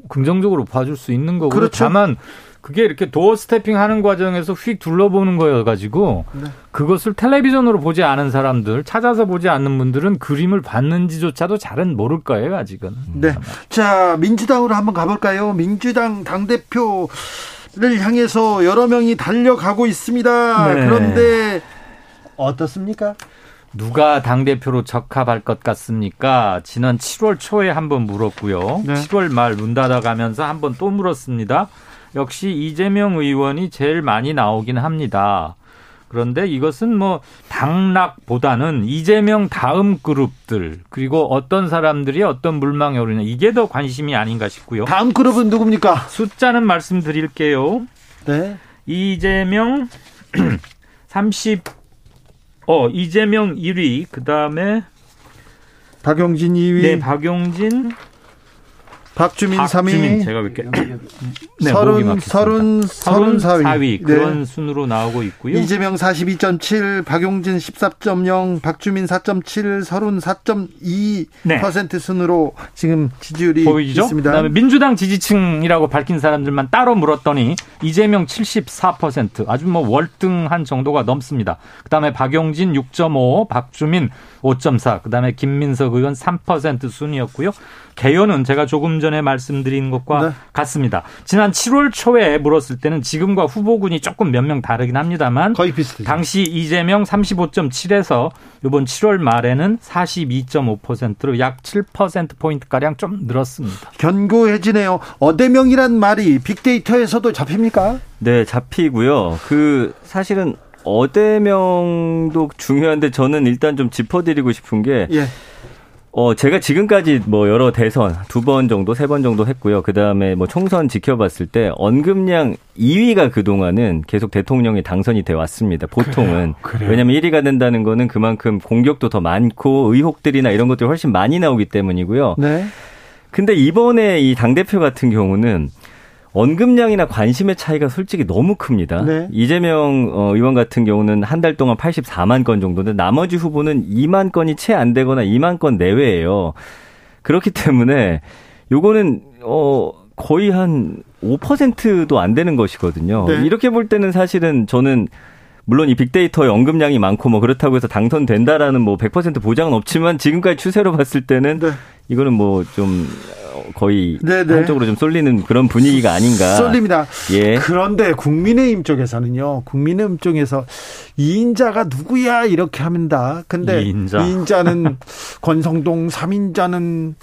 긍정적으로 봐줄 수 있는 거고. 그렇죠. 다만 그게 이렇게 도어 스태핑 하는 과정에서 휙 둘러보는 거여가지고 네. 그것을 텔레비전으로 보지 않은 사람들 찾아서 보지 않는 분들은 그림을 봤는지조차도 잘은 모를 거예요 아직은. 네. 자 민주당으로 한번 가볼까요? 민주당 당 대표 를 향해서 여러 명이 달려가고 있습니다. 네. 그런데 어떻습니까? 누가 당대표로 적합할 것 같습니까? 지난 7월 초에 한번 물었고요. 네. 7월 말 문 닫아가면서 한번 또 물었습니다. 역시 이재명 의원이 제일 많이 나오긴 합니다. 그런데 이것은 뭐 당락보다는 이재명 다음 그룹들 그리고 어떤 사람들이 어떤 물망에 오르냐 이게 더 관심이 아닌가 싶고요. 다음 그룹은 누굽니까? 숫자는 말씀드릴게요. 네. 이재명 30, 어, 이재명 1위, 그 다음에 박용진 2위. 네, 박용진. 박주민, 박주민 3위. 제가 왜 이렇게. 네, 서른, 서른, 서른 4위. 그런 네. 순으로 나오고 있고요. 이재명 42.7, 박용진 14.0, 박주민 4.7, 서른 4.2% 네. 순으로 지금 지지율이 보이죠? 있습니다. 그다음에 민주당 지지층이라고 밝힌 사람들만 따로 물었더니 이재명 74%, 아주 뭐 월등한 정도가 넘습니다. 그다음에 박용진 6.5, 박주민 5.4, 그다음에 김민석 의원 3% 순이었고요. 개요는 제가 조금 전에 말씀드린 것과 네. 같습니다. 지난 7월 초에 물었을 때는 지금과 후보군이 조금 몇 명 다르긴 합니다만 거의 비슷해요. 당시 이재명 35.7에서 이번 7월 말에는 42.5%로 약 7% 포인트 가량 좀 늘었습니다. 견고해지네요. 어대명이란 말이 빅데이터에서도 잡힙니까? 네, 잡히고요. 그 사실은 어대명도 중요한데 저는 일단 좀 짚어드리고 싶은 게 예. 어, 제가 지금까지 뭐 여러 대선 두 번 정도, 세 번 정도 했고요. 그 다음에 뭐 총선 지켜봤을 때 언급량 2위가 그동안은 계속 대통령이 당선이 돼 왔습니다. 보통은. 그래요, 그래요. 왜냐면 1위가 된다는 거는 그만큼 공격도 더 많고 의혹들이나 이런 것들이 훨씬 많이 나오기 때문이고요. 네. 근데 이번에 이 당대표 같은 경우는 언급량이나 관심의 차이가 솔직히 너무 큽니다. 네. 이재명 어, 의원 같은 경우는 한 달 동안 84만 건 정도인데 나머지 후보는 2만 건이 채 안 되거나 2만 건 내외예요. 그렇기 때문에 요거는 어 거의 한 5%도 안 되는 것이거든요. 네. 이렇게 볼 때는 사실은 저는 물론 이 빅데이터의 언급량이 많고 뭐 그렇다고 해서 당선된다라는 뭐 100% 보장은 없지만 지금까지 추세로 봤을 때는 네. 이거는 뭐 좀 거의 네네. 네. 한쪽으로 좀 쏠리는 그런 분위기가 아닌가. 쏠립니다. 예. 그런데 국민의힘 쪽에서는요. 국민의힘 쪽에서 이인자가 누구야 이렇게 합니다. 근데 이인자 는 권성동, 삼인자는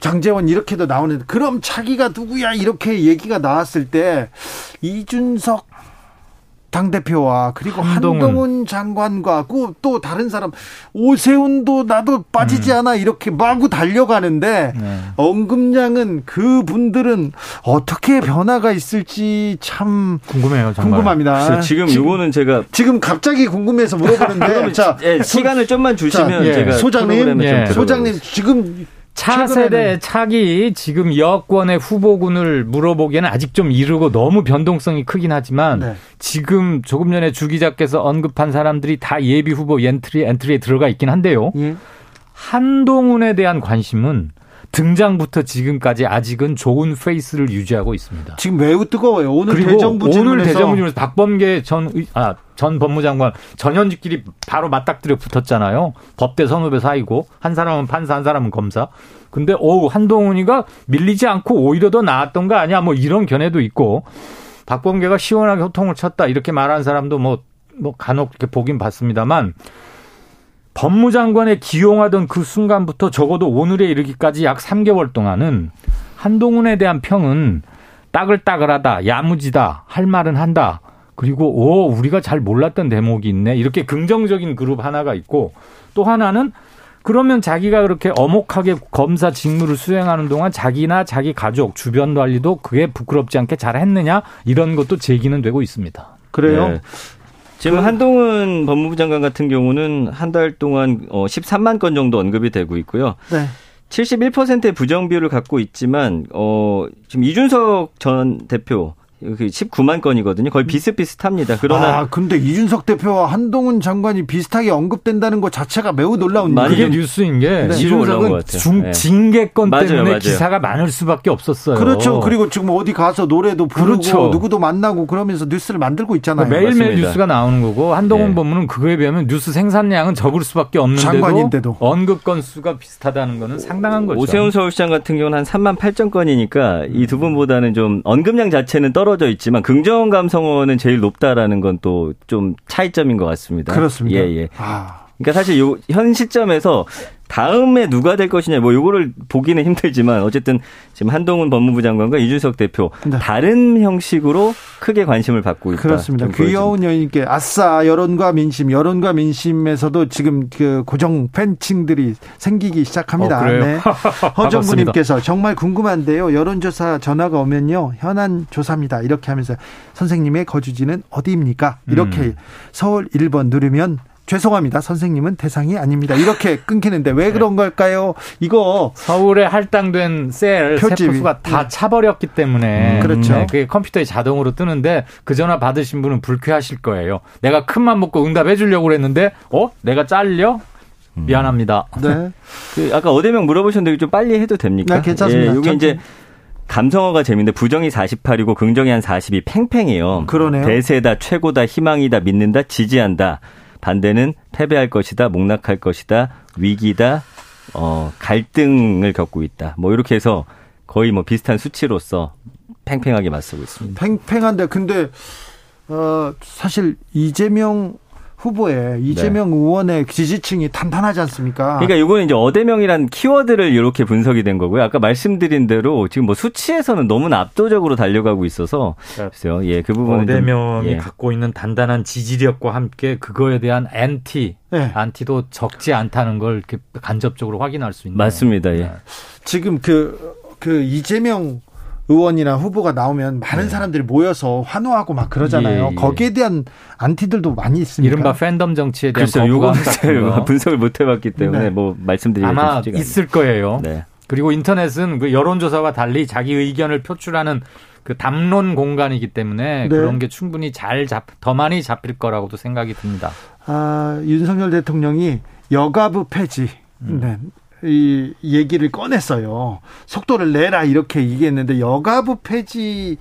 장재원 이렇게도 나오는데 그럼 자기가 누구야 이렇게 얘기가 나왔을 때 이준석 당 대표와 그리고 한동훈, 한동훈 장관과 또 다른 사람 오세훈도 나도 빠지지 음. 않아 이렇게 마구 달려가는데 네. 언급량은 그 분들은 어떻게 변화가 있을지 참 궁금해요. 정말. 궁금합니다. 지금 요거는 제가 지금 갑자기 궁금해서 물어보는데 자 예, 시간을 좀만 주시면 자, 예. 제가 소장님 예. 소장님 지금 차세대 차기 지금 여권의 후보군을 물어보기에는 아직 좀 이르고 너무 변동성이 크긴 하지만 네. 지금 조금 전에 주 기자께서 언급한 사람들이 다 예비 후보 엔트리 엔트리에 들어가 있긴 한데요. 예. 한동훈에 대한 관심은 등장부터 지금까지 아직은 좋은 페이스를 유지하고 있습니다. 지금 매우 뜨거워요. 오늘 대정부 오늘 대정부 질문에서 박범계 전, 아, 전 법무장관 전현직끼리 바로 맞닥뜨려 붙었잖아요. 법대 선후배 사이고 한 사람은 판사 한 사람은 검사. 근데 오 한동훈이가 밀리지 않고 오히려 더 나았던 거 아니야? 뭐 이런 견해도 있고 박범계가 시원하게 호통을 쳤다 이렇게 말하는 사람도 뭐뭐 뭐 간혹 이렇게 보긴 봤습니다만 법무장관에 기용하던 그 순간부터 적어도 오늘에 이르기까지 약 3개월 동안은 한동훈에 대한 평은 따글따글하다, 야무지다, 할 말은 한다. 그리고 오 우리가 잘 몰랐던 대목이 있네. 이렇게 긍정적인 그룹 하나가 있고 또 하나는 그러면 자기가 그렇게 어목하게 검사 직무를 수행하는 동안 자기나 자기 가족 주변 관리도 그게 부끄럽지 않게 잘 했느냐 이런 것도 제기는 되고 있습니다. 그래요? 네. 지금 그... 한동훈 법무부 장관 같은 경우는 한 달 동안 어 13만 건 정도 언급이 되고 있고요. 네. 71%의 부정 비율을 갖고 있지만 어 지금 이준석 전 대표 19만 그 건이거든요. 거의 비슷비슷합니다. 그러나 아, 근데 이준석 대표와 한동훈 장관이 비슷하게 언급된다는 것 자체가 매우 놀라운 그게 뉴스인 게 네. 이준석은 중 네. 징계건 맞아요, 때문에 맞아요. 기사가 많을 수밖에 없었어요. 그렇죠. 그리고 지금 어디 가서 노래도 부르고 그렇죠. 누구도 만나고 그러면서 뉴스를 만들고 있잖아요. 매일매일 맞습니다. 뉴스가 나오는 거고 한동훈 네. 법무는 그거에 비하면 뉴스 생산량은 적을 수밖에 없는데도 장관인데도 언급 건수가 비슷하다는 거는 상당한 거죠. 오세훈 서울시장 같은 경우는 한 3만 8천 건이니까 이 두 분보다는 좀 언급량 자체는 떨어 떨어져 있지만 긍정 감성어는 제일 높다라는 건 또 좀 차이점인 것 같습니다. 그렇습니다. 예, 예. 아. 그러니까 사실 요, 현 시점에서 다음에 누가 될 것이냐 뭐 요거를 보기는 힘들지만 어쨌든 지금 한동훈 법무부 장관과 이준석 대표 네. 다른 형식으로 크게 관심을 받고 있다. 그렇습니다. 귀여운 여인께 아싸 여론과 민심 여론과 민심에서도 지금 그 고정 팬층들이 생기기 시작합니다. 어, 네. 허정구님께서 정말 궁금한데요. 여론조사 전화가 오면요 현안 조사입니다. 이렇게 하면서 선생님의 거주지는 어디입니까? 이렇게 음. 서울 1번 누르면 죄송합니다. 선생님은 대상이 아닙니다. 이렇게 끊기는데 왜 네. 그런 걸까요? 이거 서울에 할당된 셀 세포수가 다 네. 차버렸기 때문에 음, 그렇죠. 네, 그게 컴퓨터에 자동으로 뜨는데 그 전화 받으신 분은 불쾌하실 거예요. 내가 큰맘 먹고 응답해 주려고 그랬는데 어? 내가 잘려? 음. 미안합니다. 네. 그 아까 어대명 물어보셨는데 좀 빨리 해도 됩니까? 네, 괜찮습니다. 예, 이게 이제 감성어가 재밌는데 부정이 48이고 긍정이 한 40이 팽팽해요. 그러네요. 대세다, 최고다, 희망이다, 믿는다, 지지한다. 반대는 패배할 것이다, 목락할 것이다, 위기다, 어, 갈등을 겪고 있다. 뭐 이렇게 해서 거의 뭐 비슷한 수치로서 팽팽하게 맞서고 있습니다. 팽팽한데 근데 어 사실 이재명 후보의 이재명 네. 의원의 지지층이 탄탄하지 않습니까? 그러니까 이거는 이제 어대명이란 키워드를 이렇게 분석이 된 거고요. 아까 말씀드린 대로 지금 뭐 수치에서는 너무나 압도적으로 달려가고 있어서 글쎄요. 예, 그 부분은 어대명이 예. 갖고 있는 단단한 지지력과 함께 그거에 대한 앤티, 네. 안티도 적지 않다는 걸 이렇게 간접적으로 확인할 수 있는 맞습니다. 예. 네. 지금 그그 그 이재명 의원이나 후보가 나오면 많은 네. 사람들이 모여서 환호하고 막 그러잖아요. 예, 예. 거기에 대한 안티들도 많이 있습니다. 이른바 팬덤 정치에 대한 글쎄요, 요거 분석을 못 해봤기 때문에 네. 뭐 말씀드리기 아마 있을 거예요. 네. 그리고 인터넷은 그 여론조사와 달리 자기 의견을 표출하는 그 담론 공간이기 때문에 네. 그런 게 충분히 잘 잡, 더 많이 잡힐 거라고도 생각이 듭니다. 아, 윤석열 대통령이 여가부 폐지. 음. 네. 이 얘기를 꺼냈어요. 속도를 내라 이렇게 얘기했는데 여가부 폐지에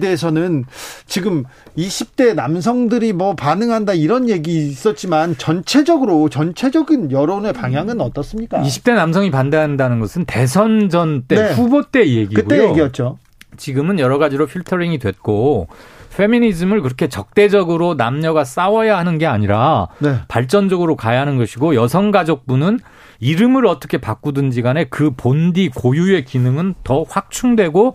대해서는 지금 20대 남성들이 뭐 반응한다 이런 얘기 있었지만 전체적으로 전체적인 여론의 방향은 어떻습니까? 20대 남성이 반대한다는 것은 대선 전때 네. 후보 때 얘기고요. 그때 얘기였죠. 지금은 여러 가지로 필터링이 됐고 페미니즘을 그렇게 적대적으로 남녀가 싸워야 하는 게 아니라 네. 발전적으로 가야 하는 것이고 여성가족부는 이름을 어떻게 바꾸든지 간에 그 본디 고유의 기능은 더 확충되고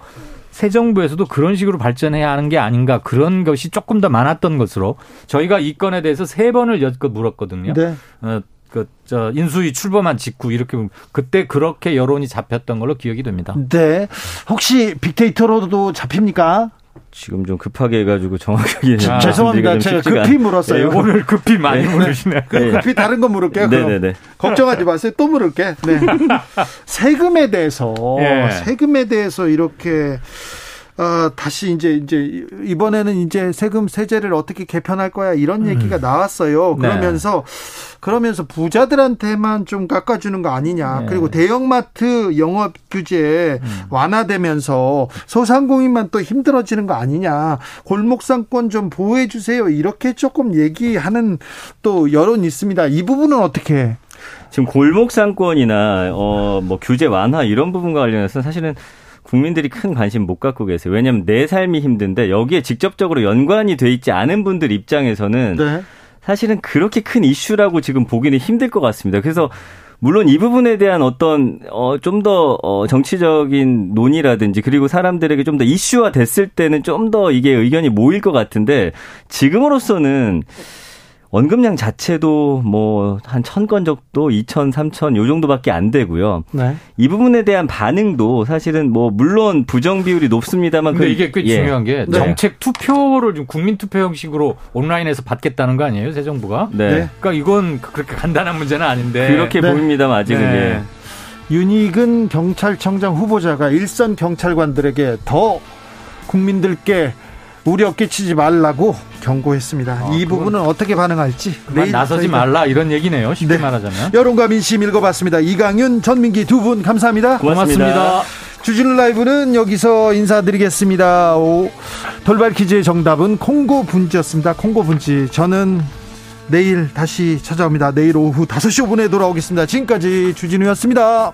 새 정부에서도 그런 식으로 발전해야 하는 게 아닌가 그런 것이 조금 더 많았던 것으로 저희가 이 건에 대해서 세 번을 여껏 물었거든요. 네. 어, 그, 저, 인수위 출범한 직후 이렇게, 그때 그렇게 여론이 잡혔던 걸로 기억이 됩니다. 네. 혹시 빅데이터로도 잡힙니까? 지금 좀 급하게 해가지고 정확하게 아, 죄송합니다. 제가 급히 물었어요. 네, 오늘 급히 많이 네. 물으시네. 네. 급히 다른 거 물을게요. 네네네. 걱정하지 마세요. 또 물을게. 네. 세금에 대해서 예. 세금에 대해서 이렇게 어, 다시 이제 이제 이번에는 이제 세금 세제를 어떻게 개편할 거야 이런 음. 얘기가 나왔어요. 네. 그러면서 네. 그러면서 부자들한테만 좀 깎아주는 거 아니냐. 네. 그리고 대형마트 영업 규제 음. 완화되면서 소상공인만 또 힘들어지는 거 아니냐. 골목상권 좀 보호해 주세요. 이렇게 조금 얘기하는 또 여론이 있습니다. 이 부분은 어떻게? 지금 골목상권이나 어 뭐 규제 완화 이런 부분과 관련해서 사실은 국민들이 큰 관심 못 갖고 계세요. 왜냐하면 내 삶이 힘든데 여기에 직접적으로 연관이 돼 있지 않은 분들 입장에서는 네. 사실은 그렇게 큰 이슈라고 지금 보기는 힘들 것 같습니다. 그래서 물론 이 부분에 대한 어떤 어 좀 더 어, 정치적인 논의라든지 그리고 사람들에게 좀 더 이슈화 됐을 때는 좀 더 이게 의견이 모일 것 같은데 지금으로서는 원금량 자체도 뭐 한 천 건 정도, 이천, 삼천 요 정도밖에 안 되고요. 네. 이 부분에 대한 반응도 사실은 뭐 물론 부정 비율이 높습니다만 근데 그, 이게 꽤 예. 중요한 게 네. 정책 투표를 좀 국민 투표 형식으로 온라인에서 받겠다는 거 아니에요, 새 정부가? 네. 네. 그러니까 이건 그렇게 간단한 문제는 아닌데 그렇게 네. 보입니다만 아직은 네. 예. 윤익은 경찰청장 후보자가 일선 경찰관들에게 더 국민들께 우려 끼치지 말라고 경고했습니다. 아, 이 부분은 어떻게 반응할지 내일 나서지 말라 이런 얘기네요. 쉽게 네. 말하자면. 여론과 민심 읽어봤습니다. 이강윤, 전민기 두 분 감사합니다. 고맙습니다. 고맙습니다. 주진우 라이브는 여기서 인사드리겠습니다. 오, 돌발 퀴즈의 정답은 콩고 분지였습니다. 콩고 분지. 저는 내일 다시 찾아옵니다. 내일 오후 5시 5분에 돌아오겠습니다. 지금까지 주진우였습니다.